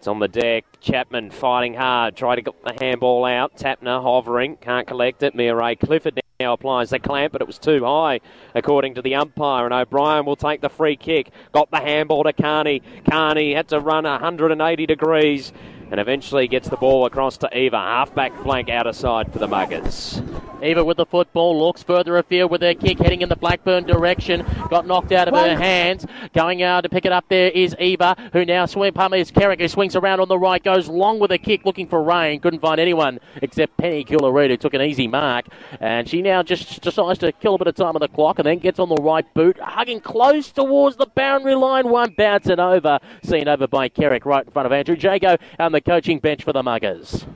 It's on the deck. Chapman fighting hard. Try to get the handball out. Tapner hovering. Can't collect it. Mia-Rae Clifford now applies the clamp, but it was too high, according to the umpire. And O'Brien will take the free kick. Got the handball to Carney. Carney had to run 180 degrees and eventually gets the ball across to Eva. Halfback flank outer side for the Muggers. Eva with the football looks further afield with her kick heading in the Blackburn direction. Got knocked out of her hands. Going out to pick it up there is Eva, who now swing pump is Kerrick, who swings around on the right, goes long with a kick looking for rain. Couldn't find anyone except Penny Cula-Reid, who took an easy mark. And she now just decides to kill a bit of time on the clock and then gets on the right boot, hugging close towards the boundary line. One bouncing over, seen over by Kerrick right in front of Andrew Jago and the coaching bench for the Muggers.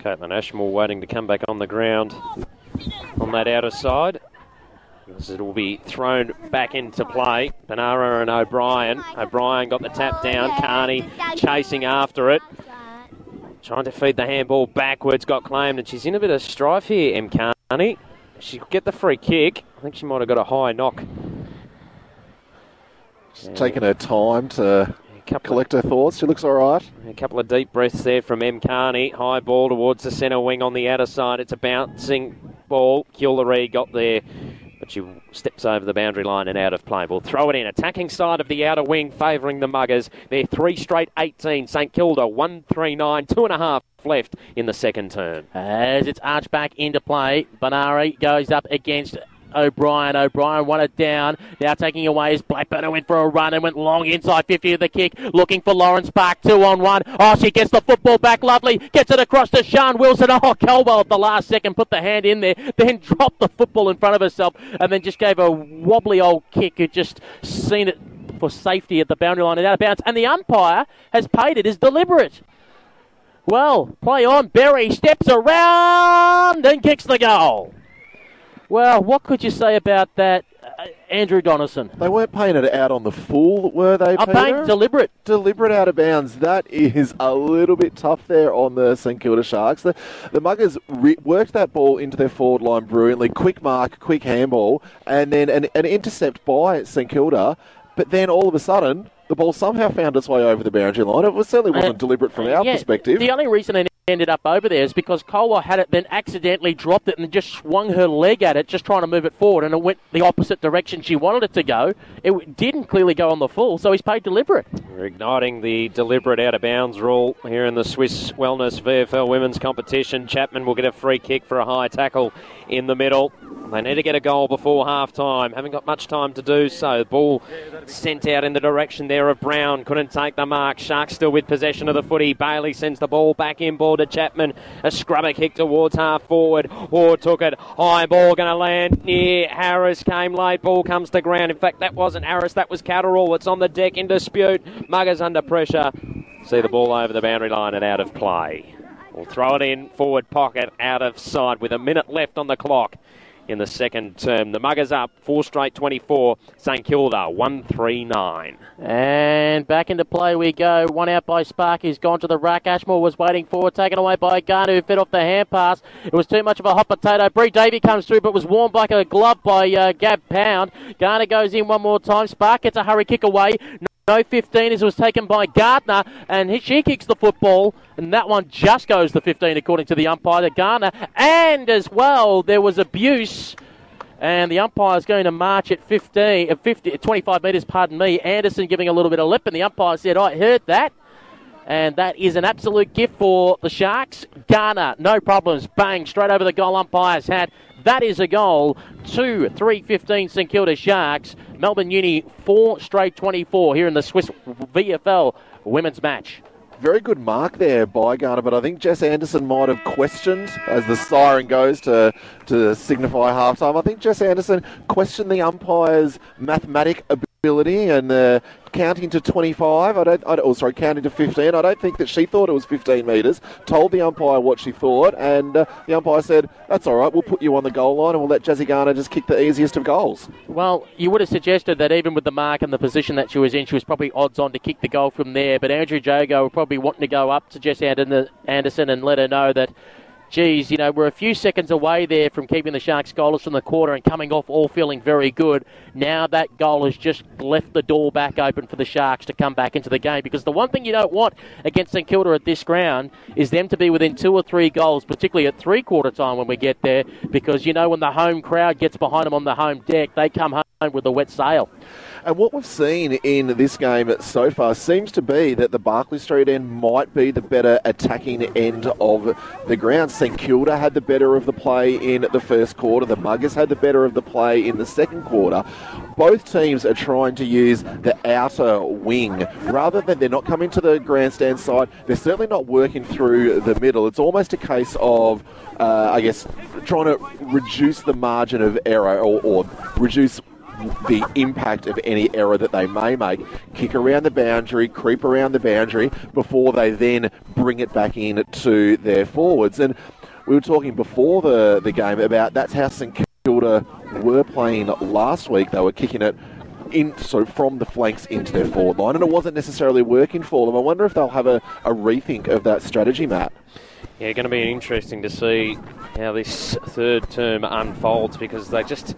Caitlin Ashmore waiting to come back on the ground on that outer side. As it will be thrown back into play. Panara and O'Brien. O'Brien got the tap down. Carney chasing after it. Trying to feed the handball backwards. Got claimed, and she's in a bit of strife here, M. Carney. She'll get the free kick. I think she might have got a high knock. She's taking her time to collect her thoughts. She looks all right. A couple of deep breaths there from M. Carney. High ball towards the centre wing on the outer side. It's a bouncing ball. Keulery got there, but she steps over the boundary line and out of play. We'll throw it in. Attacking side of the outer wing, favouring the Muggers. They're three straight 18. St Kilda 1 3 9, two and a half left in the second term. As it's arched back into play, Benari goes up against O'Brien. O'Brien won it down. Now taking away is Blackburn who went for a run and went long inside 50 of the kick. Looking for Lauren Spark. Two on one. Oh, she gets the football back. Lovely. Gets it across to Sean Wilson. Oh, Colwell at the last second put the hand in there. Then [LAUGHS] dropped the football in front of herself and then just gave a wobbly old kick. Who just seen it for safety at the boundary line and out of bounds. And the umpire has paid it as deliberate. Well, play on. Berry steps around and kicks the goal. Well, what could you say about that, uh, Andrew Donaldson? They weren't paying it out on the full, were they? Peter? paying deliberate. Deliberate out of bounds. That is a little bit tough there on the St Kilda Sharks. The, the Muggers re- worked that ball into their forward line brilliantly. Quick mark, quick handball, and then an, an intercept by St Kilda. But then all of a sudden, the ball somehow found its way over the boundary line. It was, certainly wasn't Uh, deliberate from our Yeah, perspective. The only reason ended up over there is because Colwell had it, then accidentally dropped it and just swung her leg at it, just trying to move it forward, and it went the opposite direction she wanted it to go. It didn't clearly go on the full, so he's paid deliberate. We're igniting the deliberate out of bounds rule here in the Swiss Wellness VFL women's competition. Chapman will get a free kick for a high tackle in the middle. They need to get a goal before half time. Haven't got much time to do so. Ball sent out in the direction there of Brown. Couldn't take the mark. Sharks still with possession of the footy. Bailey sends the ball back in ball to Chapman. A scrubber kick towards half forward. Hoare took it. High ball going to land near Harris. Came late. Ball comes to ground. In fact, that wasn't Harris. That was Catterall. It's on the deck in dispute. Muggers under pressure. See the ball over the boundary line and out of play. We'll throw it in forward pocket out of sight with a minute left on the clock in the second term. The Muggers up four straight 24. St Kilda 139. And back into play we go. One out by Spark. He's gone to the rack. Ashmore was waiting for it. Taken away by Garner who fed off the hand pass. It was too much of a hot potato. Bree Davey comes through but was warmed like a glove by uh, Gab Pound. Garner goes in one more time. Spark gets a hurry kick away. No 15 as it was taken by Garner, and he, she kicks the football, and that one just goes the 15 according to the umpire to Garner. And as well, there was abuse, and the umpire is going to march at 15, uh, 50, 25 metres. Pardon me. Anderson giving a little bit of lip, and the umpire said, "I heard that." And that is an absolute gift for the Sharks. Garner, no problems. Bang, straight over the goal umpire's hat. That is a goal. 2 3 15 St Kilda Sharks. Melbourne Uni 4 straight 24 here in the Swiss VFL women's match. Very good mark there by Garner, but I think Jess Anderson might have questioned as the siren goes to to signify halftime. I think Jess Anderson questioned the umpire's mathematic ability and uh, counting to 25. I don't. I oh, sorry, counting to 15. I don't think that she thought it was 15 metres. Told the umpire what she thought, and uh, the umpire said, "That's all right. We'll put you on the goal line, and we'll let Jazzy Garner just kick the easiest of goals." Well, you would have suggested that even with the mark and the position that she was in, she was probably odds on to kick the goal from there. But Andrew Jago probably wanting to go up to Jess Anderson and let her know that, geez, you know, we're a few seconds away there from keeping the Sharks goalless from the quarter and coming off all feeling very good. Now that goal has just left the door back open for the Sharks to come back into the game because the one thing you don't want against St Kilda at this ground is them to be within two or three goals, particularly at three quarter time when we get there, because you know when the home crowd gets behind them on the home deck, they come home with a wet sail. And what we've seen in this game so far seems to be that the Barclay Street end might be the better attacking end of the ground. St Kilda had the better of the play in the first quarter. The Muggers had the better of the play in the second quarter. Both teams are trying to use the outer wing rather than they're not coming to the grandstand side. They're certainly not working through the middle. It's almost a case of, uh, I guess, trying to reduce the margin of error or, or reduce the impact of any error that they may make, kick around the boundary, creep around the boundary before they then bring it back in to their forwards. And we were talking before the, the game about that's how St Kilda were playing last week. They were kicking it in so from the flanks into their forward line, and it wasn't necessarily working for them. I wonder if they'll have a, a rethink of that strategy, Matt. Yeah, going to be interesting to see how this third term unfolds because they just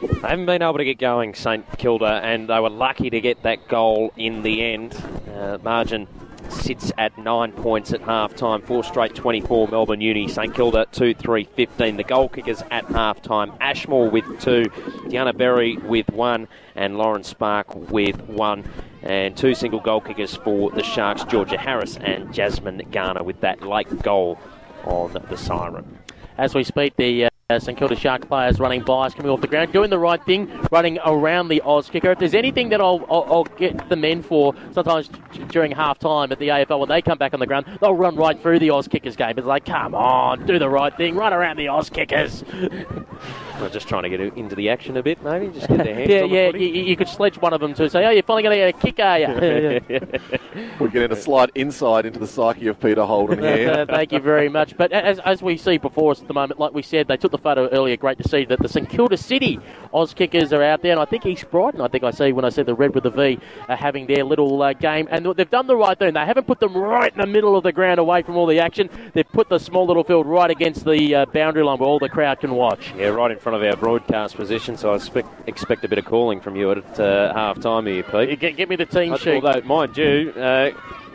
they haven't been able to get going, St Kilda, and they were lucky to get that goal in the end. Uh, margin sits at nine points at half time. Four straight 24 Melbourne Uni. St Kilda 2 3 15. The goal kickers at half time. Ashmore with two. Deanna Berry with one. And Lauren Spark with one. And two single goal kickers for the Sharks Georgia Harris and Jasmine Garner with that late goal on the siren. As we speak, the uh, St Kilda Shark players running bias coming off the ground, doing the right thing, running around the Auskicker. If there's anything that I'll, I'll, I'll get the men for, sometimes during half time at the AFL when they come back on the ground, they'll run right through the Auskickers game. It's like, come on, do the right thing, run around the Auskickers. [LAUGHS] We're just trying to get into the action a bit, maybe. Just get their [LAUGHS] hands yeah, on the yeah. footy. You, you could sledge one of them to say, "Oh, you're finally going to get a kick, are you?" [LAUGHS] We're getting a slight insight into the psyche of Peter Holden here. [LAUGHS] Thank you very much. But as, as we see before us at the moment, like we said, they took the photo earlier. Great to see that the St Kilda City Auskickers are out there, and I think East Brighton. I think I see when I said the red with the V are having their little uh, game, and they've done the right thing. They haven't put them right in the middle of the ground, away from all the action. They've put the small little field right against the uh, boundary line where all the crowd can watch. Yeah, right in front of our broadcast position, so I expect, expect a bit of calling from you at uh, half time here, Pete. Get, get me the team Uh, sheet. Although, mind you, uh,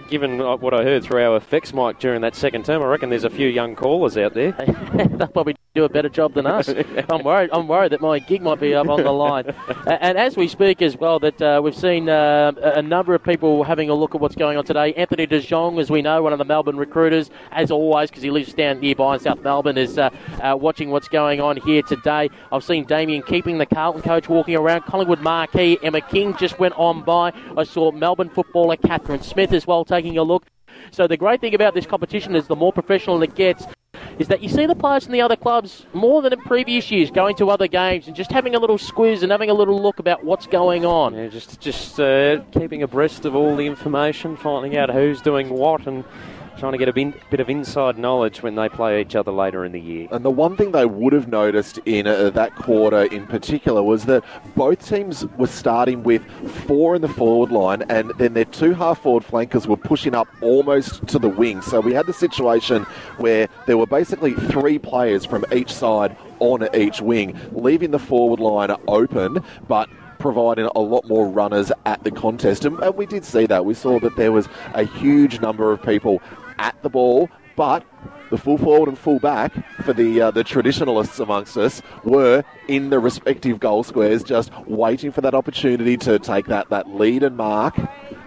given uh, what I heard through our effects mic during that second term, I reckon there's a few young callers out there. [LAUGHS] They'll probably do a better job than us. [LAUGHS] I'm worried. I'm worried that my gig might be up on the [LAUGHS] line. And as we speak as well, that uh, we've seen uh, a number of people having a look at what's going on today. Anthony De Jong, as we know, one of the Melbourne recruiters, as always, because he lives down nearby in South Melbourne, is uh, uh, watching what's going on here today. I've seen Damien Keeping, the Carlton coach, walking around. Collingwood Marquee, Emma King just went on by. I saw Melbourne footballer Catherine Smith as well taking a look. So the great thing about this competition is the more professional it gets, is that you see the players from the other clubs more than in previous years going to other games and just having a little squiz and having a little look about what's going on. Yeah, just just uh, keeping abreast of all the information, finding out who's doing what, and trying to get a bit of inside knowledge when they play each other later in the year. And the one thing they would have noticed in uh, that quarter in particular was that both teams were starting with four in the forward line, and then their two half forward flankers were pushing up almost to the wing. So we had the situation where there were basically three players from each side on each wing, leaving the forward line open, but providing a lot more runners at the contest. And we did see that. We saw that there was a huge number of people at the ball, but the full forward and full back for the uh, the traditionalists amongst us were in the respective goal squares, just waiting for that opportunity to take that, that lead and mark.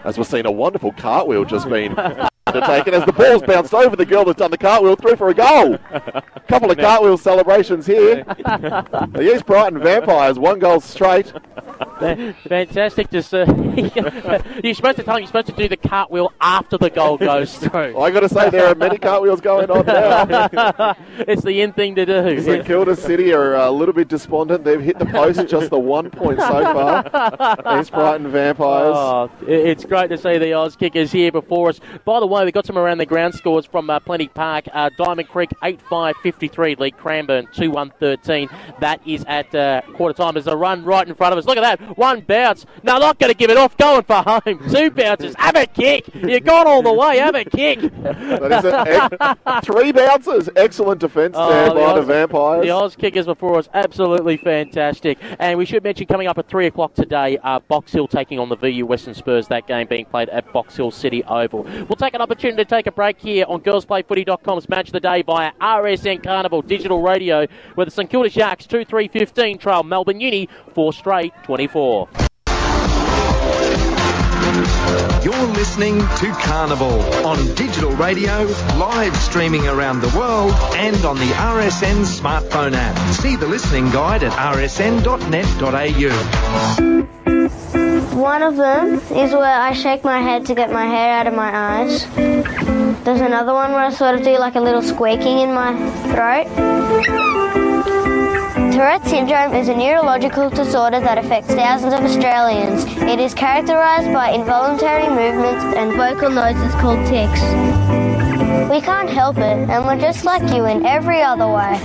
As we're seeing a wonderful cartwheel just been [LAUGHS] undertaken as the ball's bounced over the girl that's done the cartwheel through for a goal. A Couple of cartwheel celebrations here. [LAUGHS] the East Brighton Vampires, one goal straight. Fantastic to see. [LAUGHS] you're supposed to tell them you're supposed to do the cartwheel after the goal goes through. I got to say, there are many cartwheels going on now. it's the in thing to do. St Kilda City are a little bit despondent. They've hit the post just the one point so far. East Brighton Vampires. Oh, it's great to see the Auskickers here before us. By the way, we've got some around the ground scores from uh, Plenty Park. Uh, Diamond Creek 8 5 53, lead Cranbourne 2 1 13. That is at uh, quarter time. There's a run right in front of us. Look at that. One bounce. No, not going to give it off. Going for home. [LAUGHS] Two bounces. Have a kick. You've gone all the way. Have a kick. That is ex- [LAUGHS] three bounces. Excellent defence there by the Oz- Vampires. Oh, The Oz kickers before us, absolutely fantastic. And we should mention coming up at 3 o'clock today, uh, Box Hill taking on the VU Western Spurs, that game being played at Box Hill City Oval. We'll take an opportunity to take a break here on girlsplayfooty.com's Match of the Day via RSN Carnival Digital Radio, where the St Kilda Sharks 2 3 15 trail Melbourne Uni 4 straight 24. You're listening to Carnival on digital radio, live streaming around the world, and on the RSN smartphone app. See the listening guide at rsn.net.au. One of them is where I shake my head to get my hair out of my eyes. There's another one where I sort of do like a little squeaking in my throat. Tourette syndrome is a neurological disorder that affects thousands of Australians. It is characterized by involuntary movements and vocal noises called tics. We can't help it, and we're just like you in every other way.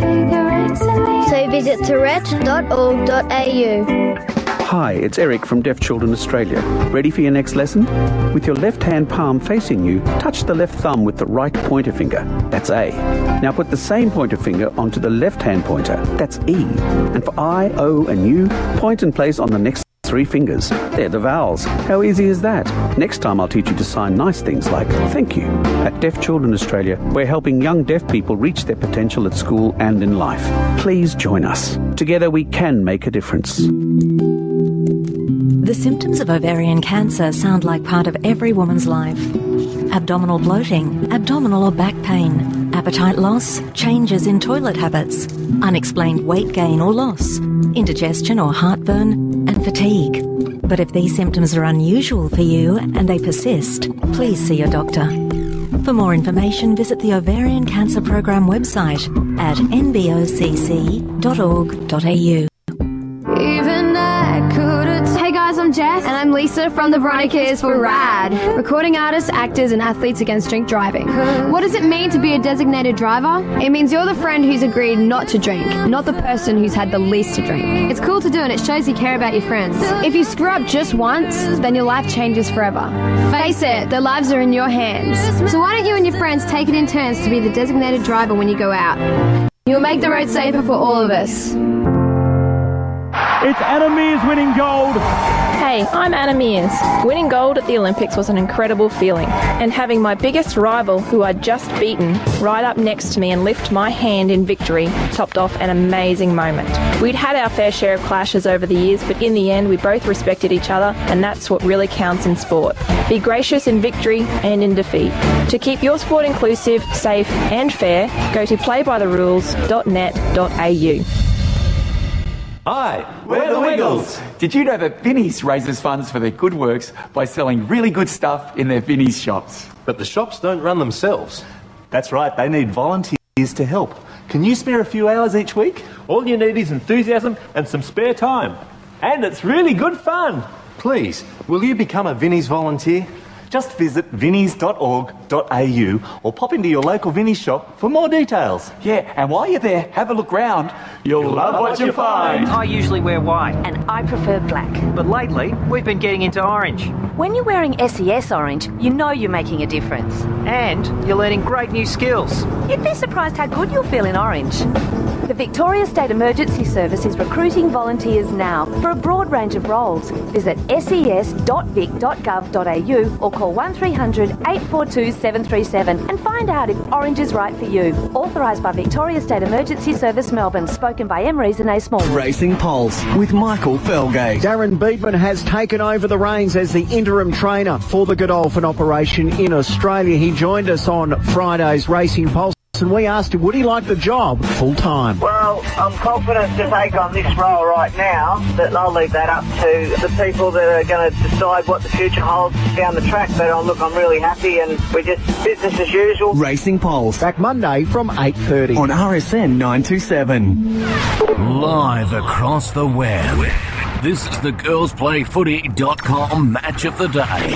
So visit tourette.org.au. Hi, it's Eric from Deaf Children Australia. Ready for your next lesson? With your left hand palm facing you, touch the left thumb with the right pointer finger. That's A. Now put the same pointer finger onto the left hand pointer. That's E. And for I, O, and U, point and place on the next three fingers. They're the vowels. How easy is that? Next time I'll teach you to sign nice things like thank you. At Deaf Children Australia, we're helping young deaf people reach their potential at school and in life. Please join us. Together we can make a difference. The symptoms of ovarian cancer sound like part of every woman's life. Abdominal bloating, abdominal or back pain, appetite loss, changes in toilet habits, unexplained weight gain or loss, indigestion or heartburn, and fatigue. But if these symptoms are unusual for you and they persist, please see your doctor. For more information, visit the Ovarian Cancer Program website at nbocc.org.au. I'm Jess. And I'm Lisa from the Veronicas for RAD. Recording artists, actors, and athletes against drink driving. What does it mean to be a designated driver? It means you're the friend who's agreed not to drink, not the person who's had the least to drink. It's cool to do and it shows you care about your friends. If you screw up just once, then your life changes forever. Face it, their lives are in your hands. So why don't you and your friends take it in turns to be the designated driver when you go out? You'll make the road safer for all of us. It's Anna Meares winning gold. Hey, I'm Anna Meares. Winning gold at the Olympics was an incredible feeling, and having my biggest rival, who I'd just beaten, right up next to me and lift my hand in victory topped off an amazing moment. We'd had our fair share of clashes over the years, but in the end, we both respected each other, and that's what really counts in sport. Be gracious in victory and in defeat. To keep your sport inclusive, safe, and fair, go to playbytherules.net.au. Hi, we're the Wiggles. Did you know that Vinnie's raises funds for their good works by selling really good stuff in their Vinnie's shops? But the shops don't run themselves. That's right, they need volunteers to help. Can you spare a few hours each week? All you need is enthusiasm and some spare time. And it's really good fun. Please, will you become a Vinnie's volunteer? Just visit vinnies.org.au or pop into your local Vinnie's shop for more details. Yeah, and while you're there, have a look round. You'll, love what you find. I usually wear white. And I prefer black. But lately, we've been getting into orange. When you're wearing SES orange, you know you're making a difference. And you're learning great new skills. You'd be surprised how good you'll feel in orange. The Victoria State Emergency Service is recruiting volunteers now for a broad range of roles. Visit ses.vic.gov.au or call 1300 842 737 and find out if orange is right for you. Authorised by Victoria State Emergency Service Melbourne, spoken by Emery's and A Small. Racing Pulse with Michael Felgate. Darren Beadman has taken over the reins as the interim trainer for the Godolphin operation in Australia. He joined us on Friday's Racing Pulse. And we asked him, would he like the job full time? Well, I'm confident to take on this role right now, but I'll leave that up to the people that are going to decide what the future holds down the track. But oh, look, I'm really happy and we're just business as usual. Racing Pulse. Back Monday from 8.30. On RSN 927. Live across the web. This is the girlsplayfooty.com match of the day.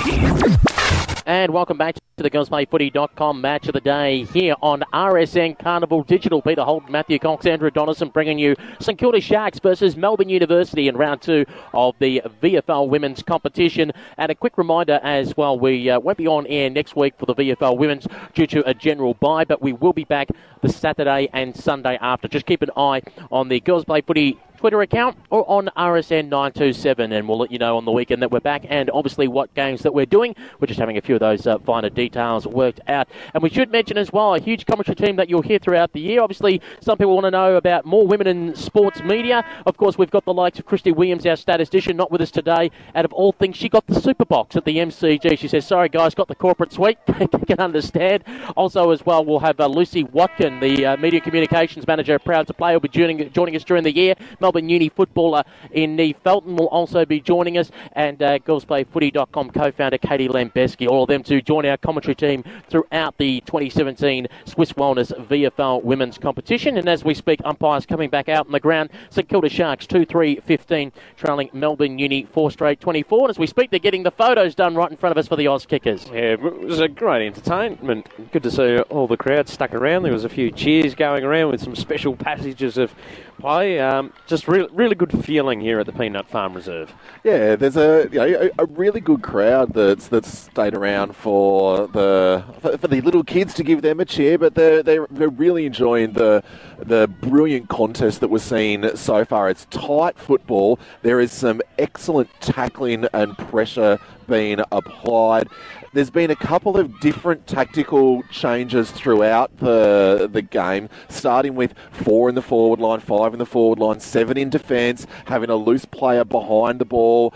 And welcome back to the girlsplayfooty.com match of the day here on RSN Carnival Digital. Peter Holden, Matthew Cox, Andrew Donaldson bringing you St Kilda Sharks versus Melbourne University in round two of the VFL women's competition. And a quick reminder as well, we uh, won't be on air next week for the VFL women's due to a general bye, but we will be back the Saturday and Sunday after. Just keep an eye on the Girls Play Footy Twitter account or on RSN927, and we'll let you know on the weekend that we're back and obviously what games that we're doing. We're just having a few of those uh, finer details worked out. And we should mention as well a huge commentary team that you'll hear throughout the year. Obviously, some people want to know about more women in sports media. Of course, we've got the likes of Christy Williams, our statistician, not with us today. Out of all things, she got the super box at the MCG. She says, Sorry, guys, got the corporate suite. [LAUGHS] can understand. Also, as well, we'll have uh, Lucy Watkin, the uh, media communications manager, proud to play, will be joining, joining us during the year. Melbourne Uni footballer in Neve Felton will also be joining us, and uh, girlsplayfooty.com co-founder Katie Lambeski. All of them to join our commentary team throughout the 2017 Swiss Wellness VFL Women's Competition. And as we speak, umpires coming back out on the ground. St Kilda Sharks 2-3-15, trailing Melbourne Uni 4 straight 24. And as we speak, they're getting the photos done right in front of us for the Auskickers. Yeah, it was a great entertainment. Good to see all the crowd stuck around. There was a few cheers going around with some special passages of play. Um, just just re- really good feeling here at the Peanut Farm Reserve. Yeah, there's a you know, a, really good crowd that's that's stayed around for the for, for the little kids to give them a cheer, but they're they're, they're really enjoying the the brilliant contest that we're seeing so far. It's tight football. There is some excellent tackling and pressure being applied. There's been a couple of different tactical changes throughout the the game, starting with four in the forward line, five in the forward line, seven in defence, having a loose player behind the ball.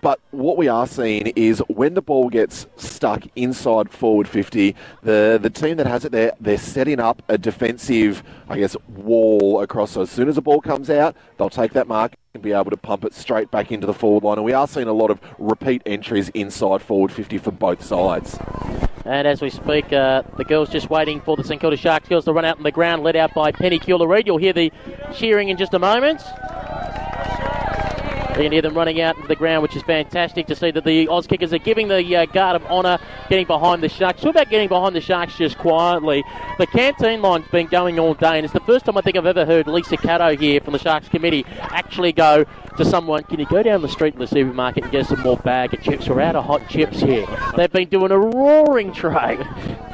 But what we are seeing is when the ball gets stuck inside forward 50, the, the team that has it there, they're setting up a defensive, I guess, wall across. So as soon as the ball comes out, they'll take that mark be able to pump it straight back into the forward line. And we are seeing a lot of repeat entries inside forward 50 for both sides. And as we speak, uh, the girls just waiting for the St Kilda Sharks girls to run out on the ground, led out by Penny Cula-Reid. You'll hear the cheering in just a moment. You can hear them running out into the ground, which is fantastic to see that the Auskickers are giving the uh, guard of honour, getting behind the Sharks. Talk about getting behind the Sharks just quietly. The canteen line's been going all day, and it's the first time I think I've ever heard Lisa Cato here from the Sharks committee actually go to someone, can you go down the street in the supermarket and get some more bag of chips? We're out of hot chips here. They've been doing a roaring trade.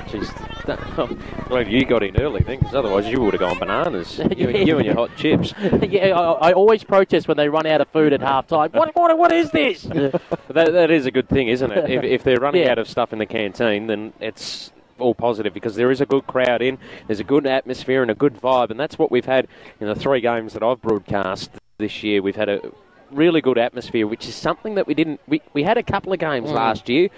Jeez. [LAUGHS] well, you got in early, then, because otherwise you would have gone bananas. [LAUGHS] You, you and your hot chips. [LAUGHS] yeah, I, I always protest when they run out of food at half time. What, what, what is this? that, that is a good thing, isn't it? If, if they're running Yeah. out of stuff in the canteen, then it's all positive because there is a good crowd in, there's a good atmosphere and a good vibe, and that's what we've had in the three games that I've broadcast this year. We've had a really good atmosphere, which is something that we didn't. We, we had a couple of games Mm. last year.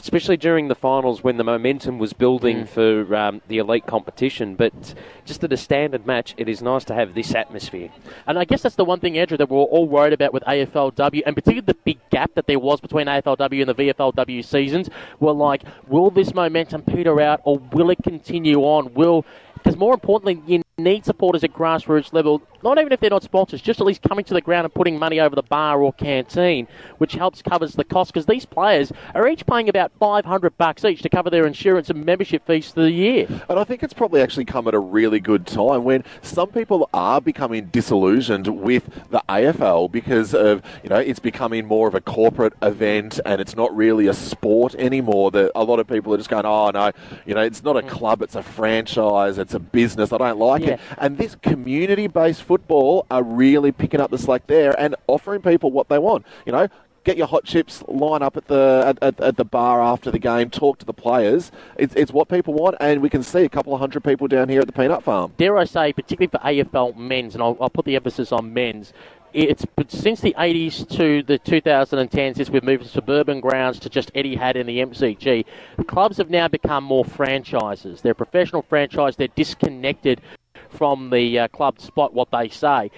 Especially during the finals when the momentum was building Mm. for um, the elite competition. But just at a standard match, it is nice to have this atmosphere. And I guess that's the one thing, Andrew, that we're all worried about with AFLW, and particularly the big gap that there was between AFLW and the VFLW seasons. We're like, will this momentum peter out, or will it continue on? Will because more importantly, you need supporters at grassroots level, not even if they're not sponsors, just at least coming to the ground and putting money over the bar or canteen, which helps covers the cost. Because these players are each paying about five hundred bucks each to cover their insurance and membership fees for the year. And I think it's probably actually come at a really good time when some people are becoming disillusioned with the AFL because of, you know, it's becoming more of a corporate event and it's not really a sport anymore. That a lot of people are just going, oh, no, you know, it's not a mm. club, it's a franchise, it's a business. I don't like it. And this community based football are really picking up the slack there and offering people what they want. You know, get your hot chips, line up at the at, at, the bar after the game, talk to the players. It's, it's what people want, and we can see a couple of hundred people down here at the Peanut Farm. dare I say, particularly for AFL men's, and I'll, I'll put the emphasis on men's. It's but since the 80s to the 2010s, since we've moved from suburban grounds to just Etihad in the MCG, clubs have now become more franchises. They're professional franchise. They're disconnected from the uh, club spot what they say.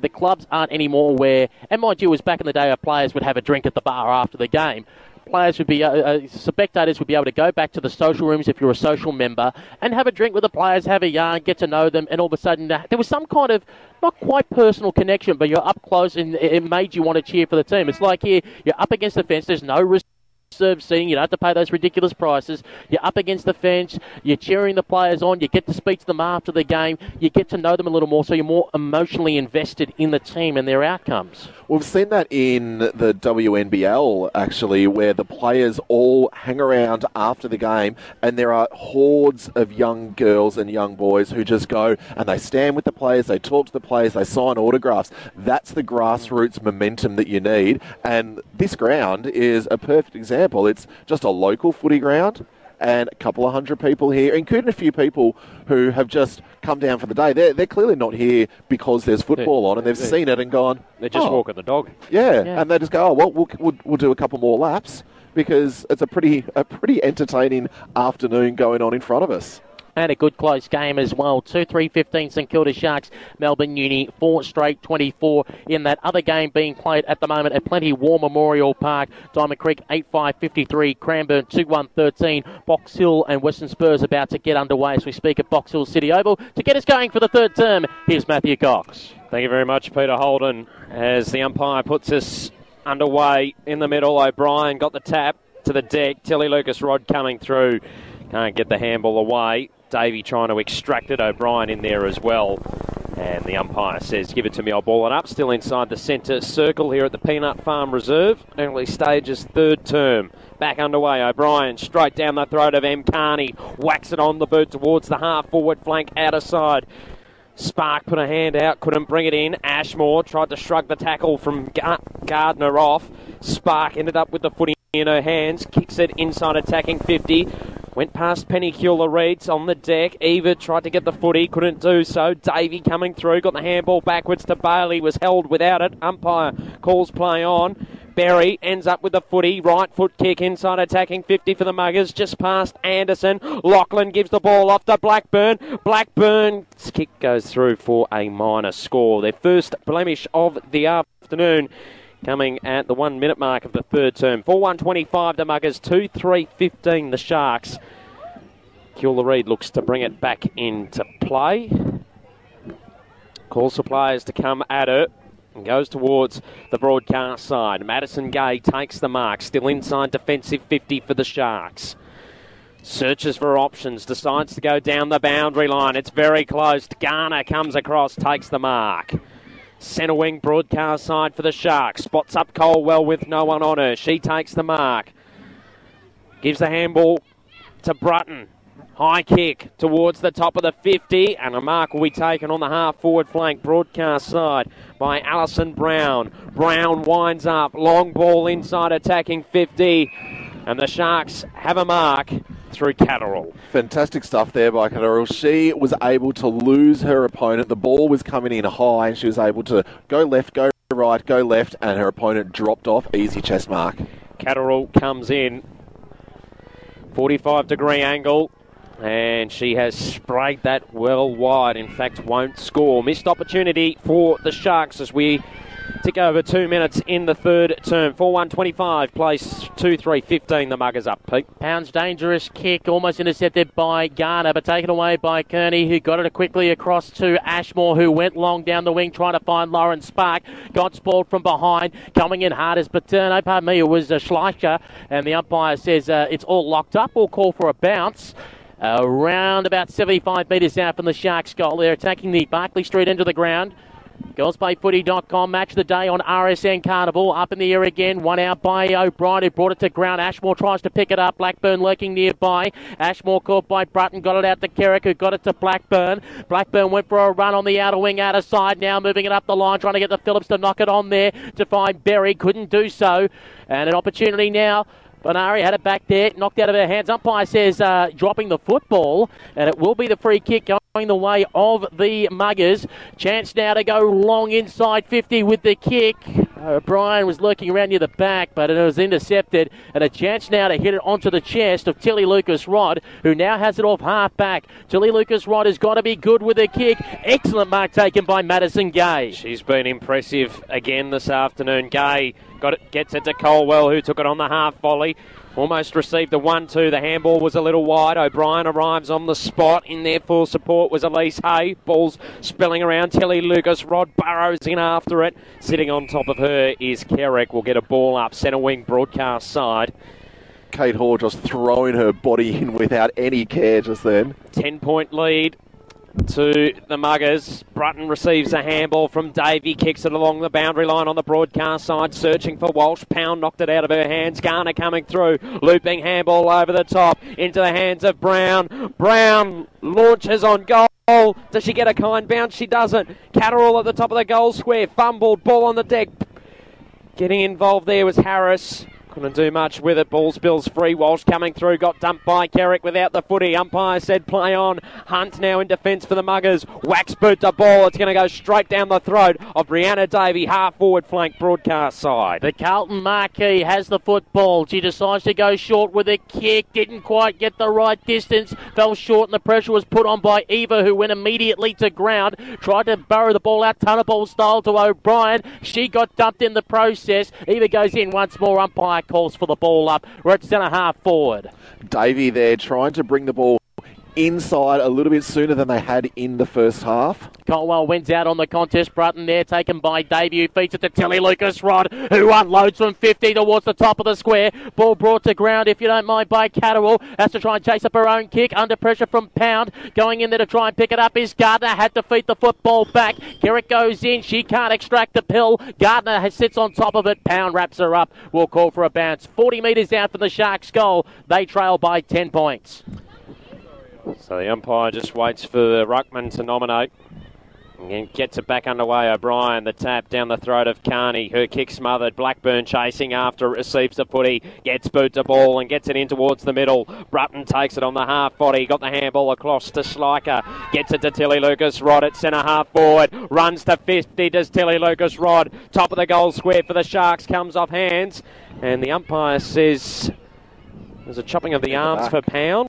The clubs aren't anymore where, and mind you, it was back in the day where players would have a drink at the bar after the game. Players would be, uh, uh, spectators would be able to go back to the social rooms if you're a social member and have a drink with the players, have a yarn, get to know them, and all of a sudden uh, there was some kind of not quite personal connection, but you're up close and it made you want to cheer for the team. It's like here, you're up against the fence, there's no reserve seating, you don't have to pay those ridiculous prices. You're up against the fence, you're cheering the players on, you get to speak to them after the game, you get to know them a little more, so you're more emotionally invested in the team and their outcomes. We've seen that in the WNBL actually, where the players all hang around after the game, and there are hordes of young girls and young boys who just go and they stand with the players, they talk to the players, they sign autographs. That's the grassroots momentum that you need, and this ground is a perfect example. It's just a local footy ground. And a couple of hundred people here, including a few people who have just come down for the day. They're, they're clearly not here because there's football on and they've seen it and gone. They're just "Oh, walking the dog. yeah, Yeah. and they just go, oh well, we'll, we'll, we'll do a couple more laps because it's a pretty a pretty entertaining afternoon going on in front of us. And a good close game as well. 2 3 15 St Kilda Sharks, Melbourne Uni, 4 straight 24 in that other game being played at the moment at Plenty War Memorial Park. Diamond Creek 8 5 53, Cranbourne 2 1 13. Box Hill and Western Spurs about to get underway as we speak at Box Hill City Oval. To get us going for the third term, here's Matthew Cox. Thank you very much, Peter Holden. As the umpire puts us underway in the middle, O'Brien got the tap to the deck. Tilly Lucas-Rodd coming through. Can't get the handball away. Davey trying to extract it. O'Brien in there as well. And the umpire says, give it to me, I'll ball it up. Still inside the centre circle here at the Peanut Farm Reserve. Early stages, third term. Back underway, O'Brien straight down the throat of M. Carney. Whacks it on the boot towards the half forward flank, outer side. Spark put a hand out, couldn't bring it in. Ashmore tried to shrug the tackle from Gardner off. Spark ended up with the footy in her hands, kicks it inside attacking 50. Went past Penny Cula-Reid's on the deck. Eva tried to get the footy, couldn't do so. Davey coming through, got the handball backwards to Bailey, was held without it. Umpire calls play on. Berry ends up with the footy, right foot kick inside attacking 50 for the Muggers, just past Anderson. Lachlan gives the ball off to Blackburn. Blackburn's kick goes through for a minor score. Their first blemish of the afternoon coming at the one minute mark of the third term. 4 1 25 the Muggers, 2 3 15 the Sharks. Cula-Reid looks to bring it back into play. Calls for players to come at her and goes towards the broadcast side. Madison Gay takes the mark, still inside defensive 50 for the Sharks. Searches for options, decides to go down the boundary line. It's very close. Garner comes across, takes the mark. Centre wing broadcast side for the Sharks. Spots up Colwell with no one on her. She takes the mark. Gives the handball to Brutton. High kick towards the top of the 50, and a mark will be taken on the half forward flank broadcast side by Alison Brown. Brown winds up, long ball inside attacking 50, and the Sharks have a mark through Catterall. Fantastic stuff there by Catterall. She was able to lose her opponent. The ball was coming in high, and she was able to go left, go right, go left, and her opponent dropped off. Easy chest mark. Catterall comes in, 45 degree angle. And she has sprayed that well wide. In fact, won't score. Missed opportunity for the Sharks as we tick over two minutes in the third term. 4 1 25, place 2 3 15. The Muggers up, Pete. Pounds dangerous kick, almost intercepted by Garner, but taken away by Kearney, who got it quickly across to Ashmore, who went long down the wing trying to find Lauren Spark. Got spoiled from behind, coming in hard as Paterno. Pardon me, it was uh, Schleicher, and the umpire says uh, it's all locked up. We'll call for a bounce. Around about 75 metres out from the Sharks goal. They're attacking the Barclay Street end of the ground. GirlsPlayFooty.com match the day on RSN Carnival. Up in the air again. One out by O'Brien who brought it to ground. Ashmore tries to pick it up. Blackburn lurking nearby. Ashmore caught by Brutton. Got it out to Kerrick who got it to Blackburn. Blackburn went for a run on the outer wing, outer side. Now moving it up the line, trying to get the Phillips to knock it on there to find Berry. Couldn't do so. And an opportunity now Bonari had it back there, knocked out of her hands. Umpire says uh, dropping the football, and it will be the free kick going the way of the Muggers. Chance now to go long inside 50 with the kick. Uh, O'Brien was lurking around near the back, but it was intercepted. And a chance now to hit it onto the chest of Tilly Lucas-Rodd, who now has it off half back. Tilly Lucas-Rodd has got to be good with a kick. Excellent mark taken by Madison Gay. She's been impressive again this afternoon. Gay got it, gets it to Colwell, who took it on the half volley. Almost received the 1 2. The handball was a little wide. O'Brien arrives on the spot. In there for support was Elise Hay. Ball's spilling around. Tilly Lucas. Rod burrows in after it. Sitting on top of her is Kerrick. Will get a ball up. Centre wing broadcast side. Kate Hoare just throwing her body in without any care just then. 10 point lead to the Muggers. Brutton receives a handball from Davey, kicks it along the boundary line on the broadcast side, searching for Walsh. Pound knocked it out of her hands. Garner coming through, looping handball over the top into the hands of Brown. Brown launches on goal. Does she get a kind bounce? She doesn't. Catterall at the top of the goal square, fumbled, ball on the deck. Getting involved there was Harris. Couldn't do much with it. Ball spills free. Walsh coming through. Got dumped by Kerrick without the footy. Umpire said play on. Hunt now in defence for the Muggers. Wax boot the ball. It's going to go straight down the throat of Brianna Davey, half forward flank broadcast side. The Carlton Marquee has the football. She decides to go short with a kick. Didn't quite get the right distance. Fell short and the pressure was put on by Eva who went immediately to ground. Tried to burrow the ball out tunnel ball style to O'Brien. She got dumped in the process. Eva goes in once more. Umpire calls for the ball up. We're at centre half forward. Davey there trying to bring the ball inside a little bit sooner than they had in the first half. Colwell wins out on the contest. Brutton there, taken by who feeds it to Tilly Lucas-Rodd, who unloads from 50 towards the top of the square. Ball brought to ground, if you don't mind, by Catterall. Has to try and chase up her own kick. Under pressure from Pound. Going in there to try and pick it up is Gardner. Had to feed the football back. Kerrick goes in. She can't extract the pill. Gardner sits on top of it. Pound wraps her up. We'll call for a bounce. 40 metres out from the Sharks' goal. They trail by 10 points. So the umpire just waits for Ruckman to nominate. And gets it back underway. O'Brien, the tap down the throat of Carney. Her kick smothered. Blackburn chasing after, it, receives the footy, gets boot to ball and gets it in towards the middle. Brutton takes it on the half body. Got the handball across to Schleicher. Gets it to Tilly Lucas-Rodd at centre half forward. Runs to 50. Does Tilly Lucas-Rodd. Top of the goal square for the Sharks. Comes off hands. And the umpire says there's a chopping of the arms for Pound.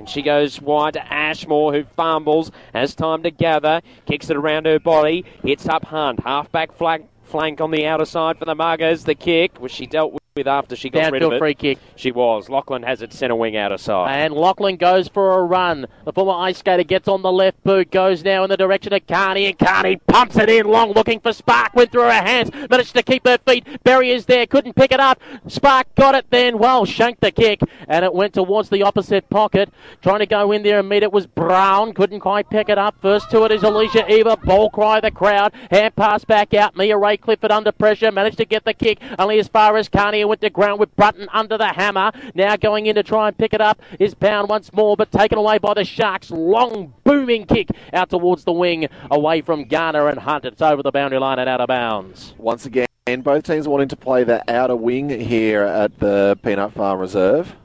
And she goes wide to Ashmore, who fumbles, has time to gather, kicks it around her body, hits up Hunt, halfback flank, flank on the outer side for the Muggers. The kick, which she dealt with after she got rid of it. free kick. She was. Lachlan has it centre wing out of side. And Lachlan goes for a run. The former ice skater gets on the left boot, goes now in the direction of Carney, and Carney pumps it in long, looking for Spark. Went through her hands, managed to keep her feet. Barriers there, couldn't pick it up. Spark got it then, well, shanked the kick, and it went towards the opposite pocket. Trying to go in there and meet it was Brown, couldn't quite pick it up. First to it is Alicia Eva, ball cry the crowd. Hand pass back out. Mia-Rae Clifford under pressure, managed to get the kick only as far as Carney went to ground with Brutton under the hammer. Now going in to try and pick it up is Pound once more, but taken away by the Sharks. Long booming kick out towards the wing, away from Garner and Hunt. It's over the boundary line and out of bounds. Once again, both teams wanting to play the outer wing here at the Peanut Farm Reserve.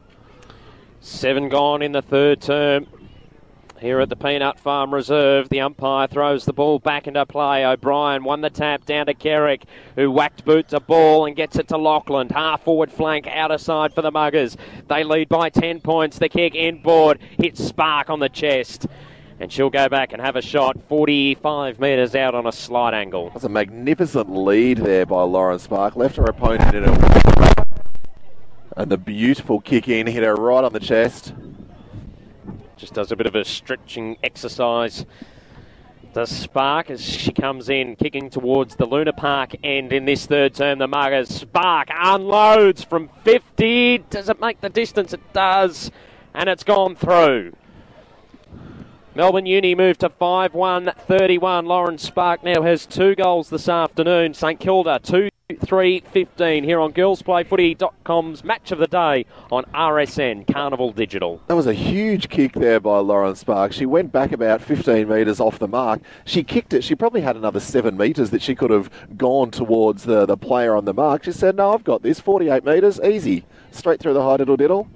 Seven gone in the third term. Here at the Peanut Farm Reserve, the umpire throws the ball back into play. O'Brien won the tap down to Kerrick, who whacked boot to ball and gets it to Lachlan. Half forward flank, outer side for the Muggers. They lead by 10 points. The kick inboard hits Spark on the chest. And she'll go back and have a shot 45 metres out on a slight angle. That's a magnificent lead there by Lauren Spark. Left her opponent in a. And the beautiful kick in hit her right on the chest. Just does a bit of a stretching exercise. The Spark as she comes in, kicking towards the Luna Park end in this third term. The Muggers. Spark unloads from 50. Does it make the distance? It does. And it's gone through. Melbourne Uni moved to 5 1 31. Lauren Spark now has two goals this afternoon. St Kilda 2 3 15 here on girlsplayfooty.com's match of the day on RSN Carnival Digital. That was a huge kick there by Lauren Spark. She went back about 15 metres off the mark. She kicked it. She probably had another seven metres that she could have gone towards the, the player on the mark. She said, No, I've got this. 48 metres, easy. Straight through the high diddle diddle.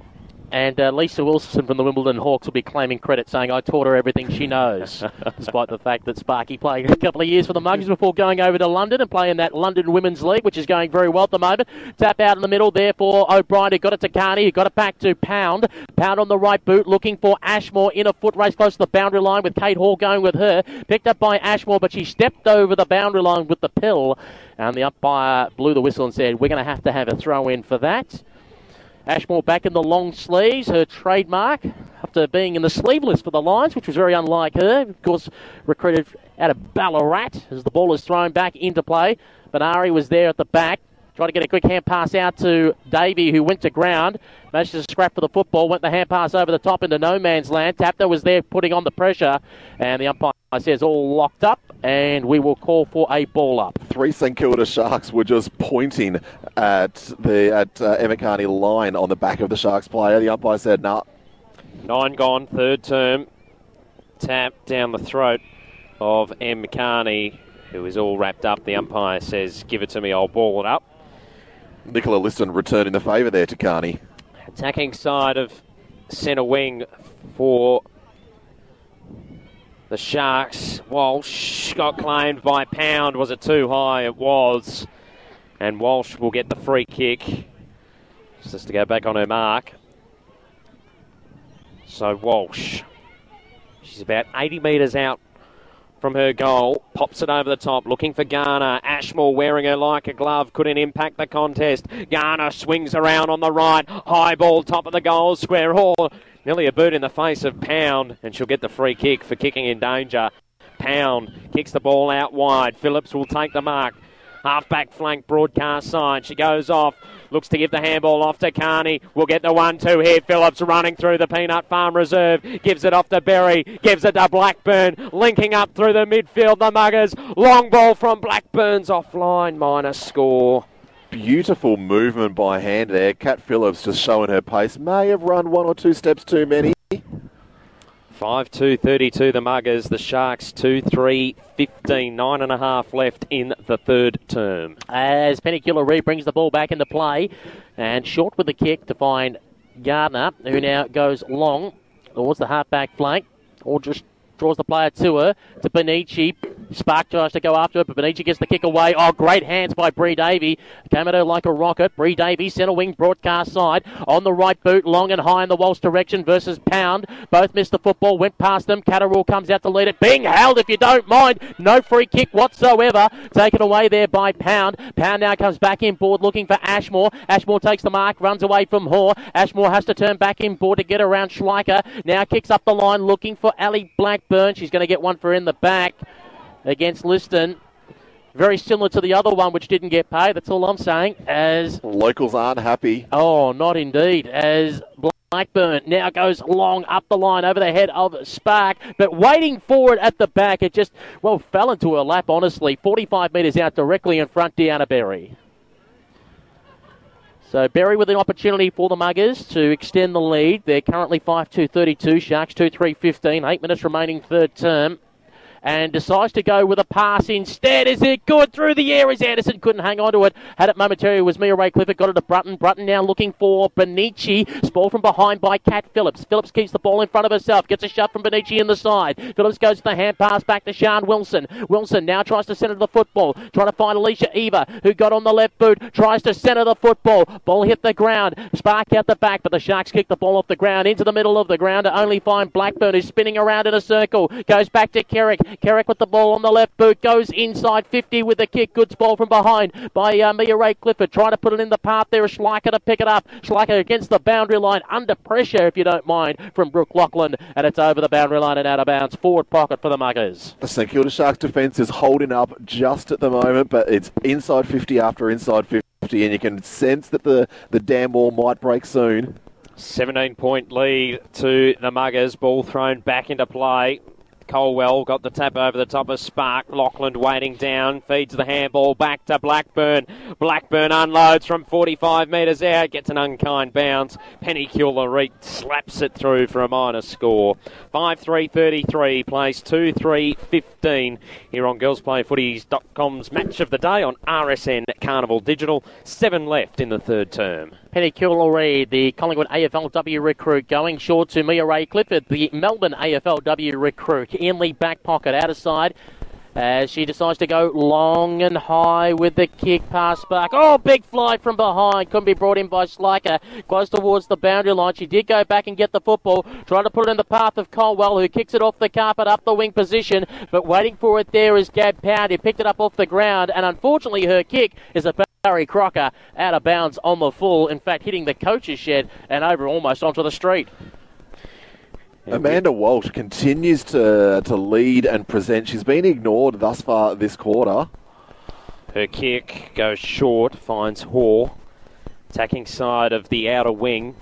And uh, Lisa Wilson from the Wimbledon Hawks will be claiming credit, saying, I taught her everything she knows, [LAUGHS] despite the fact that Sparky played a couple of years for the Muggers before going over to London and playing that London Women's League, which is going very well at the moment. Tap out in the middle there for O'Brien, who got it to Carney, who got it back to Pound. Pound on the right boot, looking for Ashmore in a foot race close to the boundary line with Kate Hall going with her. Picked up by Ashmore, but she stepped over the boundary line with the pill. And the umpire blew the whistle and said, We're going to have to have a throw in for that. Ashmore back in the long sleeves, her trademark, after being in the sleeveless for the Lions, which was very unlike her. Of course, recruited out of Ballarat as the ball is thrown back into play. Benari was there at the back, trying to get a quick hand pass out to Davey, who went to ground. Managed to scrap for the football, went the hand pass over the top into no man's land. Tapner was there putting on the pressure, and the umpire says all locked up, and we will call for a ball up. Three St Kilda Sharks were just pointing at the at uh, Emma Carney line on the back of the Sharks player. The umpire said, "No." Nine gone, third term. Tap down the throat of M. Carney, who is all wrapped up. The umpire says, Give it to me, I'll ball it up. Nicola Liston returning the favour there to Carney. Attacking side of centre wing for the Sharks. Walsh got claimed by Pound. Was it too high? It was. And Walsh will get the free kick. Just to go back on her mark. So Walsh. She's about 80 metres out from her goal. Pops it over the top, looking for Garner. Ashmore wearing her like a glove. Couldn't impact the contest. Garner swings around on the right. High ball, top of the goal square. Oh, nearly a boot in the face of Pound, and she'll get the free kick for kicking in danger. Pound kicks the ball out wide. Phillips will take the mark. Half back flank broadcast side. She goes off. Looks to give the handball off to Carney. We'll get the one two here. Phillips running through the Peanut Farm Reserve. Gives it off to Berry. Gives it to Blackburn. Linking up through the midfield. The Muggers. Long ball from Blackburn's offline. Minus score. Beautiful movement by hand there. Kat Phillips just showing her pace. May have run one or two steps too many. 5 2 32 the Muggers, the Sharks 2 3 15, nine and a half left in the third term. As Reed brings the ball back into play and short with the kick to find Gardner, who now goes long towards the half-back flank or just draws the player to her, to Benici. Spark tries to go after it, but Benici gets the kick away. Oh, great hands by Bree Davey. Came at her like a rocket. Bree Davey, centre wing, broadcast side. On the right boot, long and high in the Walsh direction versus Pound. Both missed the football, went past them. Catterall comes out to lead it. Being held, if you don't mind. No free kick whatsoever. Taken away there by Pound. Pound now comes back in board looking for Ashmore. Ashmore takes the mark, runs away from Hoare. Ashmore has to turn back in board to get around Schleicher. Now kicks up the line looking for Ali Blackburn. She's going to get one for in the back against Liston. Very similar to the other one, which didn't get paid. That's all I'm saying. As locals aren't happy. Oh, not indeed. As Blackburn now goes long up the line over the head of Spark, but waiting for it at the back, it just well fell into her lap. Honestly, 45 metres out, directly in front, Deanna Berry. So Berry with an opportunity for the Muggers to extend the lead. They're currently 5-2-32, Sharks 2-3-15, eight minutes remaining third term and decides to go with a pass instead. Is it good through the air? As Anderson couldn't hang on to it. Had it momentarily was Mia-Rae Clifford. Got it to Brutton. Brutton now looking for Benici. Ball from behind by Kat Phillips. Phillips keeps the ball in front of herself. Gets a shot from Benici in the side. Phillips goes to the hand pass back to Sean Wilson. Wilson now tries to centre the football. Trying to find Alicia Eva, who got on the left boot. Tries to centre the football. Ball hit the ground. Spark out the back, but the Sharks kick the ball off the ground into the middle of the ground to only find Blackburn, who's spinning around in a circle. Goes back to Kerrick. Kerrick with the ball on the left boot. Goes inside 50 with the kick. Good ball from behind by uh, Mia-Rae Clifford. Trying to put it in the path there. Schleicher to pick it up. Schleicher against the boundary line. Under pressure, if you don't mind, from Brooke Lachlan. And it's over the boundary line and out of bounds. Forward pocket for the Muggers. The St Kilda Sharks defence is holding up just at the moment, but it's inside 50 after inside 50, and you can sense that the, the dam wall might break soon. 17 point lead to the Muggers. Ball thrown back into play. Colwell got the tap over the top of Spark. Lachlan waiting down, feeds the handball back to Blackburn. Blackburn unloads from 45 metres out, gets an unkind bounce. Penny Cula-Reid slaps it through for a minor score. 5 3 33, place 2 3 15 here on girlsplayfooties.com's match of the day on RSN Carnival Digital. Seven left in the third term. Penny Cula-Reid, the Collingwood AFLW recruit, going short to Mia-Rae Clifford, the Melbourne AFLW recruit, in the back pocket, out of side. As she decides to go long and high with the kick pass back. Oh, big fly from behind. Couldn't be brought in by Schleicher. Close towards the boundary line. She did go back and get the football. Trying to put it in the path of Colwell, who kicks it off the carpet up the wing position. But waiting for it there is Gab Pound, who picked it up off the ground. And unfortunately, her kick is a Barry Crocker out of bounds on the full. In fact, hitting the coach's shed and over almost onto the street. Amanda Walsh continues to to lead and present. She's been ignored thus far this quarter. Her kick goes short, finds Hoare. Attacking side of the outer wing.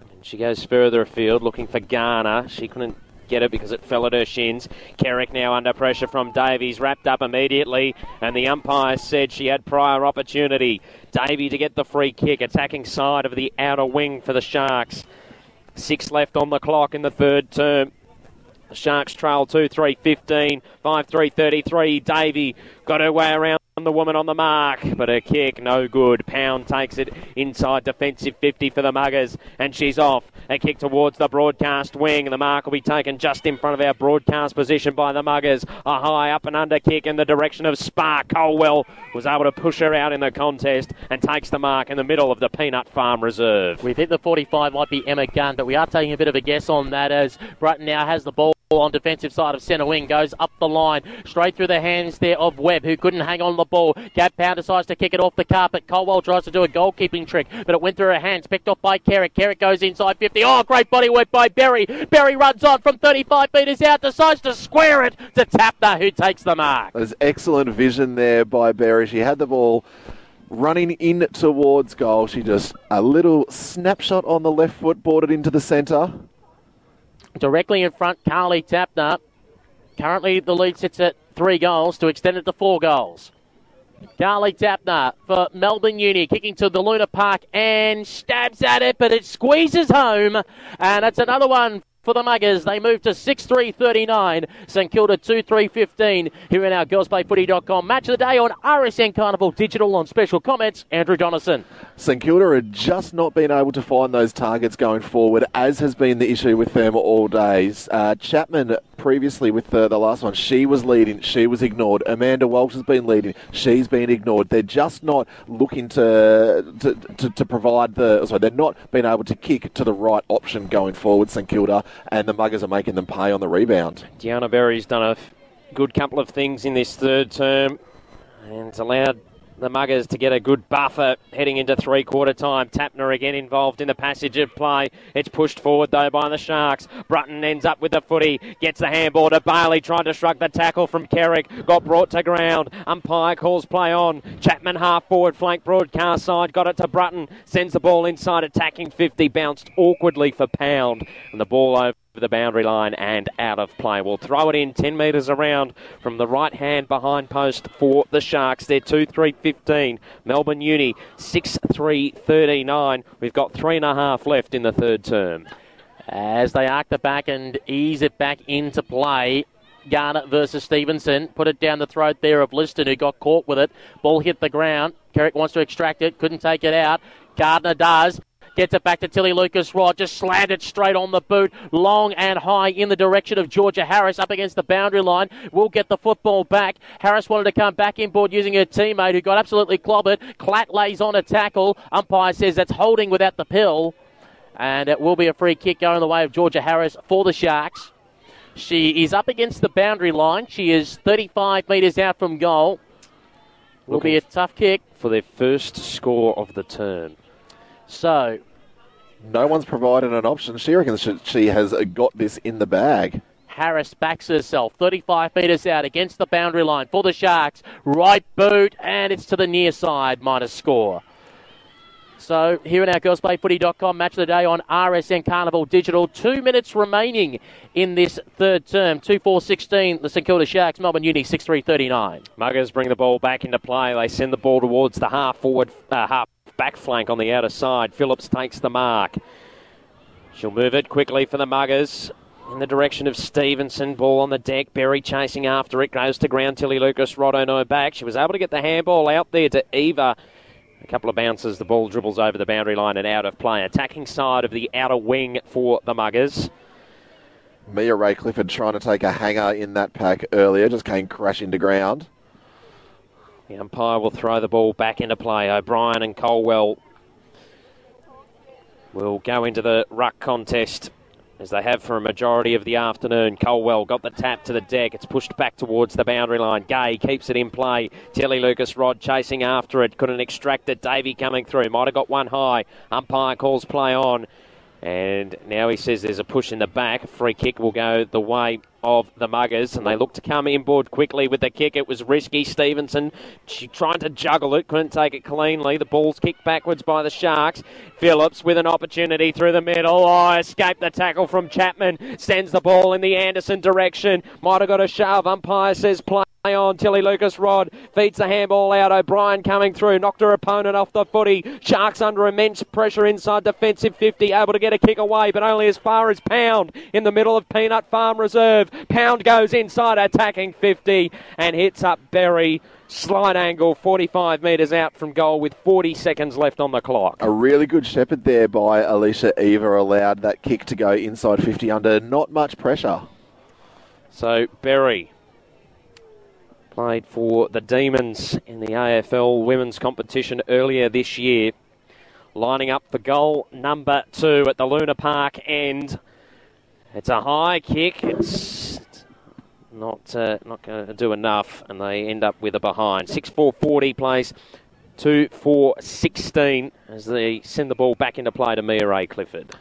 And she goes further afield looking for Garner. She couldn't get it because it fell at her shins. Kerrick now under pressure from Davies, wrapped up immediately, and the umpire said she had prior opportunity. Davey to get the free kick, attacking side of the outer wing for the Sharks. Six left on the clock in the third term. The Sharks trail 2 3 15, 5 3 33. Davey got her way around the woman on the mark, but her kick no good. Pound takes it inside defensive 50 for the Muggers, and she's off. A kick towards the broadcast wing. The mark will be taken just in front of our broadcast position by the Muggers. A high up and under kick in the direction of Spark. Colwell was able to push her out in the contest and takes the mark in the middle of the Peanut Farm Reserve. We think the 45 might be Emma Gunn, but we are taking a bit of a guess on that as Brutton now has the ball on defensive side of centre wing. Goes up the line, straight through the hands there of Webb, who couldn't hang on the ball. Gab Pound decides to kick it off the carpet. Colwell tries to do a goalkeeping trick, but it went through her hands. Picked off by Kerrick. Kerrick goes inside 50. Oh, great body work by Berry. Berry runs on from 35 metres out, decides to square it to Tapner, who takes the mark. There's excellent vision there by Berry. She had the ball running in towards goal. She just a little snapshot on the left foot, it into the centre. Directly in front, Carly Tapner. Currently, the lead sits at three goals to extend it to four goals. Carly Tapner for Melbourne Uni, kicking to the Luna Park and stabs at it, but it squeezes home. And it's another one for the Muggers. They move to 6 3 39. St Kilda 2 3 15. Here in our girlsplayfooty.com match of the day on RSN Carnival Digital on special comments. Andrew Donaldson. St Kilda had just not been able to find those targets going forward, as has been the issue with them all days. Uh, Chapman previously with the, the last one, she was leading, she was ignored. Amanda Walsh has been leading, she's been ignored. They're just not looking to to, to, to provide the, sorry, they're not being able to kick to the right option going forward, St Kilda, and the Muggers are making them pay on the rebound. Deanna Berry's done a good couple of things in this third term and allowed the Muggers to get a good buffer heading into three quarter time. Tapner again involved in the passage of play. It's pushed forward though by the Sharks. Brutton ends up with the footy, gets the handball to Bailey, trying to shrug the tackle from Kerrick. Got brought to ground. Umpire calls play on. Chapman half forward, flank broadcast side, got it to Brutton, sends the ball inside, attacking 50, bounced awkwardly for Pound, and the ball over the boundary line and out of play. We'll throw it in 10 metres around from the right hand behind post for the Sharks. They're 2 3 15. Melbourne Uni 6 3 39. We've got three and a half left in the third term. As they arc the back and ease it back into play. Garner versus Stevenson. Put it down the throat there of Liston, who got caught with it. Ball hit the ground. Kerrick wants to extract it. Couldn't take it out. Gardner does. Gets it back to Tilly Lucas-Rodd. Just slammed it straight on the boot. Long and high in the direction of Georgia Harris up against the boundary line. Will get the football back. Harris wanted to come back in board using her teammate who got absolutely clobbered. Clatt lays on a tackle. Umpire says that's holding without the pill. And it will be a free kick going the way of Georgia Harris for the Sharks. She is up against the boundary line. She is 35 metres out from goal. Will be a tough kick. For their first score of the term. So, No one's provided an option. She reckons she, she has got this in the bag. Harris backs herself 35 metres out against the boundary line for the Sharks. Right boot, and it's to the near side, minus score. So, here in our girlsplayfooty.com match of the day on RSN Carnival Digital. Two minutes remaining in this third term. 2 4 16, the St Kilda Sharks, Melbourne Uni 6 3 39. Muggers bring the ball back into play. They send the ball towards the half forward, uh, half back flank on the outer side. Phillips takes the mark. She'll move it quickly for the Muggers. In the direction of Stevenson, ball on the deck. Berry chasing after it, goes to ground. Tilly Lucas, Roddo no back. She was able to get the handball out there to Eva. A couple of bounces, the ball dribbles over the boundary line and out of play. Attacking side of the outer wing for the Muggers. Mia-Rae Clifford trying to take a hanger in that pack earlier, just came crashing to ground. The umpire will throw the ball back into play. O'Brien and Colwell will go into the ruck contest as they have for a majority of the afternoon. Colwell got the tap to the deck. It's pushed back towards the boundary line. Gay keeps it in play. Tilly Lucas-Rodd chasing after it. Couldn't extract it. Davey coming through. Might have got one high. Umpire calls play on. And now he says there's a push in the back. Free kick will go the way of the Muggers, and they look to come inboard quickly with the kick. It was risky. Stevenson she trying to juggle it, couldn't take it cleanly. The ball's kicked backwards by the Sharks. Phillips with an opportunity through the middle. Oh, escaped the tackle from Chapman. Sends the ball in the Anderson direction. Might have got a shove. Umpire says play on. Tilly Lucas-Rodd feeds the handball out. O'Brien coming through. Knocked her opponent off the footy. Sharks under immense pressure inside defensive 50. Able to get a kick away, but only as far as Pound in the middle of Peanut Farm Reserve. Pound goes inside attacking 50 and hits up Berry. Slight angle, 45 metres out from goal with 40 seconds left on the clock. A really good shepherd there by Alicia Eva allowed that kick to go inside 50 under not much pressure. So Berry played for the Demons in the AFL women's competition earlier this year. Lining up for goal number two at the Luna Park end. It's a high kick. It's not uh, not going to do enough, and they end up with a behind. 6 4 40 plays 2 4 16 as they send the ball back into play to Mia-Rae Clifford.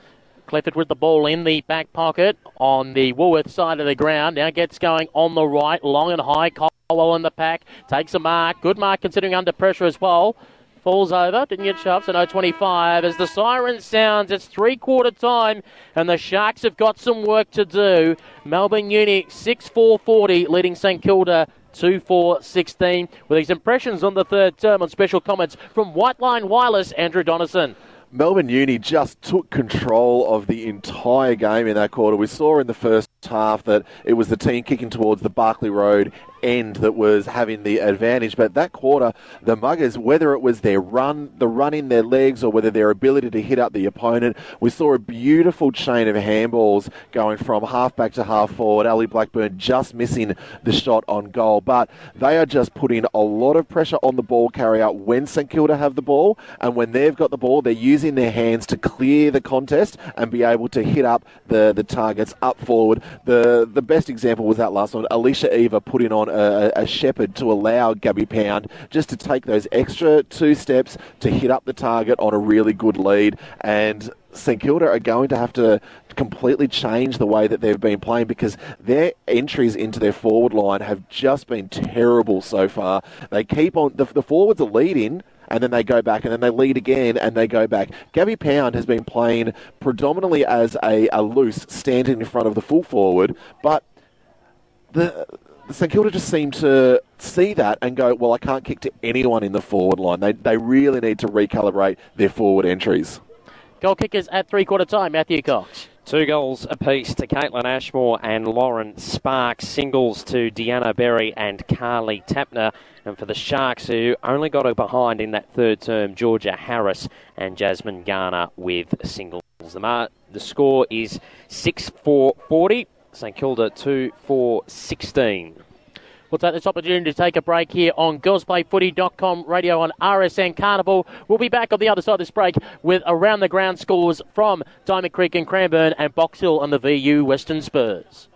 Clifford with the ball in the back pocket on the Woolworth side of the ground. Now gets going on the right, long and high. Colwell in the pack. Takes a mark. Good mark considering under pressure as well. Falls over, didn't get shoved, so no 25. As the siren sounds, it's three quarter time, and the Sharks have got some work to do. Melbourne Uni 6 4 40, leading St Kilda 2 4 16. With these impressions on the third term on special comments from White Line Wireless, Andrew Donaldson. Melbourne Uni just took control of the entire game in that quarter. We saw in the first half that it was the team kicking towards the Barclay Road end that was having the advantage. But that quarter, the Muggers, whether it was their run, the run in their legs, or whether their ability to hit up the opponent, we saw a beautiful chain of handballs going from half back to half forward. Ali Blackburn just missing the shot on goal. But they are just putting a lot of pressure on the ball carrier when St Kilda have the ball. And when they've got the ball, they're using their hands to clear the contest and be able to hit up the, the targets up forward. The, the best example was that last one. Alicia Eva putting on a, a shepherd to allow Gabby Pound just to take those extra two steps to hit up the target on a really good lead. And St Kilda are going to have to completely change the way that they've been playing because their entries into their forward line have just been terrible so far. They keep on, the, the forwards are leading and then they go back and then they lead again and they go back. Gabby Pound has been playing predominantly as a, a loose standing in front of the full forward, but the St Kilda just seem to see that and go, well, I can't kick to anyone in the forward line. They, they really need to recalibrate their forward entries. Goal kickers at three quarter time, Matthew Cox. Two goals apiece to Caitlin Ashmore and Lauren Sparks. Singles to Deanna Berry and Carly Tapner. And for the Sharks, who only got a behind in that third term, Georgia Harris and Jasmine Garner with singles. The, mar- the score is 6 4 40. St Kilda 2 4 16. We'll take this opportunity to take a break here on girlsplayfooty.com radio on RSN Carnival. We'll be back on the other side of this break with around the ground scores from Diamond Creek and Cranbourne and Box Hill and the VU Western Spurs.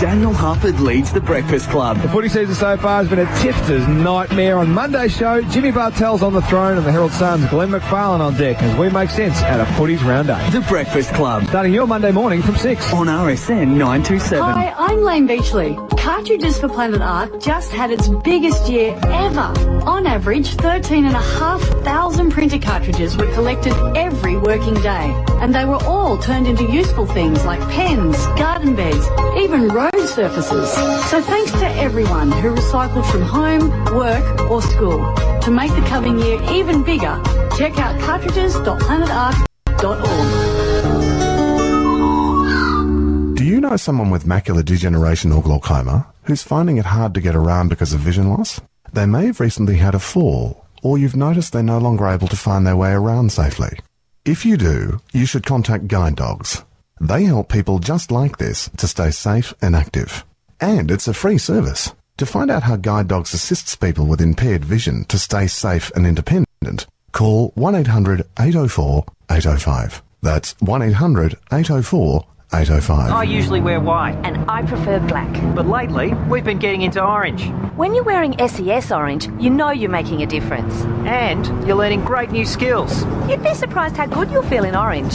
Daniel Harford leads the Breakfast Club. The footy season so far has been a tipster's nightmare. On Monday's show, Jimmy Bartel's on the throne and the Herald Sun's Glenn McFarlane on deck as we make sense out of footy's round eight. The Breakfast Club. Starting your Monday morning from 6. On RSN 927. Hi, I'm Layne Beachley. Cartridges for Planet Ark just had its biggest year ever. On average, 13,500 printer cartridges were collected every working day. And they were all turned into useful things like pens, garden beds, even road surfaces. So thanks to everyone who recycled from home, work or school. To make the coming year even bigger, check out cartridges.planetark.org. Do you know someone with macular degeneration or glaucoma who's finding it hard to get around because of vision loss? They may have recently had a fall, or you've noticed they're no longer able to find their way around safely. If you do, you should contact Guide Dogs. They help people just like this to stay safe and active. And it's a free service. To find out how Guide Dogs assists people with impaired vision to stay safe and independent, call 1-800-804-805. That's 1-800-804 805. I usually wear white. And I prefer black. But lately, we've been getting into orange. When you're wearing SES orange, you know you're making a difference. And you're learning great new skills. You'd be surprised how good you'll feel in orange.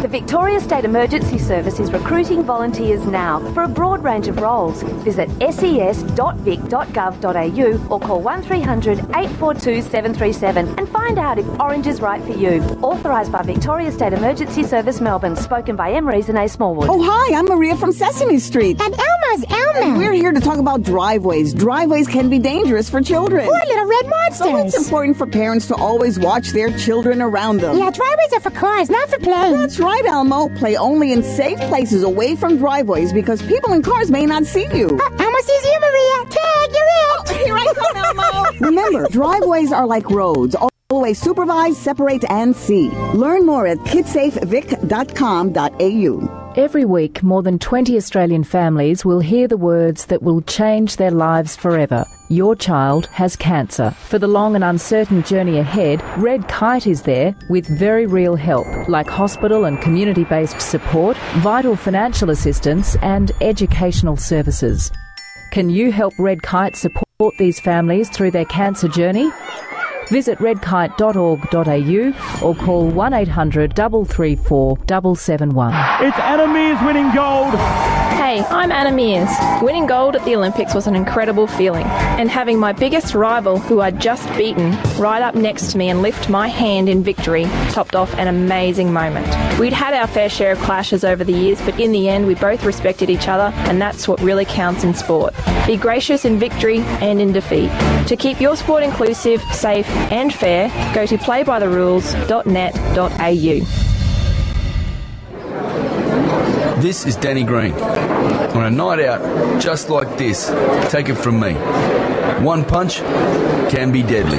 The Victoria State Emergency Service is recruiting volunteers now for a broad range of roles. Visit ses.vic.gov.au or call 1300 842 737 and find out if orange is right for you. Authorised by Victoria State Emergency Service Melbourne, spoken by Emery's and A. Smallwood. Oh, hi, I'm Maria from Sesame Street. And Elmo's Elmo. And we're here to talk about driveways. Driveways can be dangerous for children. Poor little red monsters. So it's important for parents to always watch their children around them. Yeah, driveways are for cars, not for play. That's right, Elmo. Play only in safe places away from driveways because people in cars may not see you. Uh, Elmo sees you, Maria. Tag, you're it. Oh, here I come, Elmo. [LAUGHS] Remember, driveways are like roads. Always supervise, separate, and see. Learn more at kidsafevic.com.au. Every week, more than 20 Australian families will hear the words that will change their lives forever. your child has cancer. For the long and uncertain journey ahead, Red Kite is there with very real help, like hospital and community based support, vital financial assistance, and educational services. Can you help Red Kite support these families through their cancer journey? Visit redkite.org.au or call 1800 334 771. It's Anna Meares winning gold. Hey, I'm Anna Meares. Winning gold at the Olympics was an incredible feeling, and having my biggest rival, who I'd just beaten, right up next to me and lift my hand in victory topped off an amazing moment. We'd had our fair share of clashes over the years, but in the end, we both respected each other, and that's what really counts in sport. Be gracious in victory and in defeat. To keep your sport inclusive, safe, and fair, go to playbytherules.net.au. This is Danny Green. On a night out just like this, take it from me. One punch can be deadly.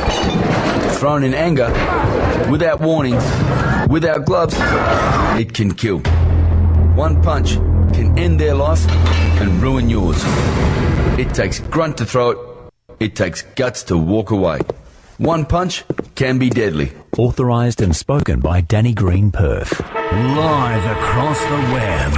Thrown in anger, without warning, without gloves, it can kill. One punch can end their life and ruin yours. It takes grunt to throw it, it takes guts to walk away. One punch can be deadly. Authorised and spoken by Danny Green Perth. Live across the web.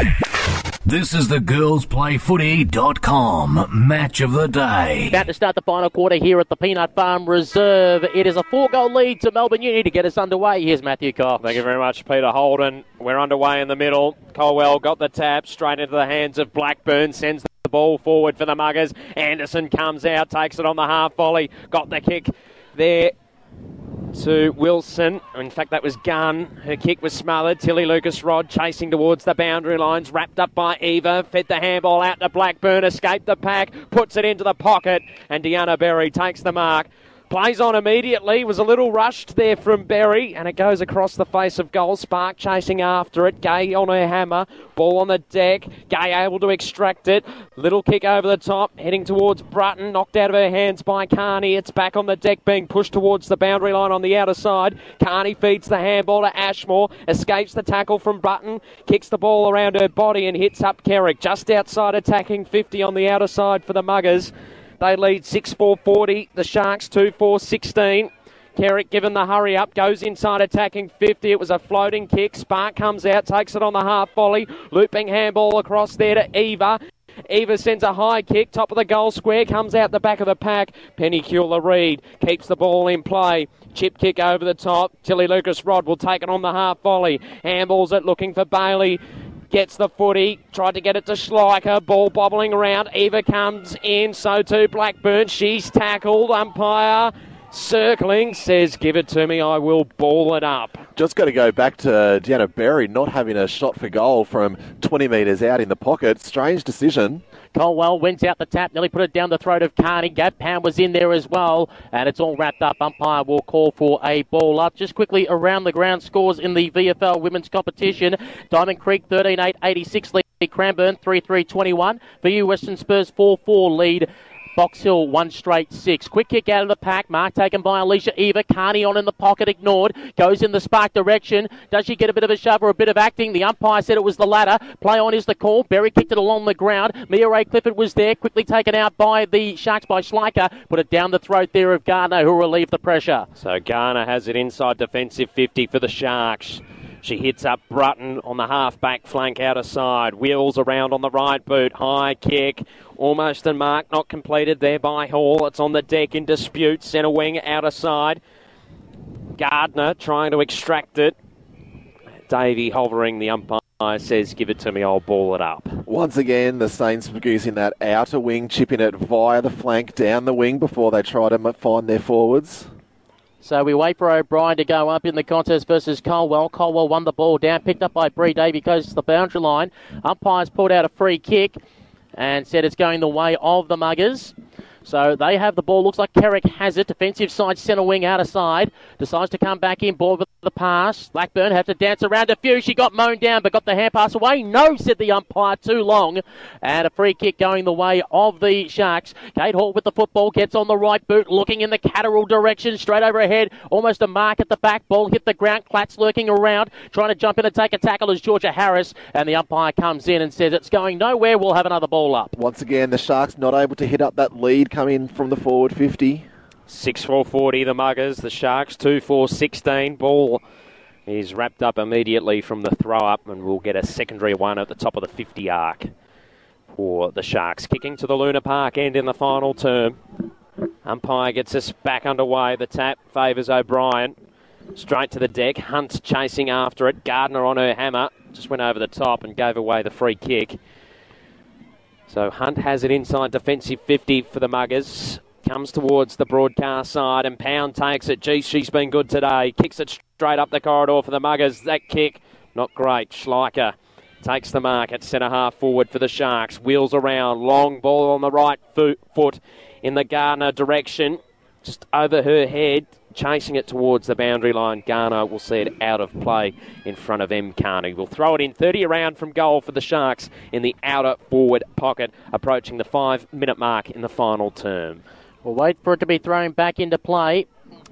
This is the girlsplayfooty.com match of the day. About to start the final quarter here at the Peanut Farm Reserve. It is a four goal lead to Melbourne Uni to get us underway. Here's Matthew Cox. Thank you very much, Peter Holden. We're underway in the middle. Colwell got the tap straight into the hands of Blackburn, sends the ball forward for the Muggers. Anderson comes out, takes it on the half volley, got the kick there to Wilson. In fact, that was Gunn. Her kick was smothered. Tilly Lucas-Rodd chasing towards the boundary lines, wrapped up by Eva. Fed the handball out to Blackburn, escaped the pack, puts it into the pocket, and Deanna Berry takes the mark. Plays on immediately, was a little rushed there from Berry, and it goes across the face of goal. Spark chasing after it. Gay on her hammer. Ball on the deck. Gay able to extract it. Little kick over the top, heading towards Brutton. Knocked out of her hands by Carney. It's back on the deck, being pushed towards the boundary line on the outer side. Carney feeds the handball to Ashmore. Escapes the tackle from Brutton. Kicks the ball around her body and hits up Kerrick. Just outside attacking 50 on the outer side for the Muggers. They lead 6 4 40. The Sharks 2 4 16. Kerrick given the hurry up, goes inside attacking 50. It was a floating kick. Spark comes out, takes it on the half volley. Looping handball across there to Eva. Eva sends a high kick, top of the goal square, comes out the back of the pack. Penny Cula-Reid keeps the ball in play. Chip kick over the top. Tilly Lucas-Rodd will take it on the half volley. Handballs it looking for Bailey gets the footy, tried to get it to Schleicher, ball bobbling around. Eva comes in, so too Blackburn. She's tackled, umpire circling, says, Give it to me, I will ball it up. Just got to go back to Deanna Berry not having a shot for goal from 20 metres out in the pocket. Strange decision. Colwell went out the tap, nearly put it down the throat of Carney. Gab Pound was in there as well, and it's all wrapped up. Umpire will call for a ball up. Just quickly around the ground scores in the VFL women's competition. Diamond Creek 13 8 86 lead Cranbourne 3 3 21. For you, Western Spurs 4 4 lead. Box Hill, one straight six. Quick kick out of the pack. Mark taken by Alicia Eva. Carney on in the pocket, ignored. Goes in the spark direction. Does she get a bit of a shove or a bit of acting? The umpire said it was the latter. Play on is the call. Berry kicked it along the ground. Mia-Rae Clifford was there. Quickly taken out by the Sharks by Schleicher. Put it down the throat there of Garner, who relieved the pressure. So Garner has it inside defensive 50 for the Sharks. She hits up Brutton on the half back flank outer side. Wheels around on the right boot. High kick. Almost a mark not completed there by Hall. It's on the deck in dispute. Centre wing outer side. Garner trying to extract it. Davey hovering the umpire says, Give it to me, I'll ball it up. Once again, the Saints using that outer wing, chipping it via the flank down the wing before they try to find their forwards. So we wait for O'Brien to go up in the contest versus Colwell. Colwell won the ball down, picked up by Bree Davey, goes to the boundary line. Umpires pulled out a free kick and said it's going the way of the Mugars. So they have the ball. Looks like Kerrick has it. Defensive side, centre wing, out of side. Decides to come back in. Ball with the pass. Blackburn have to dance around a few. She got mown down, but got the hand pass away. No, said the umpire. Too long. And a free kick going the way of the Sharks. Kate Hall with the football gets on the right boot, looking in the Catterall direction, straight overhead. Almost a mark at the back. Ball hit the ground. Clat's lurking around, trying to jump in and take a tackle as Georgia Harris. And the umpire comes in and says it's going nowhere. We'll have another ball up. Once again, the Sharks not able to hit up that lead come in from the forward 50. 6 4 40, the Mugars, the Sharks, 2 4 16. Ball is wrapped up immediately from the throw up, and we'll get a secondary one at the top of the 50 arc for the Sharks. Kicking to the Luna Park end in the final term. Umpire gets us back underway. The tap favours O'Brien. Straight to the deck. Hunt chasing after it. Garner on her hammer. Just went over the top and gave away the free kick. So Hunt has it inside defensive 50 for the Mugars. Comes towards the broadcast side and Pound takes it. Gee, she's been good today. Kicks it straight up the corridor for the Mugars. That kick, not great. Schleicher takes the mark at centre half forward for the Sharks. Wheels around. Long ball on the right fo- foot in the Garner direction. Just over her head. Chasing it towards the boundary line. Garner will see it out of play in front of M. Carney. We'll throw it in 30 around from goal for the Sharks in the outer forward pocket, approaching the five minute mark in the final term. We'll wait for it to be thrown back into play.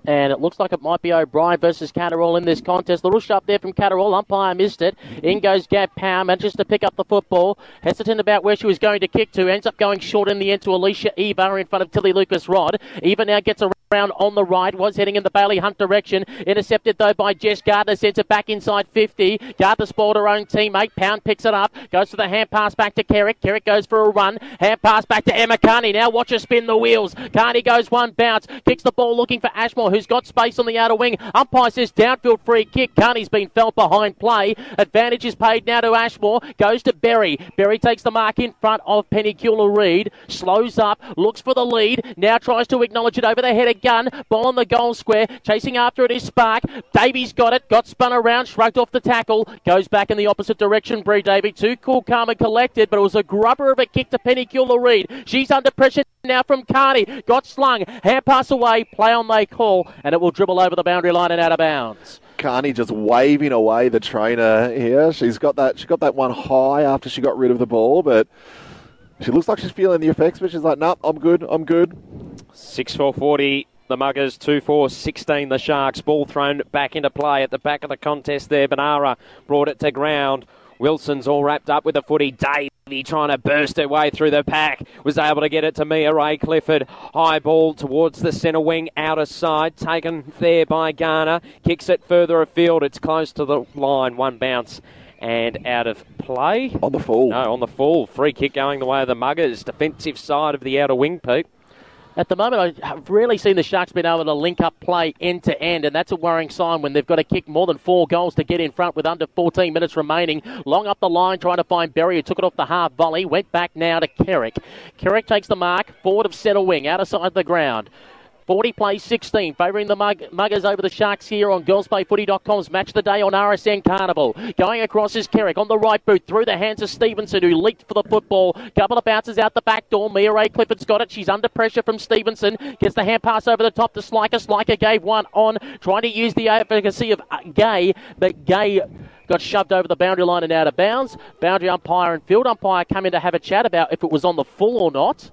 And it looks like it might be O'Brien versus Catterall in this contest. Little shot there from Catterall. Umpire missed it. In goes Gab Pound. Manages to pick up the football. Hesitant about where she was going to kick to. Ends up going short in the end to Alicia Eva in front of Tilly Lucas-Rodd. Eva now gets around on the right. Was heading in the Bailey Hunt direction. Intercepted though by Jess Garner. Sends it back inside 50. Garner spoiled her own teammate. Pound picks it up. Goes for the hand pass back to Kerrick. Kerrick goes for a run. Hand pass back to Emma Carney. Now watch her spin the wheels. Carney goes one bounce. Kicks the ball looking for Ashmore who's got space on the outer wing. Umpire says downfield free kick. Carney's been felt behind play. Advantage is paid now to Ashmore. Goes to Berry. Berry takes the mark in front of Penny Cula-Reid. Slows up. Looks for the lead. Now tries to acknowledge it over the head of gun. Ball on the goal square. Chasing after it is Spark. Davey's got it. Got spun around. Shrugged off the tackle. Goes back in the opposite direction. Bree Davey. Too cool, calm and collected. But it was a grubber of a kick to Penny Cula-Reid. She's under pressure now from Carney. Got slung. Hand pass away. Play on they call. And it will dribble over the boundary line and out of bounds. Carney just waving away the trainer here. She's got that. She got that one high after she got rid of the ball, but she looks like she's feeling the effects. But she's like, "Nope, I'm good. I'm good." Six four forty. The Mugars 2 4 16. The Sharks ball thrown back into play at the back of the contest there. Benara brought it to ground. Wilson's all wrapped up with the footy. Davey trying to burst her way through the pack. Was able to get it to Mia-Rae Clifford. High ball towards the centre wing, outer side. Taken there by Garner. Kicks it further afield. It's close to the line. One bounce and out of play. On the full. No, on the full. Free kick going the way of the Mugars. Defensive side of the outer wing, Pete. At the moment, I've really seen the Sharks been able to link up play end to end, and that's a worrying sign when they've got to kick more than four goals to get in front with under 14 minutes remaining. Long up the line, trying to find Berry, who took it off the half volley. Went back now to Kerrick. Kerrick takes the mark, forward of centre wing, out of side of the ground. 40 plays 16, favouring the Mug- Mugars over the Sharks here on GirlsPlayFooty.com's Match the Day on RSN Carnival. Going across is Kerrick on the right boot, through the hands of Stevenson, who leaped for the football. Couple of bounces out the back door. Mia-Rae Clifford's got it. She's under pressure from Stevenson. Gets the hand pass over the top to Schleicher. Schleicher gave one on, trying to use the efficacy of uh, Gay, but Gay got shoved over the boundary line and out of bounds. Boundary umpire and field umpire come in to have a chat about if it was on the full or not.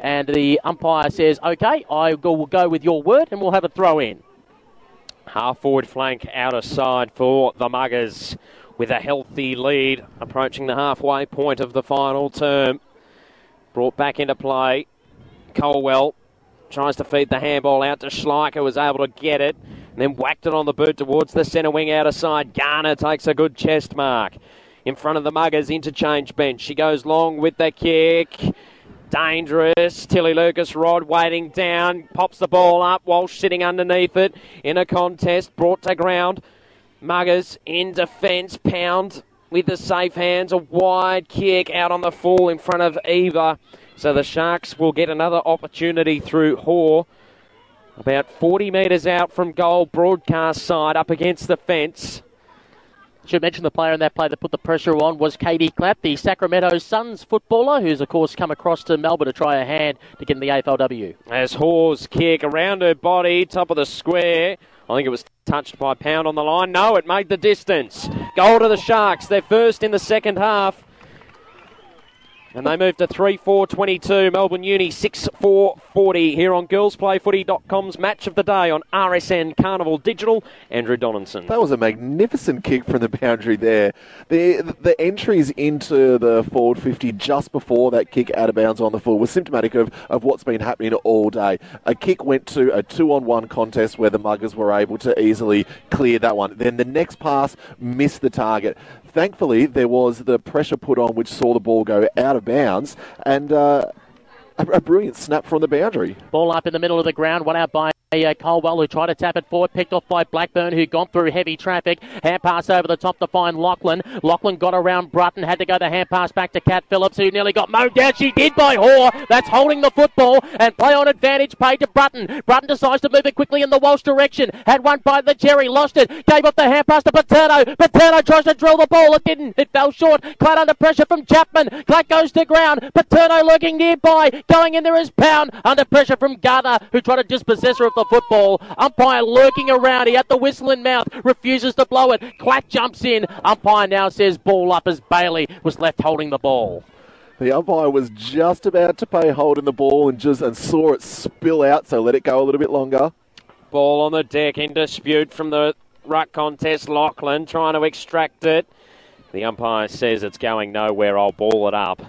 And the umpire says, okay, I will go with your word and we'll have a throw in. Half forward flank outer side for the Mugars with a healthy lead approaching the halfway point of the final term. Brought back into play. Colwell tries to feed the handball out to Schleicher, was able to get it, and then whacked it on the boot towards the centre wing outer side. Garner takes a good chest mark. In front of the Mugars interchange bench. She goes long with the kick. Dangerous. Tilly Lucas-Rodd waiting down. Pops the ball up. Walsh sitting underneath it in a contest. Brought to ground. Mugars in defence. Pound with the safe hands. A wide kick out on the full in front of Eva. So the Sharks will get another opportunity through Hoare. About 40 metres out from goal, broadcast side up against the fence. Should mention the player in that play that put the pressure on was Katie Klatt, the Sacramento Suns footballer, who's of course come across to Melbourne to try a hand to get in the AFLW. As Hawes kick around her body, top of the square. I think it was touched by Pound on the line. No, it made the distance. Goal to the Sharks. They're first in the second half. And they move to 3 4 22. Melbourne Uni 6 4 40 here on girlsplayfooty.com's match of the day on RSN Carnival Digital. Andrew Donaldson. That was a magnificent kick from the boundary there. The the entries into the forward 50 just before that kick out of bounds on the full was symptomatic of, of what's been happening all day. A kick went to a two on one contest where the Mugars were able to easily clear that one. Then the next pass missed the target. Thankfully, there was the pressure put on which saw the ball go out of bounds and uh, a, a brilliant snap from the boundary. Ball up in the middle of the ground, one out by uh, Colwell, who tried to tap it forward, picked off by Blackburn, who gone through heavy traffic. Hand pass over the top to find Lachlan. Lachlan got around Brutton, had to go the hand pass back to Kat Phillips, who nearly got mowed down. She did by Hoare. That's holding the football and play on advantage paid to Brutton. Brutton decides to move it quickly in the Walsh direction. Had one by the Jerry, lost it, gave up the hand pass to Paterno. Paterno tries to drill the ball. It didn't. It fell short. Clad under pressure from Chapman. Clad goes to ground. Paterno lurking nearby. Going in there is Pound. Under pressure from Garner, who tried to dispossess her of the football. Umpire lurking around. He at the whistle in mouth. Refuses to blow it. Clack jumps in. Umpire now says ball up as Bailey was left holding the ball. The umpire was just about to pay hold in the ball and just and saw it spill out, so let it go a little bit longer. Ball on the deck in dispute from the ruck contest. Lachlan trying to extract it. The umpire says it's going nowhere. I'll ball it up.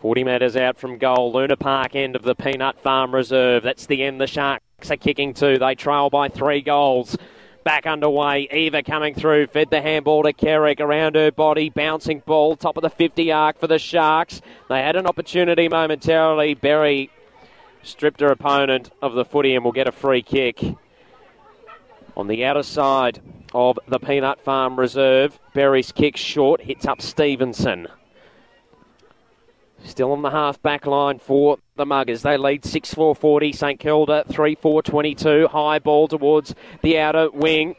40 metres out from goal. Luna Park end of the Peanut Farm Reserve. That's the end the Sharks are kicking to. They trail by three goals. Back underway. Eva coming through. Fed the handball to Kerrick around her body. Bouncing ball. Top of the 50 arc for the Sharks. They had an opportunity momentarily. Berry stripped her opponent of the footy and will get a free kick. On the outer side of the Peanut Farm Reserve, Berry's kick short hits up Stevenson. Still on the half back line for the Mugars. They lead 6 4 40. St Kilda 3 4 22. High ball towards the outer wing.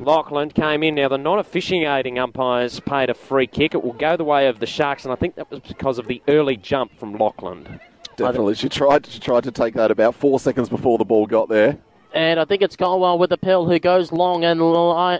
Lachlan came in. Now, the non officiating umpires paid a free kick. It will go the way of the Sharks, and I think that was because of the early jump from Lachlan. Definitely. She tried, she tried to take that about four seconds before the ball got there. And I think it's Colwell with the pill who goes long and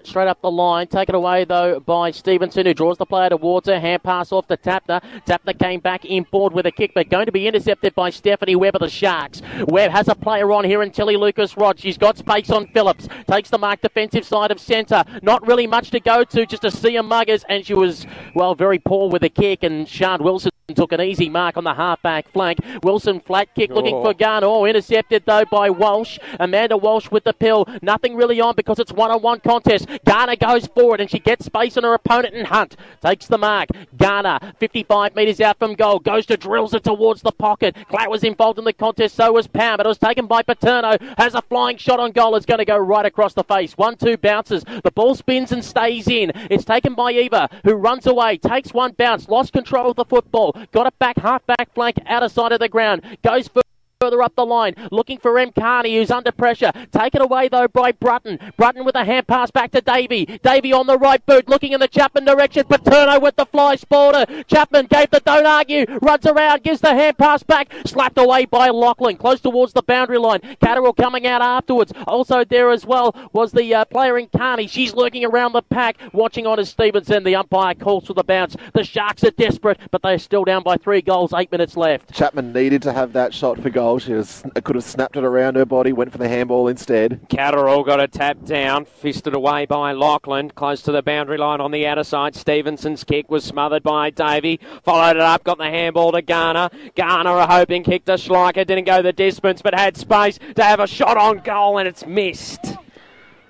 straight up the line. Taken away though by Stevenson who draws the player towards her. Hand pass off to Tapner. Tapner came back in inboard with a kick but going to be intercepted by Stephanie Webb of the Sharks. Webb has a player on here in Tilly Lucas-Rodd. She's got space on Phillips. Takes the mark defensive side of centre. Not really much to go to just to see a muggers and she was, well, very poor with the kick and Shard Wilson took an easy mark on the half-back flank. Wilson flat kick looking Oh. for Garner. Oh, intercepted though by Walsh. Amanda Walsh with the pill. Nothing really on because it's one-on-one contest. Garner goes forward and she gets space on her opponent and Hunt takes the mark. Garner, 55 metres out from goal, goes to drills it towards the pocket. Klatt was involved in the contest, so was Pam, but it was taken by Paterno. Has a flying shot on goal. It's going to go right across the face. One-two bounces. The ball spins and stays in. It's taken by Eva, who runs away, takes one bounce, lost control of the football, got it back half back flank, outer side of the ground, goes for Further up the line, looking for M. Carney, who's under pressure. Taken away, though, by Brutton. Brutton with a hand pass back to Davey. Davey on the right boot, looking in the Chapman direction. Paterno with the fly spotter. Chapman gave the don't argue. Runs around, gives the hand pass back. Slapped away by Lachlan, close towards the boundary line. Catterall coming out afterwards. Also there as well was the uh, player in Carney. She's lurking around the pack, watching on as Stevenson. The umpire calls for the bounce. The Sharks are desperate, but they're still down by three goals, eight minutes left. Chapman needed to have that shot for goal. She was, could have snapped it around her body, went for the handball instead. Catterall got a tap down, fisted away by Lachlan, close to the boundary line on the outer side. Stevenson's kick was smothered by Davey, followed it up, got the handball to Garner. Garner, a hoping kick to Schleicher, didn't go the distance, but had space to have a shot on goal, and it's missed.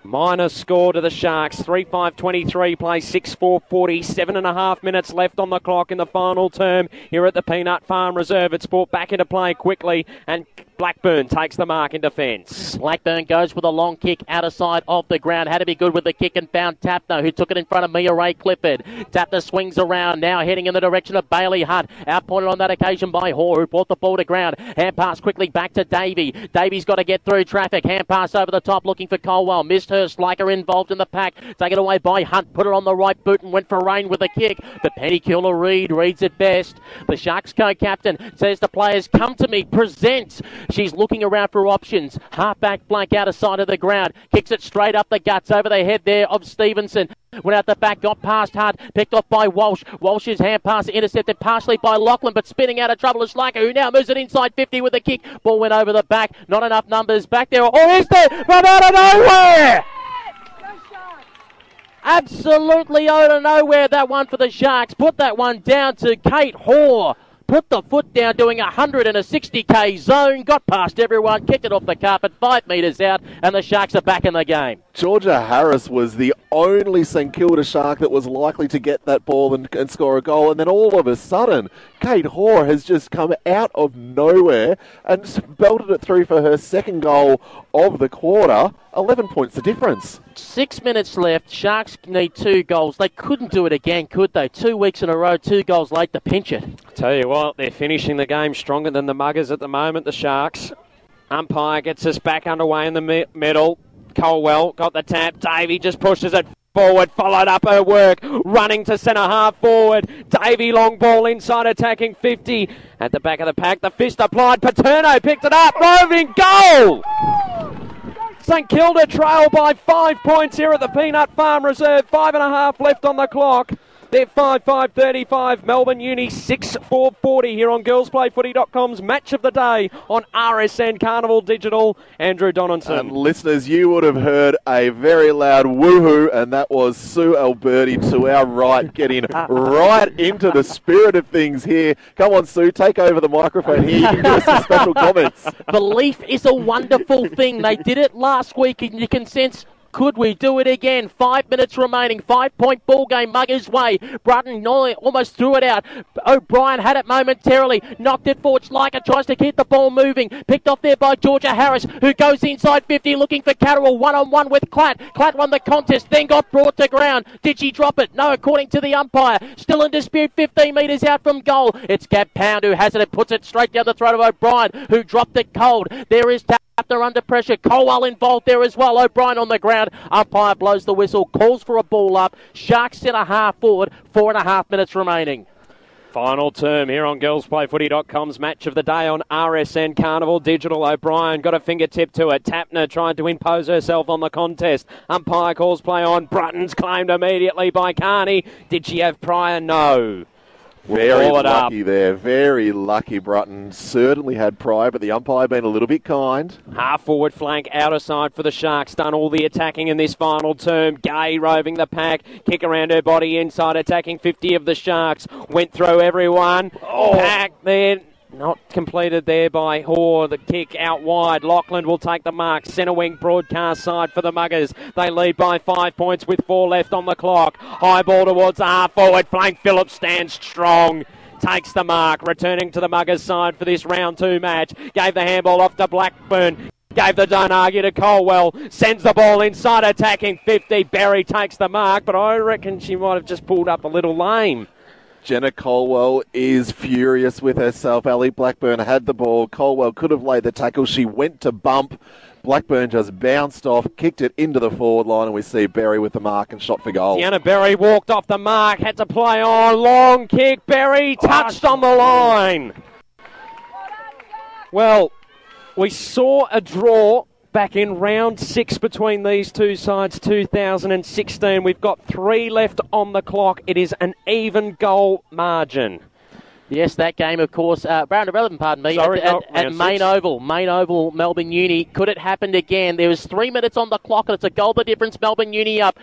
Minor score to the Sharks. 3 5 23, play 6 4 40. Seven and a half minutes left on the clock in the final term here at the Peanut Farm Reserve. It's brought back into play quickly, and Blackburn takes the mark in defence. Blackburn goes with a long kick out of side of the ground. Had to be good with the kick and found Tapner, who took it in front of Mia-Rae Clifford. Tapner swings around, now heading in the direction of Bailey Hunt. Outpointed on that occasion by Hoare, who brought the ball to ground. Hand pass quickly back to Davey. Davey's got to get through traffic. Hand pass over the top, looking for Colwell. Missed her. Schleicher involved in the pack. Taken away by Hunt. Put it on the right boot and went for rain with the kick. But Penny Cula-Reid reads it best. The Sharks co-captain says the players come to me. Present. She's looking around for options. Halfback blank out of sight of the ground. Kicks it straight up the guts over the head there of Stevenson. Went out the back, got past Hart, picked off by Walsh. Walsh's hand pass intercepted partially by Lachlan, but spinning out of trouble is Schleicher, who now moves it inside 50 with a kick. Ball went over the back. Not enough numbers back there. Or is there? From out of nowhere! Absolutely out of nowhere, that one for the Sharks. Put that one down to Kate Hoare. Put the foot down, doing a 100 and a 60k zone. Got past everyone, kicked it off the carpet, five metres out, and the Sharks are back in the game. Georgia Harris was the only St Kilda Shark that was likely to get that ball and, and score a goal, and then all of a sudden, Kate Hoare has just come out of nowhere and s- belted it through for her second goal of the quarter. 11 points the difference. Six minutes left. Sharks need two goals. They couldn't do it again, could they? Two weeks in a row, two goals late to pinch it. Tell you what, they're finishing the game stronger than the Mugars at the moment, the Sharks. Umpire gets us back underway in the middle. Colwell got the tap. Davey just pushes it forward, followed up her work, running to centre half forward. Davey long ball inside, attacking 50. At the back of the pack, the fist applied. Paterno picked it up, roving goal! St Kilda trail by five points here at the Peanut Farm Reserve. Five and a half left on the clock. They're 5 5 35. Melbourne Uni 6 4 40 here on girlsplayfooty.com's match of the day on RSN Carnival Digital. Andrew Donaldson. And listeners, you would have heard a very loud woohoo, and that was Sue Alberti to our right, [LAUGHS] getting right into the spirit of things here. Come on, Sue, take over the microphone here. You can give us some special [LAUGHS] comments. Belief is a wonderful thing. They did it last week, and you can sense. Could we do it again? Five minutes remaining. Five point ball game. Mugars way. Brutton almost threw it out. O'Brien had it momentarily. Knocked it forward. Schleicher tries to keep the ball moving. Picked off there by Georgia Harris, who goes inside 50 looking for Catterall. One on one with Klatt. Klatt won the contest, then got brought to ground. Did she drop it? No, according to the umpire. Still in dispute 15 metres out from goal. It's Gab Pound who has it and puts it straight down the throat of O'Brien, who dropped it cold. There is Tapner under pressure. Colwell involved there as well. O'Brien on the ground. Umpire blows the whistle, calls for a ball up. Sharks centre half forward. Four and a half minutes remaining. Final term here on girlsplayfooty.com's match of the day on RSN Carnival Digital. O'Brien got a fingertip to it. Tapner tried to impose herself on the contest. Umpire calls play on. Brutton's claimed immediately by Carney. Did she have prior? No. Very it up. lucky there. Very lucky, Brutton. Certainly had pride, but the umpire been a little bit kind. Half forward flank, outer side for the Sharks. Done all the attacking in this final term. Gay roving the pack. Kick around her body inside, attacking 50 of the Sharks. Went through everyone. Oh. Pack there. Not completed there by Hoare. The kick out wide. Lachlan will take the mark. Centre wing broadcast side for the Mugars. They lead by five points with four left on the clock. High ball towards the half forward flank. Phillips stands strong takes the mark, returning to the Mugars side for this round two match. Gave the handball off to Blackburn. Gave the don't argue to Colwell. Sends the ball inside, attacking 50. Berry takes the mark, but I reckon she might have just pulled up a little lame. Jenna Colwell is furious with herself. Ali Blackburn had the ball. Colwell could have laid the tackle. She went to bump. Blackburn just bounced off, kicked it into the forward line, and we see Berry with the mark and shot for goal. Deanna Berry walked off the mark, had to play on. Long kick. Berry touched on the line. Well, we saw a draw back in round six between these two sides, 2016. We've got three left on the clock. It is an even goal margin. Yes, that game, of course, uh, round 11, pardon me, Sorry, at, at, no, at Main. Oval, Main Oval, Melbourne Uni. Could it happen again? There was three minutes on the clock, and it's a goal the difference. Melbourne Uni up.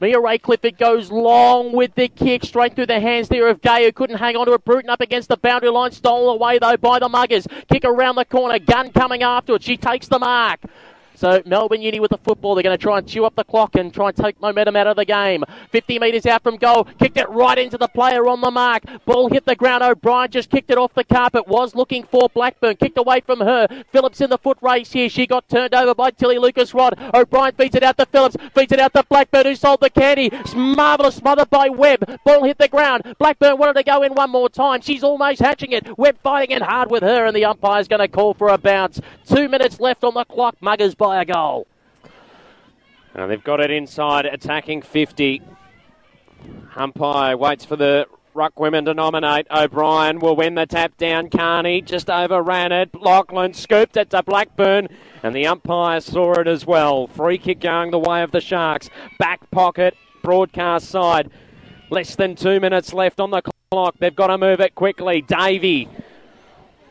Mia-Rae Clifford goes long with the kick straight through the hands there of Gay, who couldn't hang on to it. Bruton up against the boundary line, stolen away though by the Mugars. Kick around the corner, gun coming after it. She takes the mark. So Melbourne Uni with the football, they're going to try and chew up the clock and try and take momentum out of the game. 50 metres out from goal, kicked it right into the player on the mark. Ball hit the ground. O'Brien just kicked it off the carpet. Was looking for Blackburn, kicked away from her. Phillips in the foot race here. She got turned over by Tilly Lucas-Rodd. O'Brien feeds it out to Phillips, feeds it out to Blackburn, who sold the candy. Marvellous, smothered by Webb. Ball hit the ground. Blackburn wanted to go in one more time. She's almost hatching it. Webb fighting it hard with her, and the umpire's going to call for a bounce. Two minutes left on the clock. Muggers by a goal. Now they've got it inside, attacking 50. Umpire waits for the Ruck women to nominate. O'Brien will win the tap down. Carney just overran it. Lachlan scooped it to Blackburn, and the umpire saw it as well. Free kick going the way of the Sharks. Back pocket, broadcast side. Less than two minutes left on the clock. They've got to move it quickly. Davey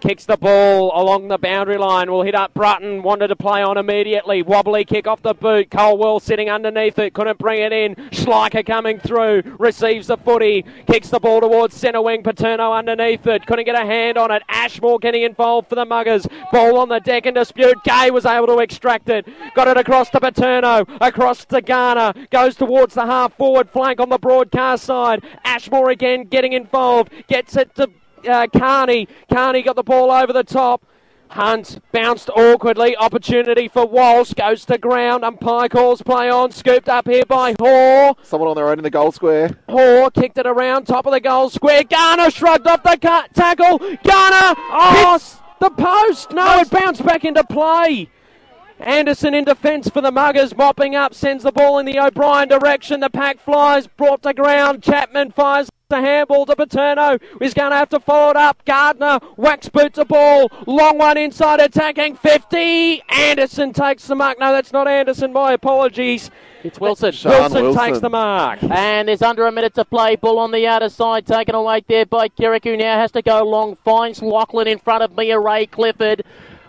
kicks the ball along the boundary line. Will hit up Brutton. Wanted to play on immediately. Wobbly kick off the boot. Colwell sitting underneath it. Couldn't bring it in. Schleicher coming through. Receives the footy. Kicks the ball towards centre wing. Paterno underneath it. Couldn't get a hand on it. Ashmore getting involved for the Mugars. Ball on the deck in dispute. Gay was able to extract it. Got it across to Paterno. Across to Garner. Goes towards the half forward flank on the broadcast side. Ashmore again getting involved. Gets it to uh, Carney. Carney got the ball over the top. Hunt bounced awkwardly. Opportunity for Walsh. Goes to ground. Umpire calls play on. Scooped up here by Hoare. Someone on their own in the goal square. Hoare kicked it around top of the goal square. Garner shrugged off the cut, tackle. Garner oh, hits the post. No, it bounced back into play. Anderson in defence for the Mugars, mopping up, sends the ball in the O'Brien direction. The pack flies, brought to ground. Chapman fires the handball to Paterno. He's going to have to follow it up. Garner wax boots a ball. Long one inside attacking 50. Anderson takes the mark. No, that's not Anderson. My apologies. It's Wilson. Sean Wilson. takes the mark. And there's under a minute to play. Ball on the outer side, taken away there by Kerrick, who now has to go long. Finds Lachlan in front of Mia-Rae Clifford.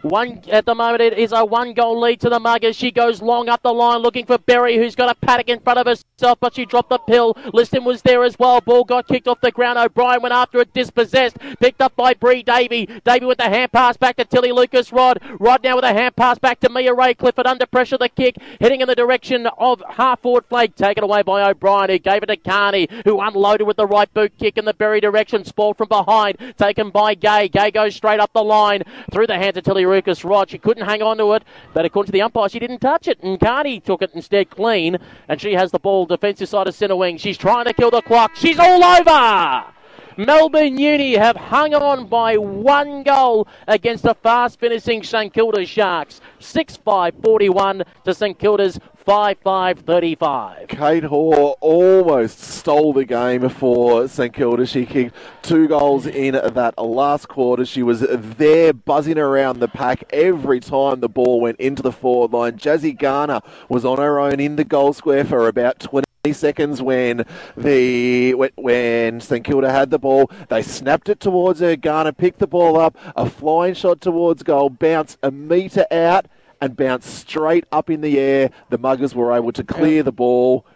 One at the moment it is a one goal lead to the Mugars. She goes long up the line looking for Berry, who's got a paddock in front of herself, but she dropped the pill. Liston was there as well. Ball got kicked off the ground. O'Brien went after it, dispossessed. Picked up by Bree Davey. Davey with the hand pass back to Tilly Lucas-Rodd. Rod now with a hand pass back to Mia-Rae Clifford under pressure. The kick heading in the direction of half forward flag, taken away by O'Brien, who gave it to Carney, who unloaded with the right boot kick in the Berry direction. Spoiled from behind, taken by Gay. Gay goes straight up the line through the hands of Tilly Lucas-Rodd. She couldn't hang on to it, but according to the umpire, she didn't touch it, and Carney took it instead clean, and she has the ball defensive side of centre wing. She's trying to kill the clock. She's all over. Melbourne Uni have hung on by one goal against the fast finishing St Kilda Sharks. 6 5 41 to St Kilda's 5 5 35. Kate Hoare almost stole the game for St Kilda. She kicked two goals in that last quarter. She was there buzzing around the pack every time the ball went into the forward line. Jazzy Garner was on her own in the goal square for about 20 seconds when the when St Kilda had the ball. They snapped it towards her. Garner picked the ball up, a flying shot towards goal, bounced a metre out and bounced straight up in the air. The Mugars were able to clear the ball.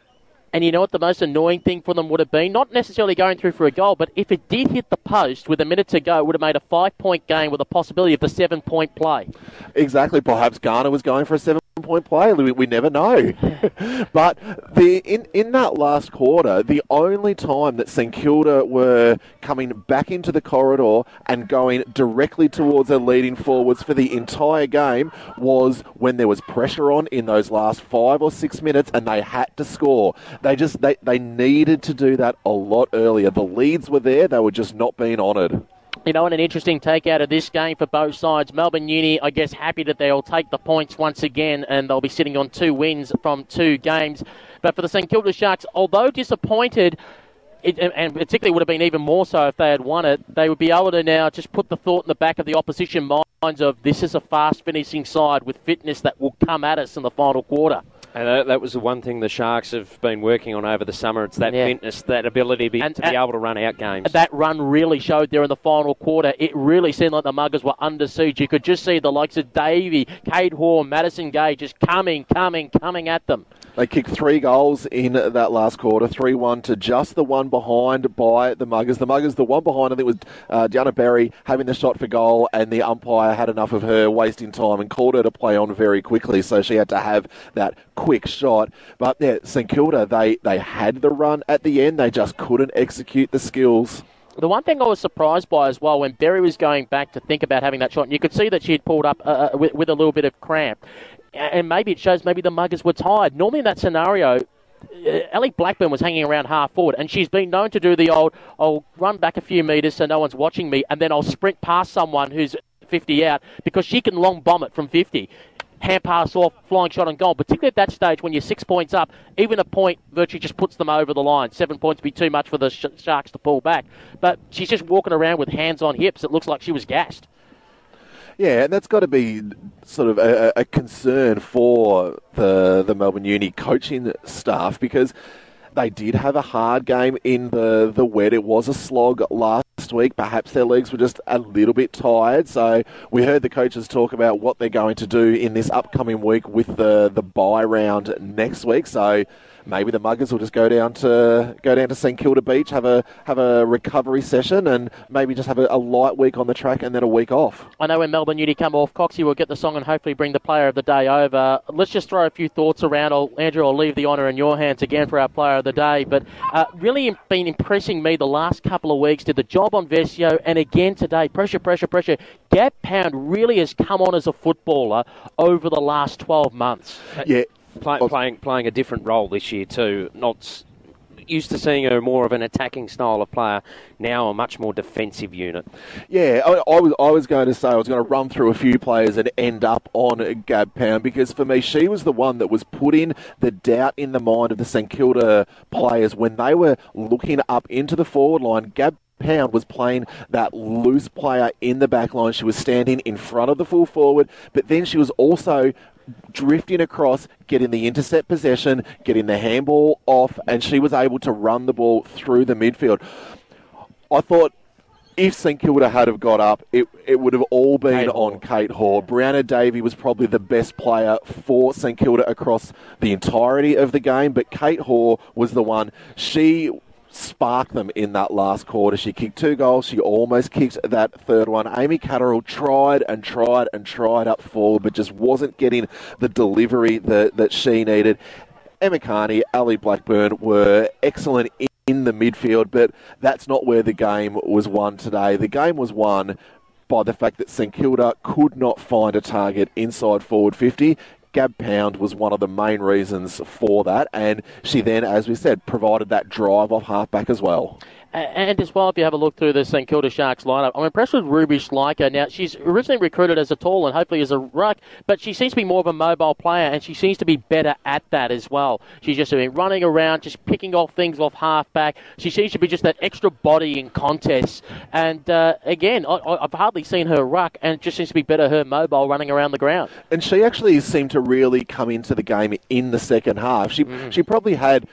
And you know what the most annoying thing for them would have been? Not necessarily going through for a goal, but if it did hit the post with a minute to go, it would have made a five point game with a possibility of the seven point play. Exactly. Perhaps Garner was going for a seven point play. We, we never know. [LAUGHS] but the in, in that last quarter, the only time that St Kilda were coming back into the corridor and going directly towards their leading forwards for the entire game was when there was pressure on in those last five or six minutes and they had to score. They just they, they needed to do that a lot earlier. The leads were there, they were just not being honoured. You know, and an interesting take out of this game for both sides. Melbourne Uni, I guess, happy that they'll take the points once again, and they'll be sitting on two wins from two games. But for the St Kilda Sharks, although disappointed, it, and particularly would have been even more so if they had won it, they would be able to now just put the thought in the back of the opposition minds of this is a fast finishing side with fitness that will come at us in the final quarter. And that, that was the one thing the Sharks have been working on over the summer. It's that Yeah. fitness, that ability to be, And- to be able to run out games. That run really showed there in the final quarter. It really seemed like the Mugars were under siege. You could just see the likes of Davey, Kate Hoare, Madison Gay just coming, coming, coming at them. They kicked three goals in that last quarter, 3 1 to just the one behind by the Mugars. The Mugars, the one behind, I think, was uh, Deanna Berry having the shot for goal, and the umpire had enough of her wasting time and called her to play on very quickly, so she had to have that quick shot. But yeah, St Kilda, they, they had the run at the end, they just couldn't execute the skills. The one thing I was surprised by as well when Berry was going back to think about having that shot, and you could see that she had pulled up uh, uh, with, with a little bit of cramp, and maybe it shows maybe the Mugars were tired. Normally in that scenario, uh, Ellie Blackburn was hanging around half forward, and she's been known to do the old, I'll run back a few metres so no one's watching me, and then I'll sprint past someone who's 50 out because she can long bomb it from 50. hand pass off, flying shot on goal. Particularly at that stage when you're six points up, even a point virtually just puts them over the line. Seven points would be too much for the Sh- Sharks to pull back. But she's just walking around with hands on hips. It looks like she was gassed. Yeah, and that's got to be sort of a, a concern for the the Melbourne Uni coaching staff because they did have a hard game in the the wet. It was a slog last week. Perhaps their legs were just a little bit tired. So we heard the coaches talk about what they're going to do in this upcoming week with the the bye round next week. So maybe the muggers will just go down to go down to St Kilda Beach, have a have a recovery session, and maybe just have a, a light week on the track and then a week off. I know when Melbourne Uni come off, Coxie will get the song and hopefully bring the player of the day over. Let's just throw a few thoughts around. I'll, Andrew, I'll leave the honour in your hands again for our player of the day. But uh, really been impressing me the last couple of weeks. Did the job on Vescio, and again today, pressure, pressure, pressure. Gab Pound really has come on as a footballer over the last 12 months. Yeah. Play, playing playing a different role this year too. Not used to seeing her more of an attacking style of player. Now a much more defensive unit. Yeah, I, I was I was going to say I was going to run through a few players and end up on Gab Pound because for me she was the one that was putting the doubt in the mind of the St Kilda players when they were looking up into the forward line. Gab Pound was playing that loose player in the back line. She was standing in front of the full forward, but then she was also drifting across, getting the intercept possession, getting the handball off, and she was able to run the ball through the midfield. I thought if St Kilda had have got up, it, it would have all been on Kate Hoare. Brianna Davey was probably the best player for St Kilda across the entirety of the game, but Kate Hoare was the one. She sparked them in that last quarter. She kicked two goals. She almost kicked that third one. Amy Catterall tried and tried and tried up forward, but just wasn't getting the delivery that, that she needed. Emma Carney, Ali Blackburn were excellent in, in the midfield, but that's not where the game was won today. The game was won by the fact that St Kilda could not find a target inside forward 50. Gab Pound was one of the main reasons for that, and she then, as we said, provided that drive off halfback as well. And as well, if you have a look through the St Kilda Sharks lineup, I'm impressed with Ruby Schleicher. Now, she's originally recruited as a tall and hopefully as a ruck, but she seems to be more of a mobile player, and she seems to be better at that as well. She's just been running around, just picking off things off halfback. She seems to be just that extra body in contests. And uh, again, I, I've hardly seen her ruck, and it just seems to be better her mobile running around the ground. And she actually seemed to really come into the game in the second half. She she probably had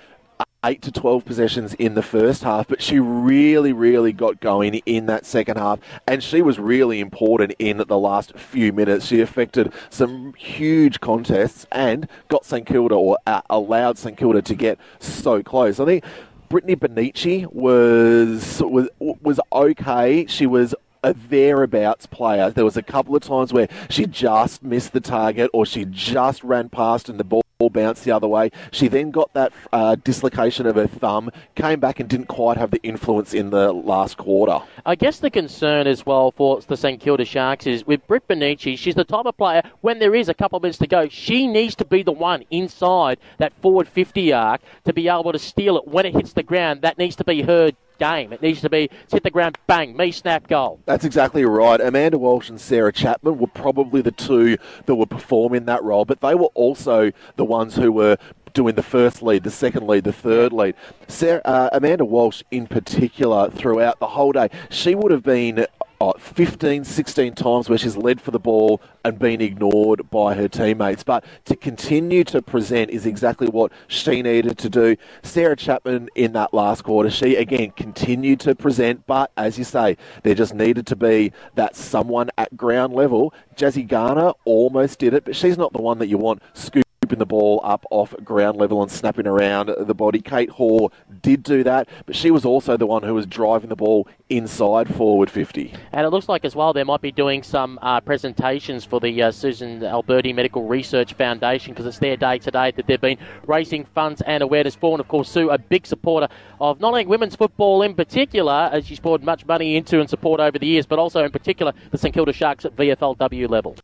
eight to twelve possessions in the first half, but she really, really got going in that second half, and she was really important in the last few minutes. She affected some huge contests and got St Kilda or uh, allowed St Kilda to get so close. I think. Brittany Benici was was was okay. She was a thereabouts player. There was a couple of times where she just missed the target or she just ran past and the ball bounced the other way. She then got that uh, dislocation of her thumb, came back and didn't quite have the influence in the last quarter. I guess the concern as well for the St Kilda Sharks is with Britt Benici, she's the type of player, when there is a couple of minutes to go, she needs to be the one inside that forward 50 arc to be able to steal it when it hits the ground. That needs to be her game. It needs to be hit the ground, bang, me snap goal. That's exactly right. Amanda Walsh and Sarah Chapman were probably the two that were performing that role, but they were also the ones who were doing the first lead, the second lead, the third lead. Sarah, uh, Amanda Walsh, in particular, throughout the whole day, she would have been uh, 15, 16 times where she's led for the ball and been ignored by her teammates. But to continue to present is exactly what she needed to do. Sarah Chapman in that last quarter, she again continued to present, but as you say, there just needed to be that someone at ground level. Jazzy Garner almost did it, but she's not the one that you want scooping the ball up off ground level and snapping around the body. Kate Hoare did do that, but she was also the one who was driving the ball inside forward 50. And it looks like as well they might be doing some uh, presentations for the uh, Susan Alberti Medical Research Foundation because it's their day today that they've been raising funds and awareness for. And of course, Sue, a big supporter of not only women's football in particular, as she's poured much money into and support over the years, but also in particular the St Kilda Sharks at VFLW level.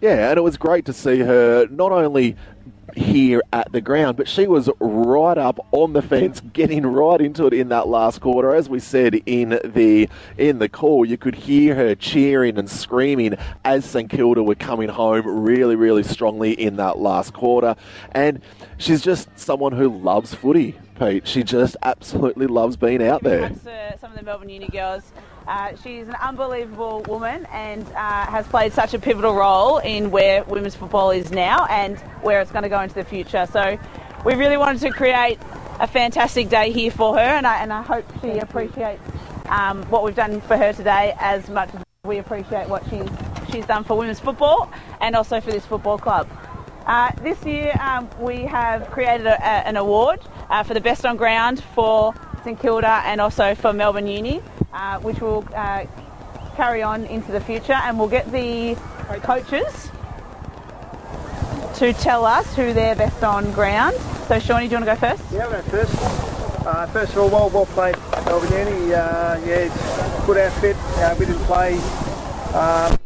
Yeah, and it was great to see her not only here at the ground, but she was right up on the fence, [LAUGHS] getting right into it in that last quarter. As we said in the in the call, you could hear her cheering and screaming as St Kilda were coming home really, really strongly in that last quarter. And she's just someone who loves footy, Pete. She just absolutely loves being out there. to uh, some of the Melbourne Uni girls. Uh, she's an unbelievable woman and uh, has played such a pivotal role in where women's football is now and where it's going to go into the future. So we really wanted to create a fantastic day here for her, and I, and I hope she appreciates um, what we've done for her today as much as we appreciate what she's she's done for women's football and also for this football club. Uh, this year um, we have created a, a, an award uh, for the best on ground for St Kilda and also for Melbourne Uni, uh, which will uh, carry on into the future, and we'll get the coaches to tell us who they're best on ground. So, Shawnee, do you want to go first? Yeah, I'll go first. Uh, first of all, well, well played Melbourne Uni. Uh, yeah, good outfit. Uh, we didn't play. Um,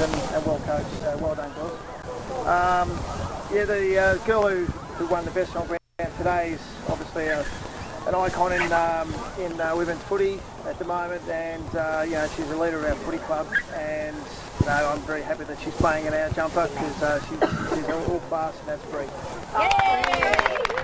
and, and well coached. So well done, girls. Um, yeah, the uh, girl who, who won the best on ground today is obviously a, an icon in um, in uh, women's footy at the moment, and uh, you know she's a leader of our footy club, and know, I'm very happy that she's playing in our jumper because uh, she's, she's all class, and that's great. So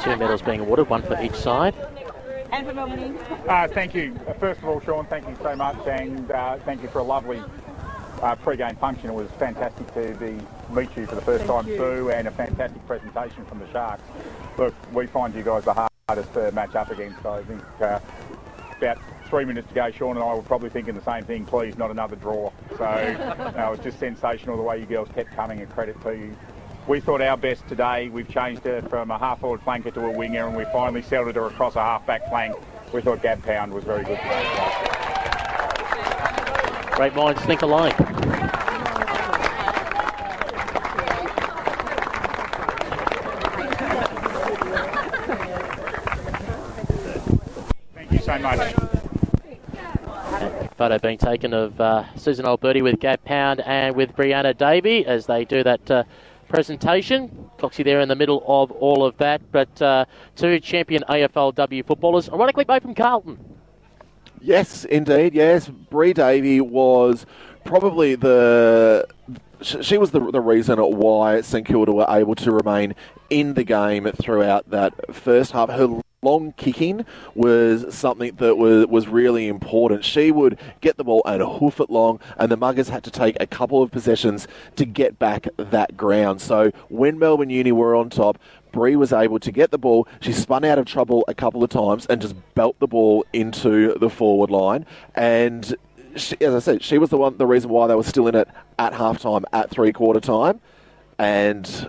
two medals being awarded, one for each side. And for Melbourne Uni. Uh, thank you. Uh, First of all, Sean, thank you so much, and uh, thank you for a lovely uh, pre-game function. It was fantastic to be meet you for the first Thank time you. too, and a fantastic presentation from the Sharks. Look, we find you guys the hardest to match up against. So I think uh, about three minutes to go, Sean and I were probably thinking the same thing. Please, not another draw. So [LAUGHS] it was just sensational the way you girls kept coming. And credit to you. We thought our best today. We've changed it from a half-forward flanker to a winger, and we finally settled her across a half-back flank. We thought Gab Pound was very good today. Great minds think alike. Thank you so much. Photo being taken of uh, Susan Alberti with Gab Pound and with Brianna Davey as they do that uh, presentation. Coxie there in the middle of all of that, but uh, two champion AFLW footballers, ironically both from Carlton. Yes, indeed. Yes, Bree Davey was probably the she was the, the reason why St Kilda were able to remain in the game throughout that first half. Her long kicking was something that was was really important. She would get the ball and hoof it long, and the Mugars had to take a couple of possessions to get back that ground. So when Melbourne Uni were on top, Bree was able to get the ball. She spun out of trouble a couple of times and just belt the ball into the forward line. And she, as I said, she was the one, the reason why they were still in it at halftime, at three quarter time, and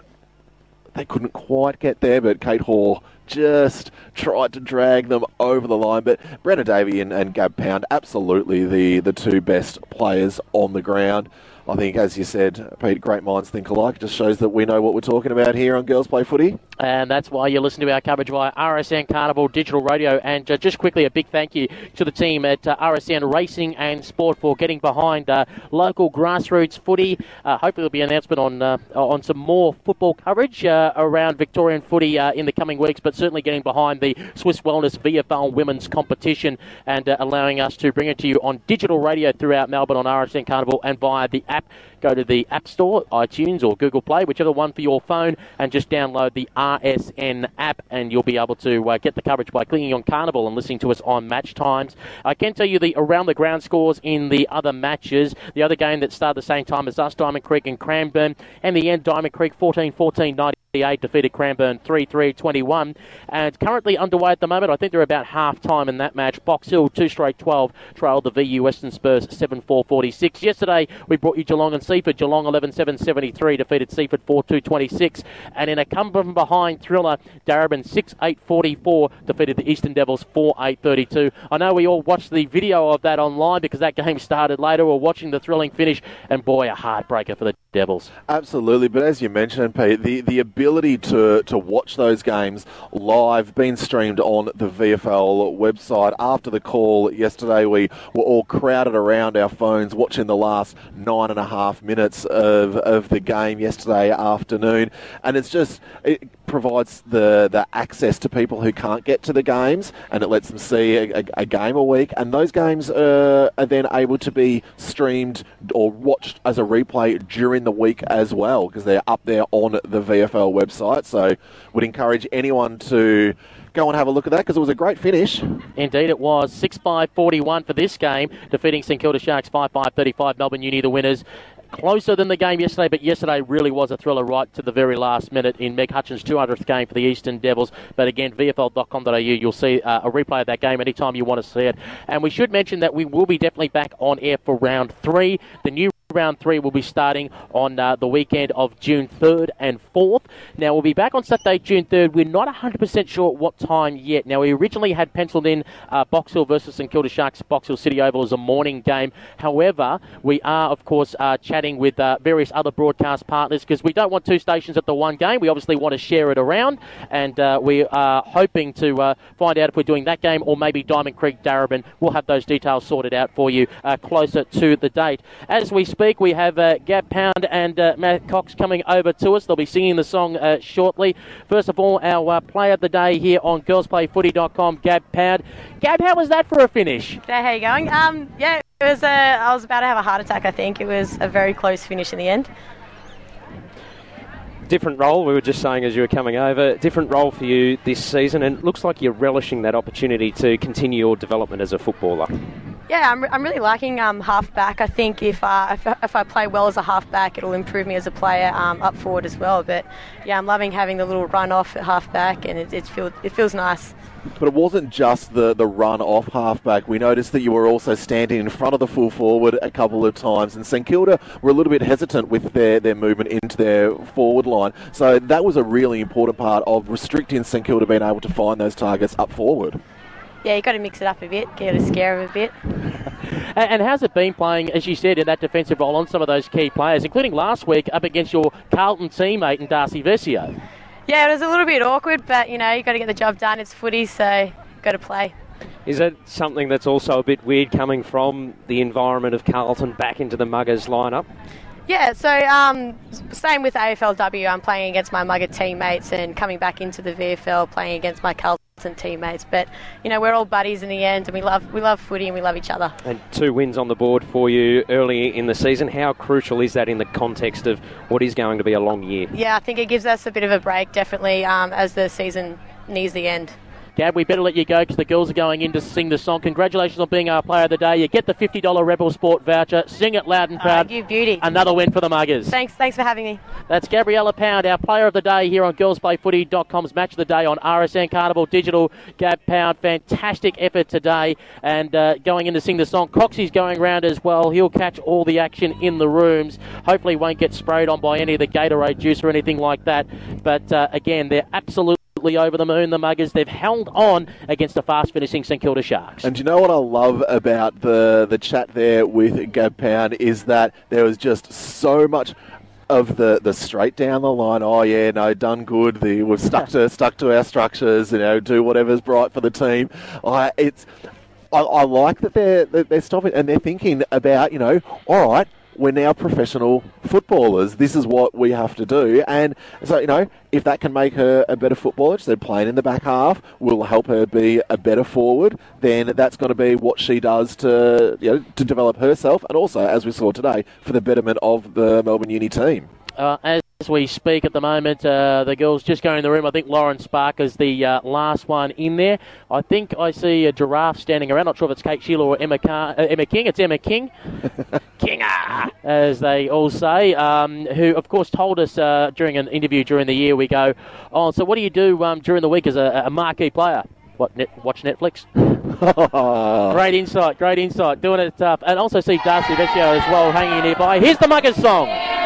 they couldn't quite get there. But Kate Hoare just tried to drag them over the line. But Brianna Davey and, and Gab Pound, absolutely the the two best players on the ground. I think, as you said, Pete, great minds think alike. It just shows that we know what we're talking about here on Girls Play Footy. And that's why you listen to our coverage via RSN Carnival Digital Radio. And uh, just quickly, a big thank you to the team at uh, RSN Racing and Sport for getting behind uh, local grassroots footy. Uh, hopefully, there'll be an announcement on uh, on some more football coverage uh, around Victorian footy in the coming weeks. But certainly getting behind the Swisse Wellness VFL Women's Competition and allowing us to bring it to you on digital radio throughout Melbourne on RSN Carnival and via the app app. Go to the App Store, iTunes or Google Play, whichever one for your phone, and just download the RSN app, and you'll be able to uh, get the coverage by clicking on Carnival and listening to us on match times. I can tell you the around the ground scores in the other matches. The other game that started the same time as us, Diamond Creek and Cranbourne, and the end, Diamond Creek 14 14 98 defeated Cranbourne 3 3 21. And currently underway at the moment, I think they're about half time in that match. Box Hill, two straight 12, trailed the VU Western Spurs 7 4 46. Yesterday, we brought you Geelong and Seaford. Geelong 11 7 73 defeated Seaford 4 2 26. And in a come from behind thriller, Darebin 6 8 44 defeated the Eastern Devils 4 8 32. I know we all watched the video of that online because that game started later. We're watching the thrilling finish, and boy, a heartbreaker for the Devils. Absolutely, but as you mentioned, Pete, the, the ability to, to watch those games live, being streamed on the VFL website. After the call yesterday, we were all crowded around our phones watching the last nine and a half minutes of, of the game yesterday afternoon, and it's just it provides the, the access to people who can't get to the games, and it lets them see a, a, a game a week, and those games uh, are then able to be streamed or watched as a replay during the week as well because they're up there on the VFL website. So, would encourage anyone to go and have a look at that because it was a great finish. Indeed, it was 6 5 41 for this game, defeating St Kilda Sharks 5 5 35. Melbourne Uni, the winners. Closer than the game yesterday, but yesterday really was a thriller right to the very last minute in Meg Hutchins' 200th game for the Eastern Devils. But again, VFL.com.au, you'll see uh, a replay of that game anytime you want to see it. And we should mention that we will be definitely back on air for round three. The new Round three will be starting on uh, the weekend of June 3rd and 4th. Now, we'll be back on Saturday, June 3rd. We're not 100% sure what time yet. Now, we originally had penciled in uh, Box Hill versus St Kilda Sharks, Box Hill City Oval as a morning game. However, we are, of course, uh, chatting with uh, various other broadcast partners because we don't want two stations at the one game. We obviously want to share it around, and uh, we are hoping to uh, find out if we're doing that game or maybe Diamond Creek Darebin. We'll have those details sorted out for you closer to the date. As we speak, we have uh, Gab Pound and uh, Matt Cox coming over to us. They'll be singing the song uh, shortly. First of all, our uh, player of the day here on girlsplayfooty.com, Gab Pound. Gab, how was that for a finish? There, how you going? Um, yeah, it was. Uh, I was about to have a heart attack. I think it was a very close finish in the end. Different role, we were just saying as you were coming over, different role for you this season, and it looks like you're relishing that opportunity to continue your development as a footballer. Yeah, I'm, I'm really liking um, half back. I think if, uh, if, if I play well as a half back, it'll improve me as a player um, up forward as well. But yeah, I'm loving having the little run off at half back, and it, it, feel, it feels nice. But it wasn't just the, the run off halfback. We noticed that you were also standing in front of the full forward a couple of times, and St Kilda were a little bit hesitant with their, their movement into their forward line. So that was a really important part of restricting St Kilda being able to find those targets up forward. Yeah, you've got to mix it up a bit, get a scare of a bit. [LAUGHS] And, and how's it been playing, as you said, in that defensive role on some of those key players, including last week up against your Carlton teammate in Darcy Vescio? Yeah, it was a little bit awkward, but you know, you've got to get the job done. It's footy, so got to play. Is that something that's also a bit weird coming from the environment of Carlton back into the Mugars lineup? Yeah, so um, same with AFLW. I'm playing against my Mugar teammates and coming back into the VFL playing against my Carlton teammates. But you know, we're all buddies in the end, and we love we love footy and we love each other. And two wins on the board for you early in the season. How crucial is that in the context of what is going to be a long year? Yeah, I think it gives us a bit of a break, definitely, um, as the season nears the end. Gab, we better let you go because the girls are going in to sing the song. Congratulations on being our player of the day. You get the $50 Rebel Sport voucher. Sing it loud and proud. Oh, you beauty. Another win for the Mugars. Thanks, thanks for having me. That's Gabriella Pound, our player of the day here on girlsplayfooty.com's Match of the Day on RSN Carnival Digital. Gab Pound, fantastic effort today and uh, going in to sing the song. Coxie's going round as well. He'll catch all the action in the rooms. Hopefully, won't get sprayed on by any of the Gatorade juice or anything like that. But uh, again, they're absolutely over the moon, the Mugars. They've held on against the fast finishing St Kilda Sharks. And you know what I love about the, the chat there with Gab Pound is that there was just so much of the, the straight down the line. Oh yeah, no, done good. The, we've stuck [LAUGHS] to stuck to our structures. You know, do whatever's right for the team. I it's I, I like that they're that they're stopping and they're thinking about you know, all right. We're now professional footballers. This is what we have to do. And so, you know, if that can make her a better footballer, so playing in the back half will help her be a better forward, then that's going to be what she does to, you know, to develop herself and also, as we saw today, for the betterment of the Melbourne Uni team. Uh, as we speak at the moment, uh, the girls just going in the room. I think Lauren Spark is the uh, last one in there. I think I see a giraffe standing around. Not sure if it's Kate Shierlaw or Emma, Car- uh, Emma King. It's Emma King. [LAUGHS] Kinger, as they all say, um, who, of course, told us uh, during an interview during the year, we go, Oh, so what do you do um, during the week as a, a marquee player? What? Net, watch Netflix. [LAUGHS] great insight, great insight. Doing it tough, and also see Darcy Vescio as well hanging nearby. Here's the Mugars song.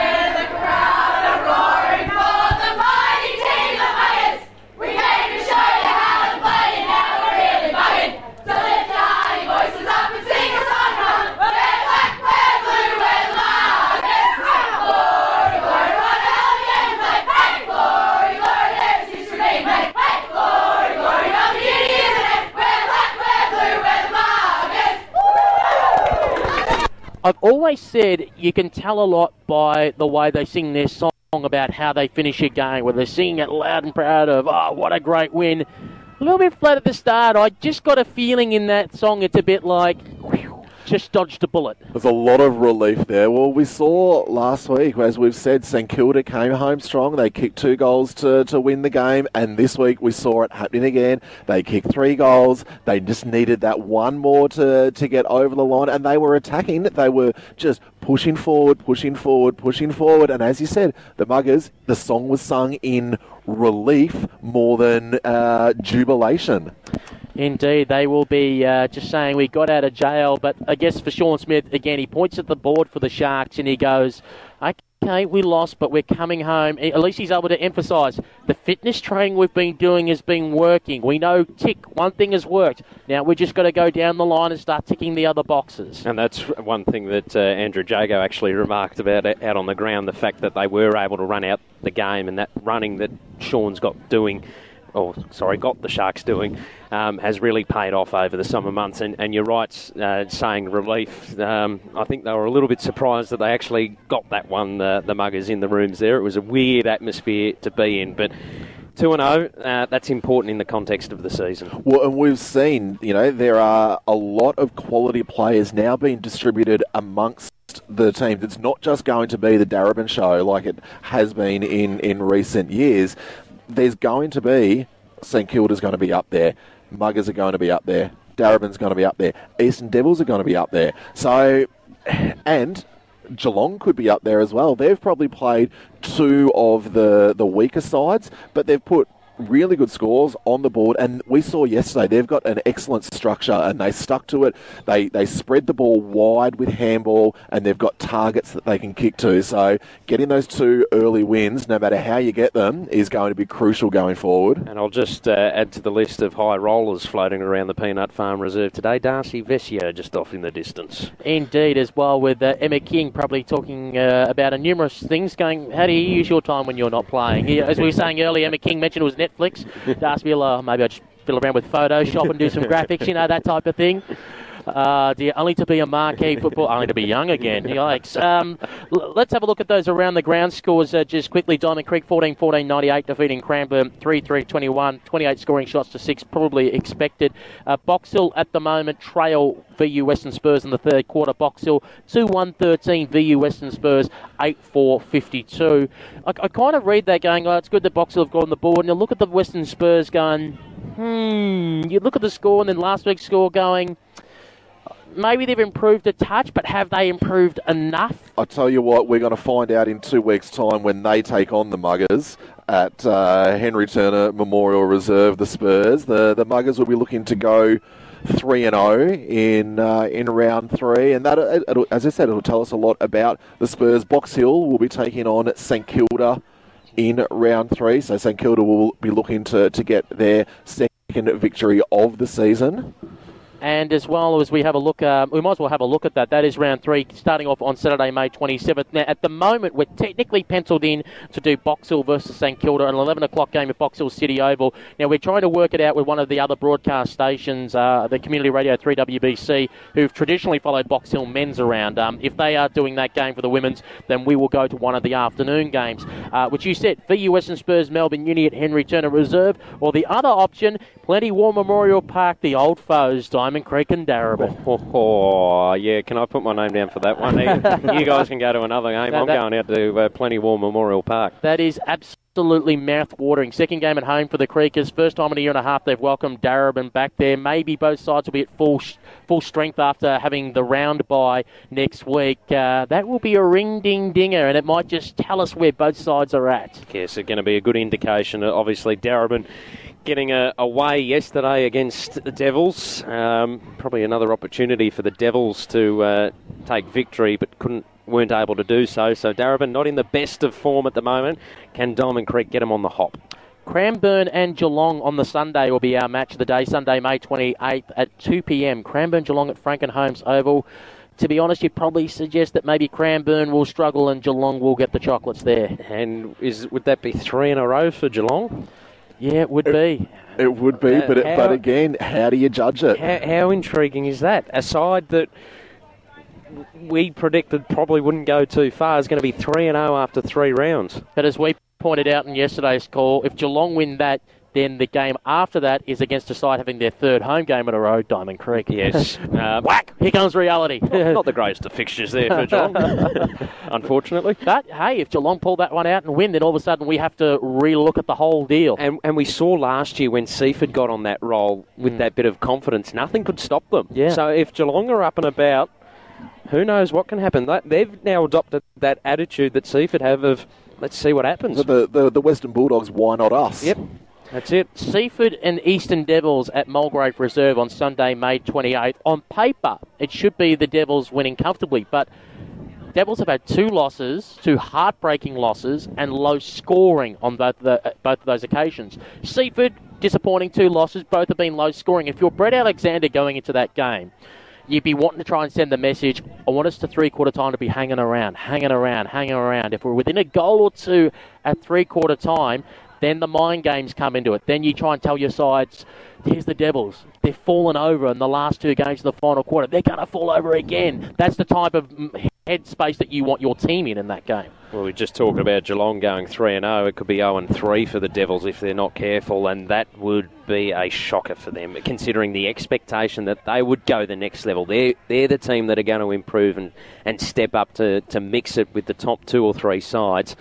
I've always said you can tell a lot by the way they sing their song about how they finish a game, where they're singing it loud and proud of, oh, what a great win. A little bit flat at the start. I just got a feeling in that song it's a bit like, whew, just dodged a bullet. There's a lot of relief there. Well, we saw last week, as we've said, St Kilda came home strong. They kicked two goals to, to win the game, and this week we saw it happening again. They kicked three goals. They just needed that one more to, to get over the line, and they were attacking. They were just pushing forward, pushing forward, pushing forward. And as you said, the Mugars, the song was sung in relief more than uh, jubilation. Indeed, they will be uh, just saying we got out of jail. But I guess for Shaun Smith, again, he points at the board for the Sharks and he goes, okay, we lost, but we're coming home. At least he's able to emphasise the fitness training we've been doing has been working. We know, tick, one thing has worked. Now we've just got to go down the line and start ticking the other boxes. And that's one thing that uh, Andrew Jago actually remarked about out on the ground the fact that they were able to run out the game and that running that Shaun's got doing or sorry, got the Sharks doing, um, has really paid off over the summer months. And, and you're right, uh, saying relief. Um, I think they were a little bit surprised that they actually got that one, the, the Mugars in the rooms there. It was a weird atmosphere to be in, but. 2 0, uh, that's important in the context of the season. Well, and we've seen, you know, there are a lot of quality players now being distributed amongst the teams. It's not just going to be the Darebin show like it has been in, in recent years there's going to be St Kilda's going to be up there, Mugars are going to be up there, Darebin's going to be up there, Eastern Devils are going to be up there. So, and Geelong could be up there as well. They've probably played two of the the weaker sides, but they've put really good scores on the board. And we saw yesterday they've got an excellent structure and they stuck to it. They they spread the ball wide with handball and they've got targets that they can kick to. So getting those two early wins, no matter how you get them, is going to be crucial going forward. And I'll just uh, add to the list of high rollers floating around the Peanut Farm Reserve today. Darcy Vescio just off in the distance. Indeed, as well with uh, Emma King probably talking uh, about a numerous things. Going, how do you use your time when you're not playing? As we were saying earlier, Emma King mentioned it was Netflix. Darcy will, uh, maybe I just fiddle around with Photoshop and do some graphics, you know, that type of thing. Uh, dear, only to be a marquee [LAUGHS] football, only to be young again. Yikes. Um, l- let's have a look at those around the ground scores uh, just quickly. Diamond Creek 14 14 98, defeating Cranbourne 3 3 21, 28 scoring shots to 6, probably expected. Uh, Box Hill at the moment trail VU Western Spurs in the third quarter. Box Hill 2 1 13, VU Western Spurs 8 4 52. I, I kind of read that going, oh, it's good that Box Hill have gone on the board. And you look at the Western Spurs going, hmm. You look at the score and then last week's score going, maybe they've improved a touch, but have they improved enough? I'll tell you what, we're going to find out in two weeks' time when they take on the Mugars at uh, Henry Turner Memorial Reserve, the Spurs. The the Mugars will be looking to go three and zero in uh, in round three, and that as I said, it'll tell us a lot about the Spurs. Box Hill will be taking on St Kilda in round three, so St Kilda will be looking to to get their second victory of the season. And as well as we have a look, um, we might as well have a look at that. That is round three, starting off on Saturday, May 27th. Now, at the moment, we're technically penciled in to do Box Hill versus St Kilda, an 11 o'clock game at Box Hill City Oval. Now, we're trying to work it out with one of the other broadcast stations, uh, the Community Radio 3WBC, who've traditionally followed Box Hill men's around. Um, if they are doing that game for the women's, then we will go to one of the afternoon games, uh, which you said, VU Western Spurs, Melbourne Uni at Henry Turner Reserve, or the other option, Plenty War Memorial Park, the old foes, Diamond Creek and Darebin. Oh, [LAUGHS] oh, oh, yeah, can I put my name down for that one? [LAUGHS] you guys can go to another game. That- I'm that- going out to uh, Plenty War Memorial Park. That is absolutely mouth-watering. Second game at home for the Creekers. First time in a year and a half they've welcomed Darebin back there. Maybe both sides will be at full sh- full strength after having the round by next week. Uh, that will be a ring-ding-dinger, and it might just tell us where both sides are at. Yes, it's going to be a good indication. Obviously, Darebin getting a, away yesterday against the Devils. Um, probably another opportunity for the Devils to uh, take victory, but couldn't weren't able to do so. So Darebin not in the best of form at the moment. Can Diamond Creek get him on the hop? Cranbourne and Geelong on the Sunday will be our match of the day, Sunday, May 28th at 2 p.m. Cranbourne Geelong at Frankenholmes Oval. To be honest, you'd probably suggest that maybe Cranbourne will struggle and Geelong will get the chocolates there. And is would that be three in a row for Geelong? Yeah, it would be. It would be, Uh, but it, how- but again, how do you judge it? How, how intriguing is that? A side that we predicted probably wouldn't go too far is going to be 3 and 0 after three rounds. But as we pointed out in yesterday's call, if Geelong win that, then the game after that is against a side having their third home game in a row, Diamond Creek. Yes. Uh, [LAUGHS] Whack! Here comes reality. not the greatest of fixtures there for Geelong, [LAUGHS] unfortunately. But hey, if Geelong pull that one out and win, then all of a sudden we have to relook at the whole deal. And, and we saw last year when Seaford got on that roll with that bit of confidence, nothing could stop them. Yeah. So if Geelong are up and about, who knows what can happen? They've now adopted that attitude that Seaford have of let's see what happens. The, the the Western Bulldogs, why not us? Yep. That's it. Seaford and Eastern Devils at Mulgrave Reserve on Sunday, May 28th. On paper, it should be the Devils winning comfortably, but Devils have had two losses, two heartbreaking losses, and low scoring on both the, uh, both of those occasions. Seaford, disappointing two losses, both have been low scoring. If you're Brett Alexander going into that game, you'd be wanting to try and send the message I want us to three quarter time to be hanging around, hanging around, hanging around. If we're within a goal or two at three quarter time, then the mind games come into it. Then you try and tell your sides, here's the Devils. They've fallen over in the last two games of the final quarter. They're going to fall over again. That's the type of mm, headspace that you want your team in in that game. Well, we just talked about Geelong going 3 and 0. It could be 0 and 3 for the Devils if they're not careful, and that would be a shocker for them, considering the expectation that they would go the next level. They're, they're the team that are going to improve and, and step up to, to mix it with the top two or three sides.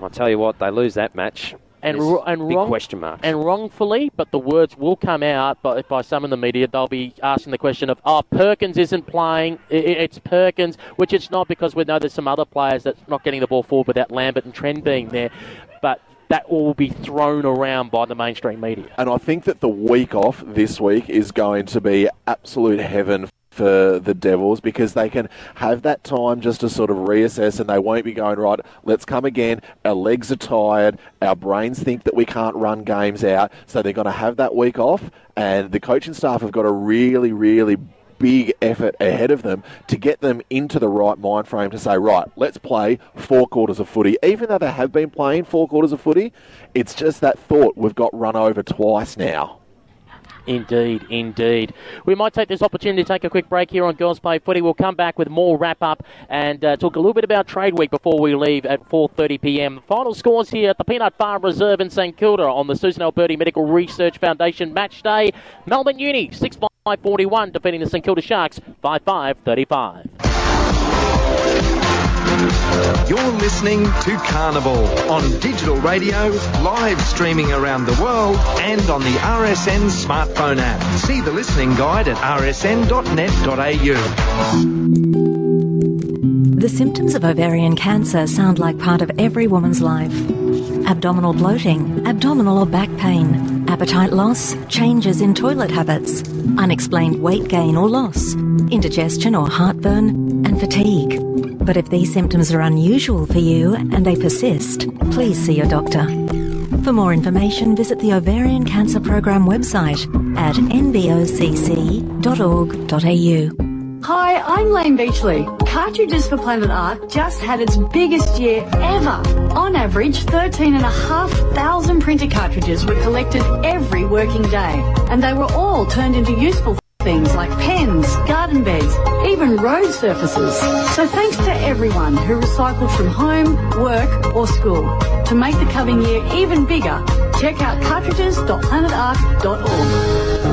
I'll tell you what, they lose that match. And, There's and big wrong, question marks. And wrongfully, but the words will come out by, by some in the media. They'll be asking the question of, oh, Perkins isn't playing. I- I- It's Perkins, which it's not because we know there's some other players that's not getting the ball forward without Lambert and Trend being there. But that will be thrown around by the mainstream media. And I think that the week off this week is going to be absolute heaven for the Devils because they can have that time just to sort of reassess and they won't be going, right, let's come again. Our legs are tired. Our brains think that we can't run games out. So they're going to have that week off. And the coaching staff have got a really, really big effort ahead of them to get them into the right mind frame to say, right, let's play four quarters of footy. Even though they have been playing four quarters of footy, it's just that thought we've got run over twice now. Indeed, indeed. We might take this opportunity to take a quick break here on Girls Play Footy. We'll come back with more wrap up and uh, talk a little bit about Trade Week before we leave at 4:30 p.m. Final scores here at the Peanut Farm Reserve in St Kilda on the Susan Alberti Medical Research Foundation match day. Melbourne Uni 6-5-41 defeating the St Kilda Sharks 5-5-35. You're listening to Carnival on digital radio, live streaming around the world, and on the RSN smartphone app. See the listening guide at rsn.net.au. The symptoms of ovarian cancer sound like part of every woman's life. Abdominal bloating, abdominal or back pain, appetite loss, changes in toilet habits, unexplained weight gain or loss, indigestion or heartburn, and fatigue. But if these symptoms are unusual for you and they persist, please see your doctor. For more information, visit the Ovarian Cancer Program website at nbocc.org.au. Hi, I'm Layne Beachley. Cartridges for Planet Ark just had its biggest year ever. On average, 13,500 printer cartridges were collected every working day, and they were all turned into useful things like pens, garden beds, even road surfaces. So thanks to everyone who recycled from home, work, or school. To make the coming year even bigger, check out cartridges.planetark.org.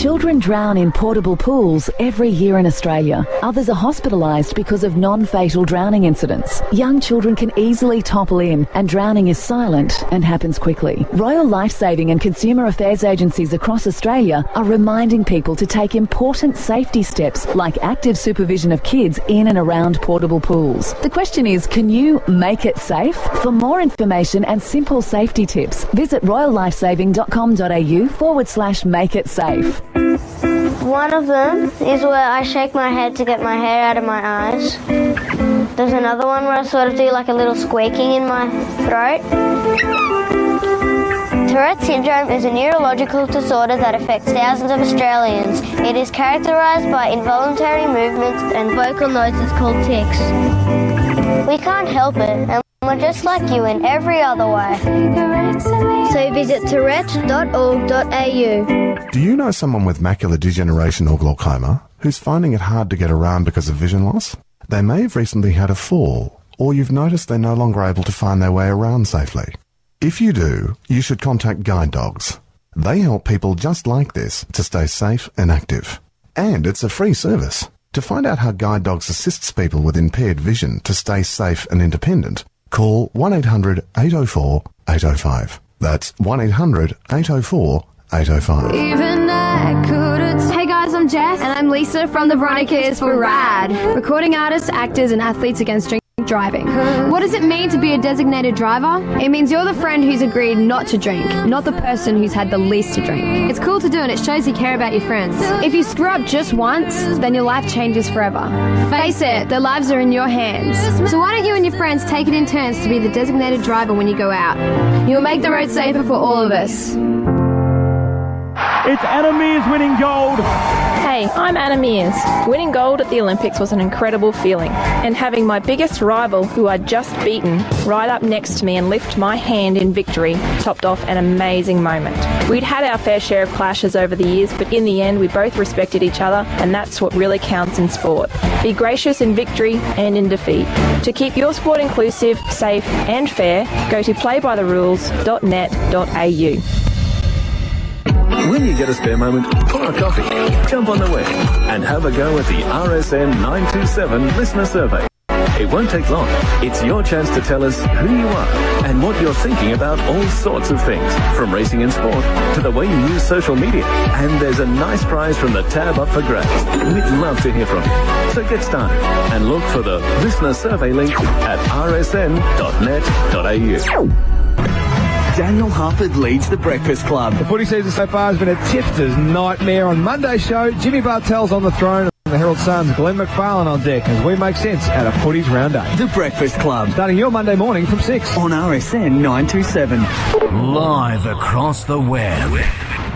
Children drown in portable pools every year in Australia. Others are hospitalised because of non-fatal drowning incidents. Young children can easily topple in and drowning is silent and happens quickly. Royal Lifesaving and Consumer Affairs agencies across Australia are reminding people to take important safety steps like active supervision of kids in and around portable pools. The question is, can you make it safe? For more information and simple safety tips, visit royallifesaving.com.au forward slash make it safe. One of them is where I shake my head to get my hair out of my eyes. There's another one where I sort of do like a little squeaking in my throat. Tourette syndrome is a neurological disorder that affects thousands of Australians. It is characterised by involuntary movements and vocal noises called tics. We can't help it, we're just like you in every other way. So visit tourette.org.au. Do you know someone with macular degeneration or glaucoma who's finding it hard to get around because of vision loss? They may have recently had a fall, or you've noticed they're no longer able to find their way around safely. If you do, you should contact Guide Dogs. They help people just like this to stay safe and active. And it's a free service. To find out how Guide Dogs assists people with impaired vision to stay safe and independent, call 1-800 804 805. That's 1-800 804 805. Even I couldn't. Hey guys, I'm Jess. And I'm Lisa from the Veronicas for RAD. Recording artists, actors, and athletes against drink driving. What does it mean to be a designated driver? It means you're the friend who's agreed not to drink, not the person who's had the least to drink. It's cool to do and it shows you care about your friends. If you screw up just once, then your life changes forever. Face it, their lives are in your hands. So why don't you and your friends take it in turns to be the designated driver when you go out? You'll make the road safer for all of us. It's Meares winning gold. Hey, I'm Anna Meares. Winning gold at the Olympics was an incredible feeling, and having my biggest rival, who I'd just beaten, right up next to me and lift my hand in victory topped off an amazing moment. We'd had our fair share of clashes over the years, but in the end, we both respected each other, and that's what really counts in sport. Be gracious in victory and in defeat. To keep your sport inclusive, safe, and fair, go to playbytherules.net.au. When you get a spare moment, pour a coffee, jump on the web, and have a go at the RSN 927 listener survey. It won't take long. It's your chance to tell us who you are and what you're thinking about all sorts of things, from racing and sport to the way you use social media. And there's a nice prize from the tab up for grabs. We'd love to hear from you. So get started and look for the listener survey link at rsn.net.au. Daniel Harford leads the Breakfast Club. The footy season so far has been a tipster's nightmare. On Monday's show, Jimmy Bartel's on the throne. and The Herald Sun's Glenn McFarlane on deck as we make sense out of footy's round eight. The Breakfast Club. Starting your Monday morning from 6. On RSN 927. Live across the web.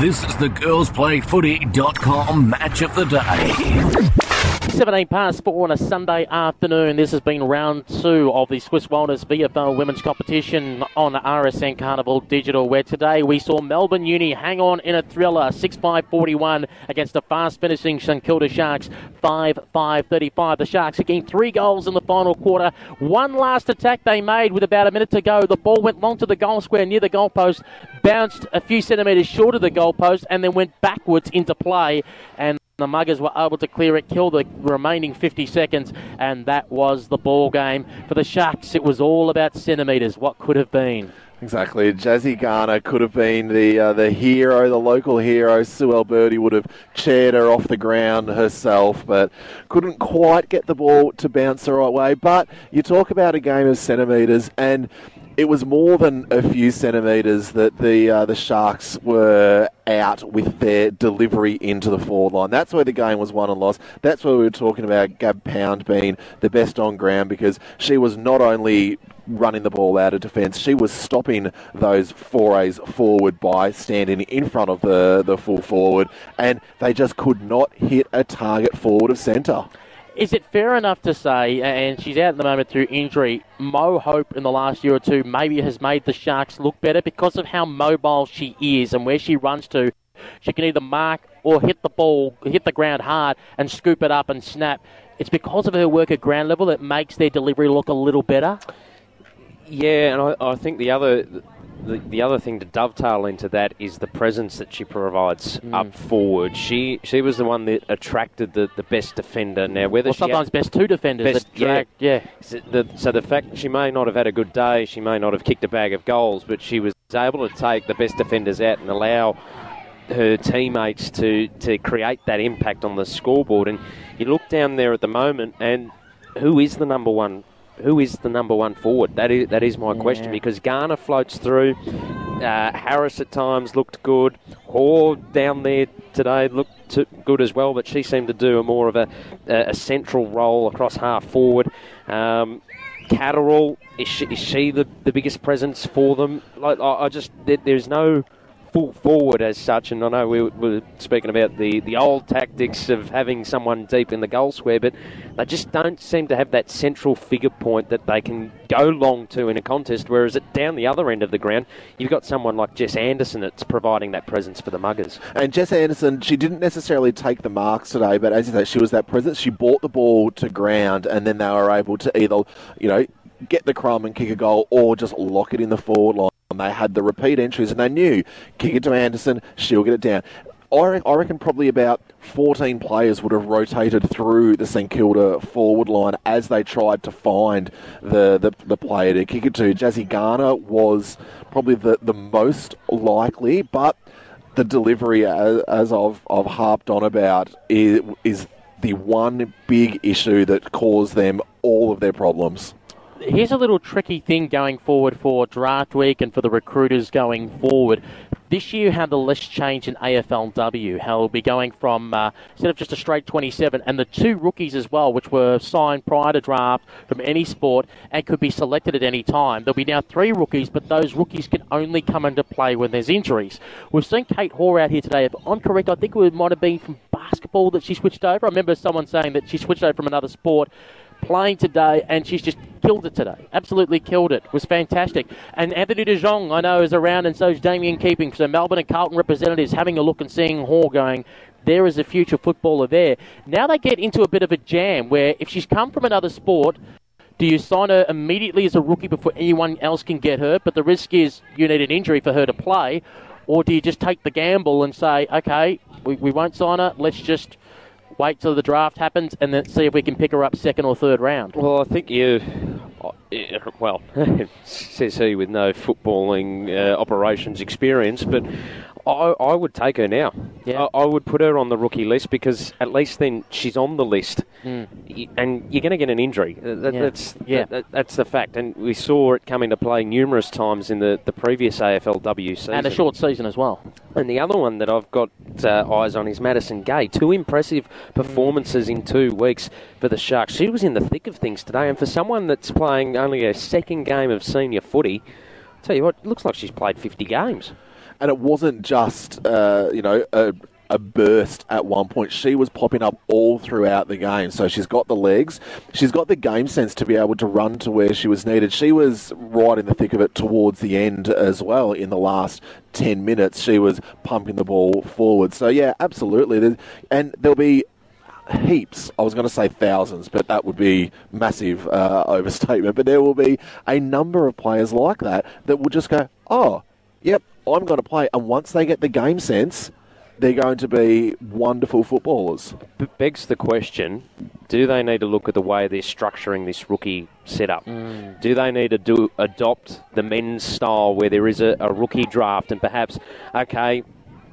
This is the girlsplayfooty.com match of the day. 17 past four on a Sunday afternoon. This has been round two of the Swisse Wellness VFL Women's Competition on RSN Carnival Digital, where today we saw Melbourne Uni hang on in a thriller 6 5 41 against the fast finishing St Kilda Sharks 5 5 35. The Sharks again three goals in the final quarter. One last attack they made with about a minute to go. The ball went long to the goal square near the goalpost, bounced a few centimetres short of the goalpost, and then went backwards into play. And the Mugars were able to clear it, kill the remaining 50 seconds, and that was the ball game. For the Sharks, it was all about centimetres. What could have been? Exactly. Jazzy Garner could have been the uh, the hero, the local hero. Sue Alberti would have chaired her off the ground herself, but couldn't quite get the ball to bounce the right way. But you talk about a game of centimetres, and it was more than a few centimetres that the uh, the Sharks were out with their delivery into the forward line. That's where the game was won and lost. That's where we were talking about Gab Pound being the best on ground because she was not only running the ball out of defence, she was stopping those forays forward by standing in front of the, the full forward, and they just could not hit a target forward of centre. Is it fair enough to say, and she's out at the moment through injury, Mo Hope in the last year or two maybe has made the Sharks look better because of how mobile she is and where she runs to? She can either mark or hit the ball, hit the ground hard and scoop it up and snap. It's because of her work at ground level that makes their delivery look a little better. Yeah, and I, I think the other the, the other thing to dovetail into that is the presence that she provides Mm. up forward. She she was the one that attracted the, the best defender. Now whether Well, sometimes best two defenders best, that drag- yeah. So the, so the fact she may not have had a good day, she may not have kicked a bag of goals, but she was able to take the best defenders out and allow her teammates to, to create that impact on the scoreboard. And you look down there at the moment, and who is the number one? Who is the number one forward? That is that is my question because Garner floats through. Uh, Harris at times looked good. Hoare down there today looked to, good as well, but she seemed to do a more of a, a, a central role across half forward. Um, Catterall is she, is she the, the biggest presence for them? Like I, I just there, there's no full forward as such, and I know we were speaking about the, the old tactics of having someone deep in the goal square, but they just don't seem to have that central figure point that they can go long to in a contest. Whereas at down the other end of the ground, you've got someone like Jess Anderson that's providing that presence for the Mugars. And Jess Anderson, she didn't necessarily take the marks today, but as you say, she was that presence. She brought the ball to ground, and then they were able to either, you know, get the crumb and kick a goal, or just lock it in the forward line. They had the repeat entries, and they knew kick it to Anderson, she'll get it down. I I reckon probably about 14 players would have rotated through the St Kilda forward line as they tried to find the, the, the player to kick it to. Jazzy Garner was probably the, the most likely, but the delivery, as, as I've, I've harped on about, is, is the one big issue that caused them all of their problems. Here's a little tricky thing going forward for draft week and for the recruiters going forward. This year, how the list changed in AFLW, how it'll be going from uh, instead of just a straight 27, and the two rookies as well, which were signed prior to draft from any sport and could be selected at any time. There'll be now three rookies, but those rookies can only come into play when there's injuries. We've seen Kate Hoare out here today. If I'm correct, I think it might have been from basketball that she switched over. I remember someone saying that she switched over from another sport playing today, and she's just killed it today. Absolutely killed it. Was fantastic. And Anthony De Jong, I know, is around, and so is Damien Keeping. So Melbourne and Carlton representatives having a look and seeing Hoare going. There is a future footballer there. Now they get into a bit of a jam where if she's come from another sport, do you sign her immediately as a rookie before anyone else can get her? But the risk is you need an injury for her to play. Or do you just take the gamble and say, okay, we, we won't sign her, let's just wait till the draft happens and then see if we can pick her up second or third round? Well, I think you. Well, [LAUGHS] says he with no footballing uh, operations experience, but I, I would take her now. I, I would put her on the rookie list because at least then she's on the list, Mm. Y- and you're going to get an injury. That- Yeah. That's Yeah. that- that's the fact, and we saw it come into play numerous times in the, the previous AFLW season And a short season as well. And the other one that I've got uh, eyes on is Madison Gay. Two impressive performances in two weeks for the Sharks. She was in the thick of things today, and for someone that's playing only a second game of senior footy, I tell you what, it looks like she's played 50 games. And it wasn't just, uh, you know, a, a burst at one point. She was popping up all throughout the game. So she's got the legs. She's got the game sense to be able to run to where she was needed. She was right in the thick of it towards the end as well. In the last 10 minutes, she was pumping the ball forward. So, yeah, absolutely. And there'll be heaps. I was going to say thousands, but that would be massive uh, [LAUGHS] overstatement. But there will be a number of players like that that will just go, oh, yep, I'm going to play. And once they get the game sense, they're going to be wonderful footballers. B- begs the question do they need to look at the way they're structuring this rookie setup? Mm. Do they need to do adopt the men's style where there is a, a rookie draft and perhaps, okay,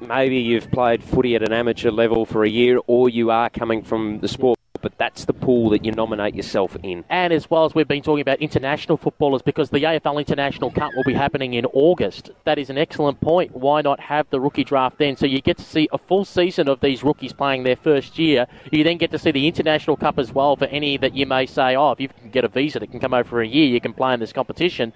maybe you've played footy at an amateur level for a year or you are coming from the sport, but that's the pool that you nominate yourself in. And as well as we've been talking about international footballers, because the AFL International Cup will be happening in August. That is an excellent point. Why not have the rookie draft then? So you get to see a full season of these rookies playing their first year. You then get to see the International Cup as well for any that you may say, oh, if you can get a visa that can come over for a year, you can play in this competition.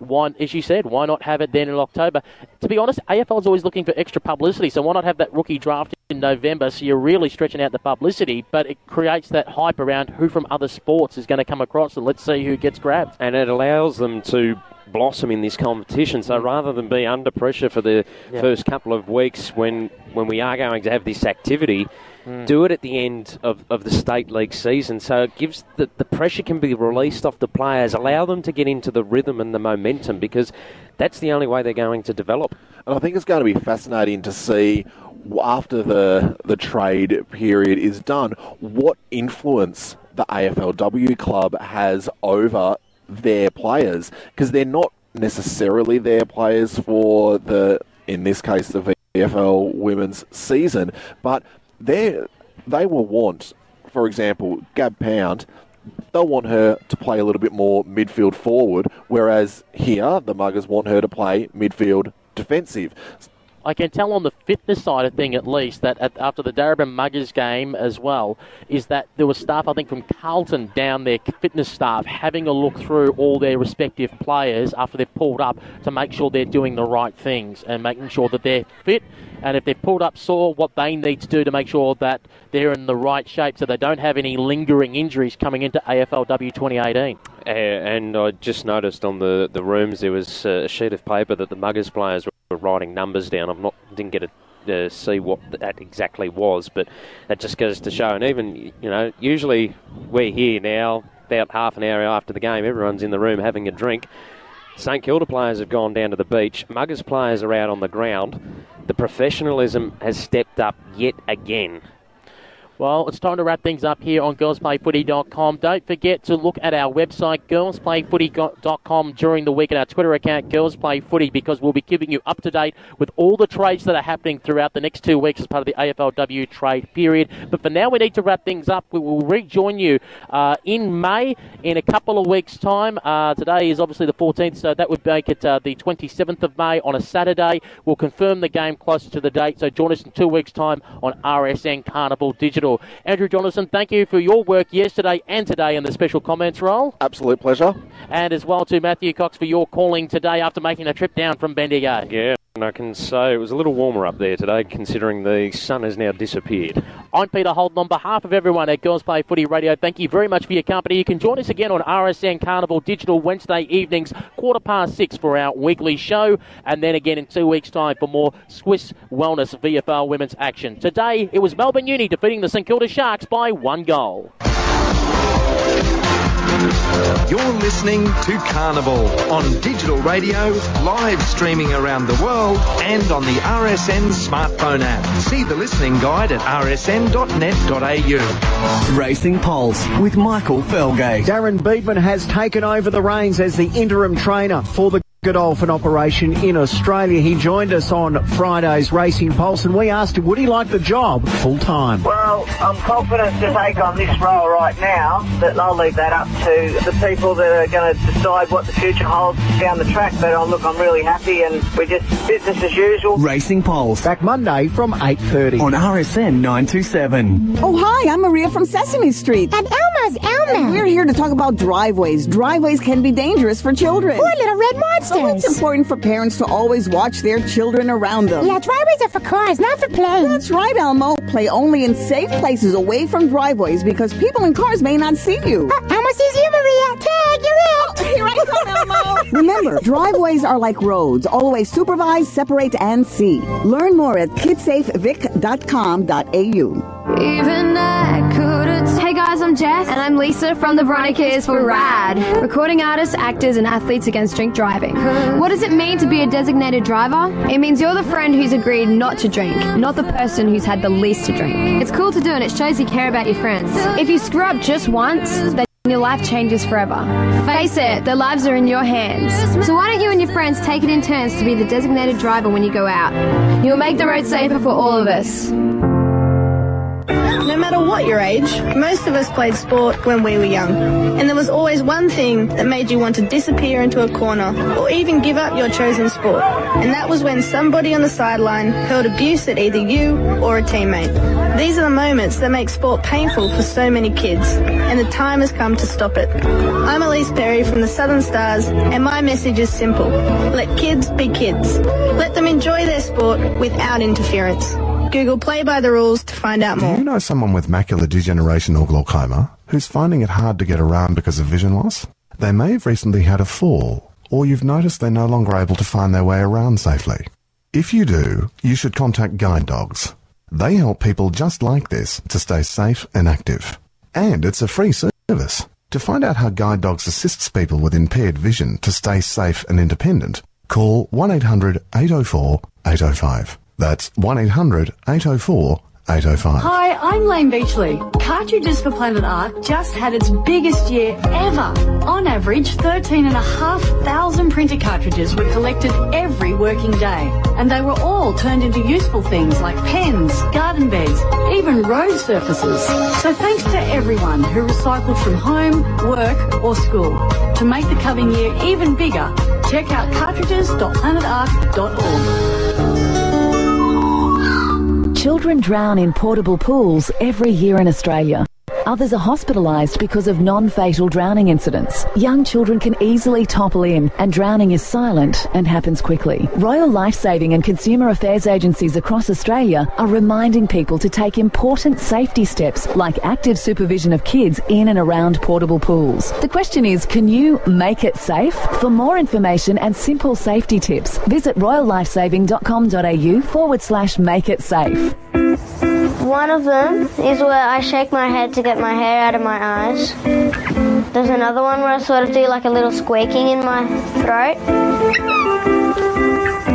Why, as you said, why not have it then in October? To be honest, AFL is always looking for extra publicity, so why not have that rookie draft in November? So you're really stretching out the publicity, but it creates that hype around who from other sports is going to come across, and let's see who gets grabbed. And it allows them to blossom in this competition. So rather than be under pressure for the Yeah. first couple of weeks when when we are going to have this activity, Mm. do it at the end of, of the state league season. So it gives the, the pressure can be released off the players, allow them to get into the rhythm and the momentum because that's the only way they're going to develop. And I think it's going to be fascinating to see after the the trade period is done what influence the AFLW club has over their players because they're not necessarily their players for the in this case the VFL women's season, but they they will want, for example, Gab Pound. They'll want her to play a little bit more midfield forward, whereas here the Mugars want her to play midfield defensive. I can tell on the fitness side of thing, at least, that at, after the Darebin Mugars game as well, is that there was staff, I think, from Carlton down there, fitness staff, having a look through all their respective players after they've pulled up to make sure they're doing the right things and making sure that they're fit. And if they've pulled up, saw what they need to do to make sure that they're in the right shape so they don't have any lingering injuries coming into AFLW 2018. Uh, and I just noticed on the, the rooms there was a sheet of paper that the Mugars players were writing numbers down. I'm not didn't get to uh, see what that exactly was, but that just goes to show. And even you know, usually we're here now about half an hour after the game. Everyone's in the room having a drink. St Kilda players have gone down to the beach. Mugars players are out on the ground. The professionalism has stepped up yet again. Well, it's time to wrap things up here on girlsplayfooty.com. Don't forget to look at our website, girlsplayfooty.com, during the week, and our Twitter account, girlsplayfooty, because we'll be keeping you up to date with all the trades that are happening throughout the next two weeks as part of the AFLW trade period. But for now, we need to wrap things up. We will rejoin you uh, in May in a couple of weeks' time. Uh, today is obviously the 14th, so that would make it uh, the 27th of May on a Saturday. We'll confirm the game closer to the date, so join us in two weeks' time on RSN Carnival Digital. Andrew Donaldson, thank you for your work yesterday and today in the special comments role. Absolute pleasure. And as well to Matthew Cox for your calling today after making a trip down from Bendigo. Yeah, and I can say it was a little warmer up there today, considering the sun has now disappeared. I'm Peter Holden on behalf of everyone at Girls Play Footy Radio. Thank you very much for your company. You can join us again on RSN Carnival Digital Wednesday evenings, quarter past six for our weekly show, and then again in two weeks' time for more Swisse Wellness VFL women's action. Today it was Melbourne Uni defeating the St Kilda Sharks by one goal. You're listening to Carnival on digital radio, live streaming around the world, and on the RSN smartphone app. See the listening guide at rsn.net.au. Racing Pulse with Michael Felgate. Darren Beadman has taken over the reins as the interim trainer for the Godolphin operation in Australia. He joined us on Friday's Racing Pulse and we asked him, would he like the job full time? Well, I'm confident to take on this role right now, but I'll leave that up to the people that are going to decide what the future holds down the track. But oh, look, I'm really happy and we're just business as usual. Racing Pulse. Back Monday from 8.30. On RSN 927. Oh, hi, I'm Maria from Sesame Street. And Elmo's Elmo. And we're here to talk about driveways. Driveways can be dangerous for children. Or little red monsters. So it's important for parents to always watch their children around them. Yeah, driveways are for cars, not for play. That's right, Elmo. Play only in safe places away from driveways because people in cars may not see you. Uh, Elmo sees you, Maria. Tag, you're it. [LAUGHS] Here I come, Elmo. [LAUGHS] Remember, driveways are like roads. Always supervise, separate, and see. Learn more at kidsafevic.com.au. Even I could Hey guys, I'm Jess. And I'm Lisa from the Veronicas for RAD. Recording artists, actors, and athletes against drink driving. What does it mean to be a designated driver? It means you're the friend who's agreed not to drink, not the person who's had the least to drink. It's cool to do and it shows you care about your friends. If you screw up just once, then your life changes forever. Face it, their lives are in your hands. So why don't you and your friends take it in turns to be the designated driver when you go out? You'll make the road safer for all of us. No matter what your age, most of us played sport when we were young. And there was always one thing that made you want to disappear into a corner or even give up your chosen sport. And that was when somebody on the sideline hurled abuse at either you or a teammate. These are the moments that make sport painful for so many kids. And the time has come to stop it. I'm Ellyse Perry from the Southern Stars and my message is simple. Let kids be kids. Let them enjoy their sport without interference. Google Play by the Rules to find out more. Do you know someone with macular degeneration or glaucoma who's finding it hard to get around because of vision loss? They may have recently had a fall, or you've noticed they're no longer able to find their way around safely. If you do, you should contact Guide Dogs. They help people just like this to stay safe and active. And it's a free service. To find out how Guide Dogs assists people with impaired vision to stay safe and independent, call 1-800 804 805. That's 1-800 804 805. Hi, I'm Layne Beachley. Cartridges for Planet Ark just had its biggest year ever. On average, 13,500 printer cartridges were collected every working day. And they were all turned into useful things like pens, garden beds, even road surfaces. So thanks to everyone who recycled from home, work or school. To make the coming year even bigger, check out cartridges.planetark.org. Children drown in portable pools every year in Australia. Others are hospitalised because of non-fatal drowning incidents. Young children can easily topple in and drowning is silent and happens quickly. Royal Lifesaving and Consumer Affairs agencies across Australia are reminding people to take important safety steps like active supervision of kids in and around portable pools. The question is, can you make it safe? For more information and simple safety tips, visit royallifesaving.com.au forward slash make it safe. One of them is where I shake my head to get my hair out of my eyes. There's another one where I sort of do like a little squeaking in my throat.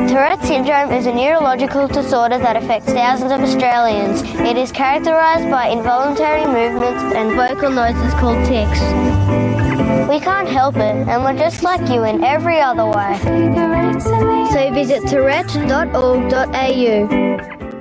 Tourette syndrome is a neurological disorder that affects thousands of Australians. It is characterised by involuntary movements and vocal noises called tics. We can't help it, and we're just like you in every other way. So visit tourette.org.au.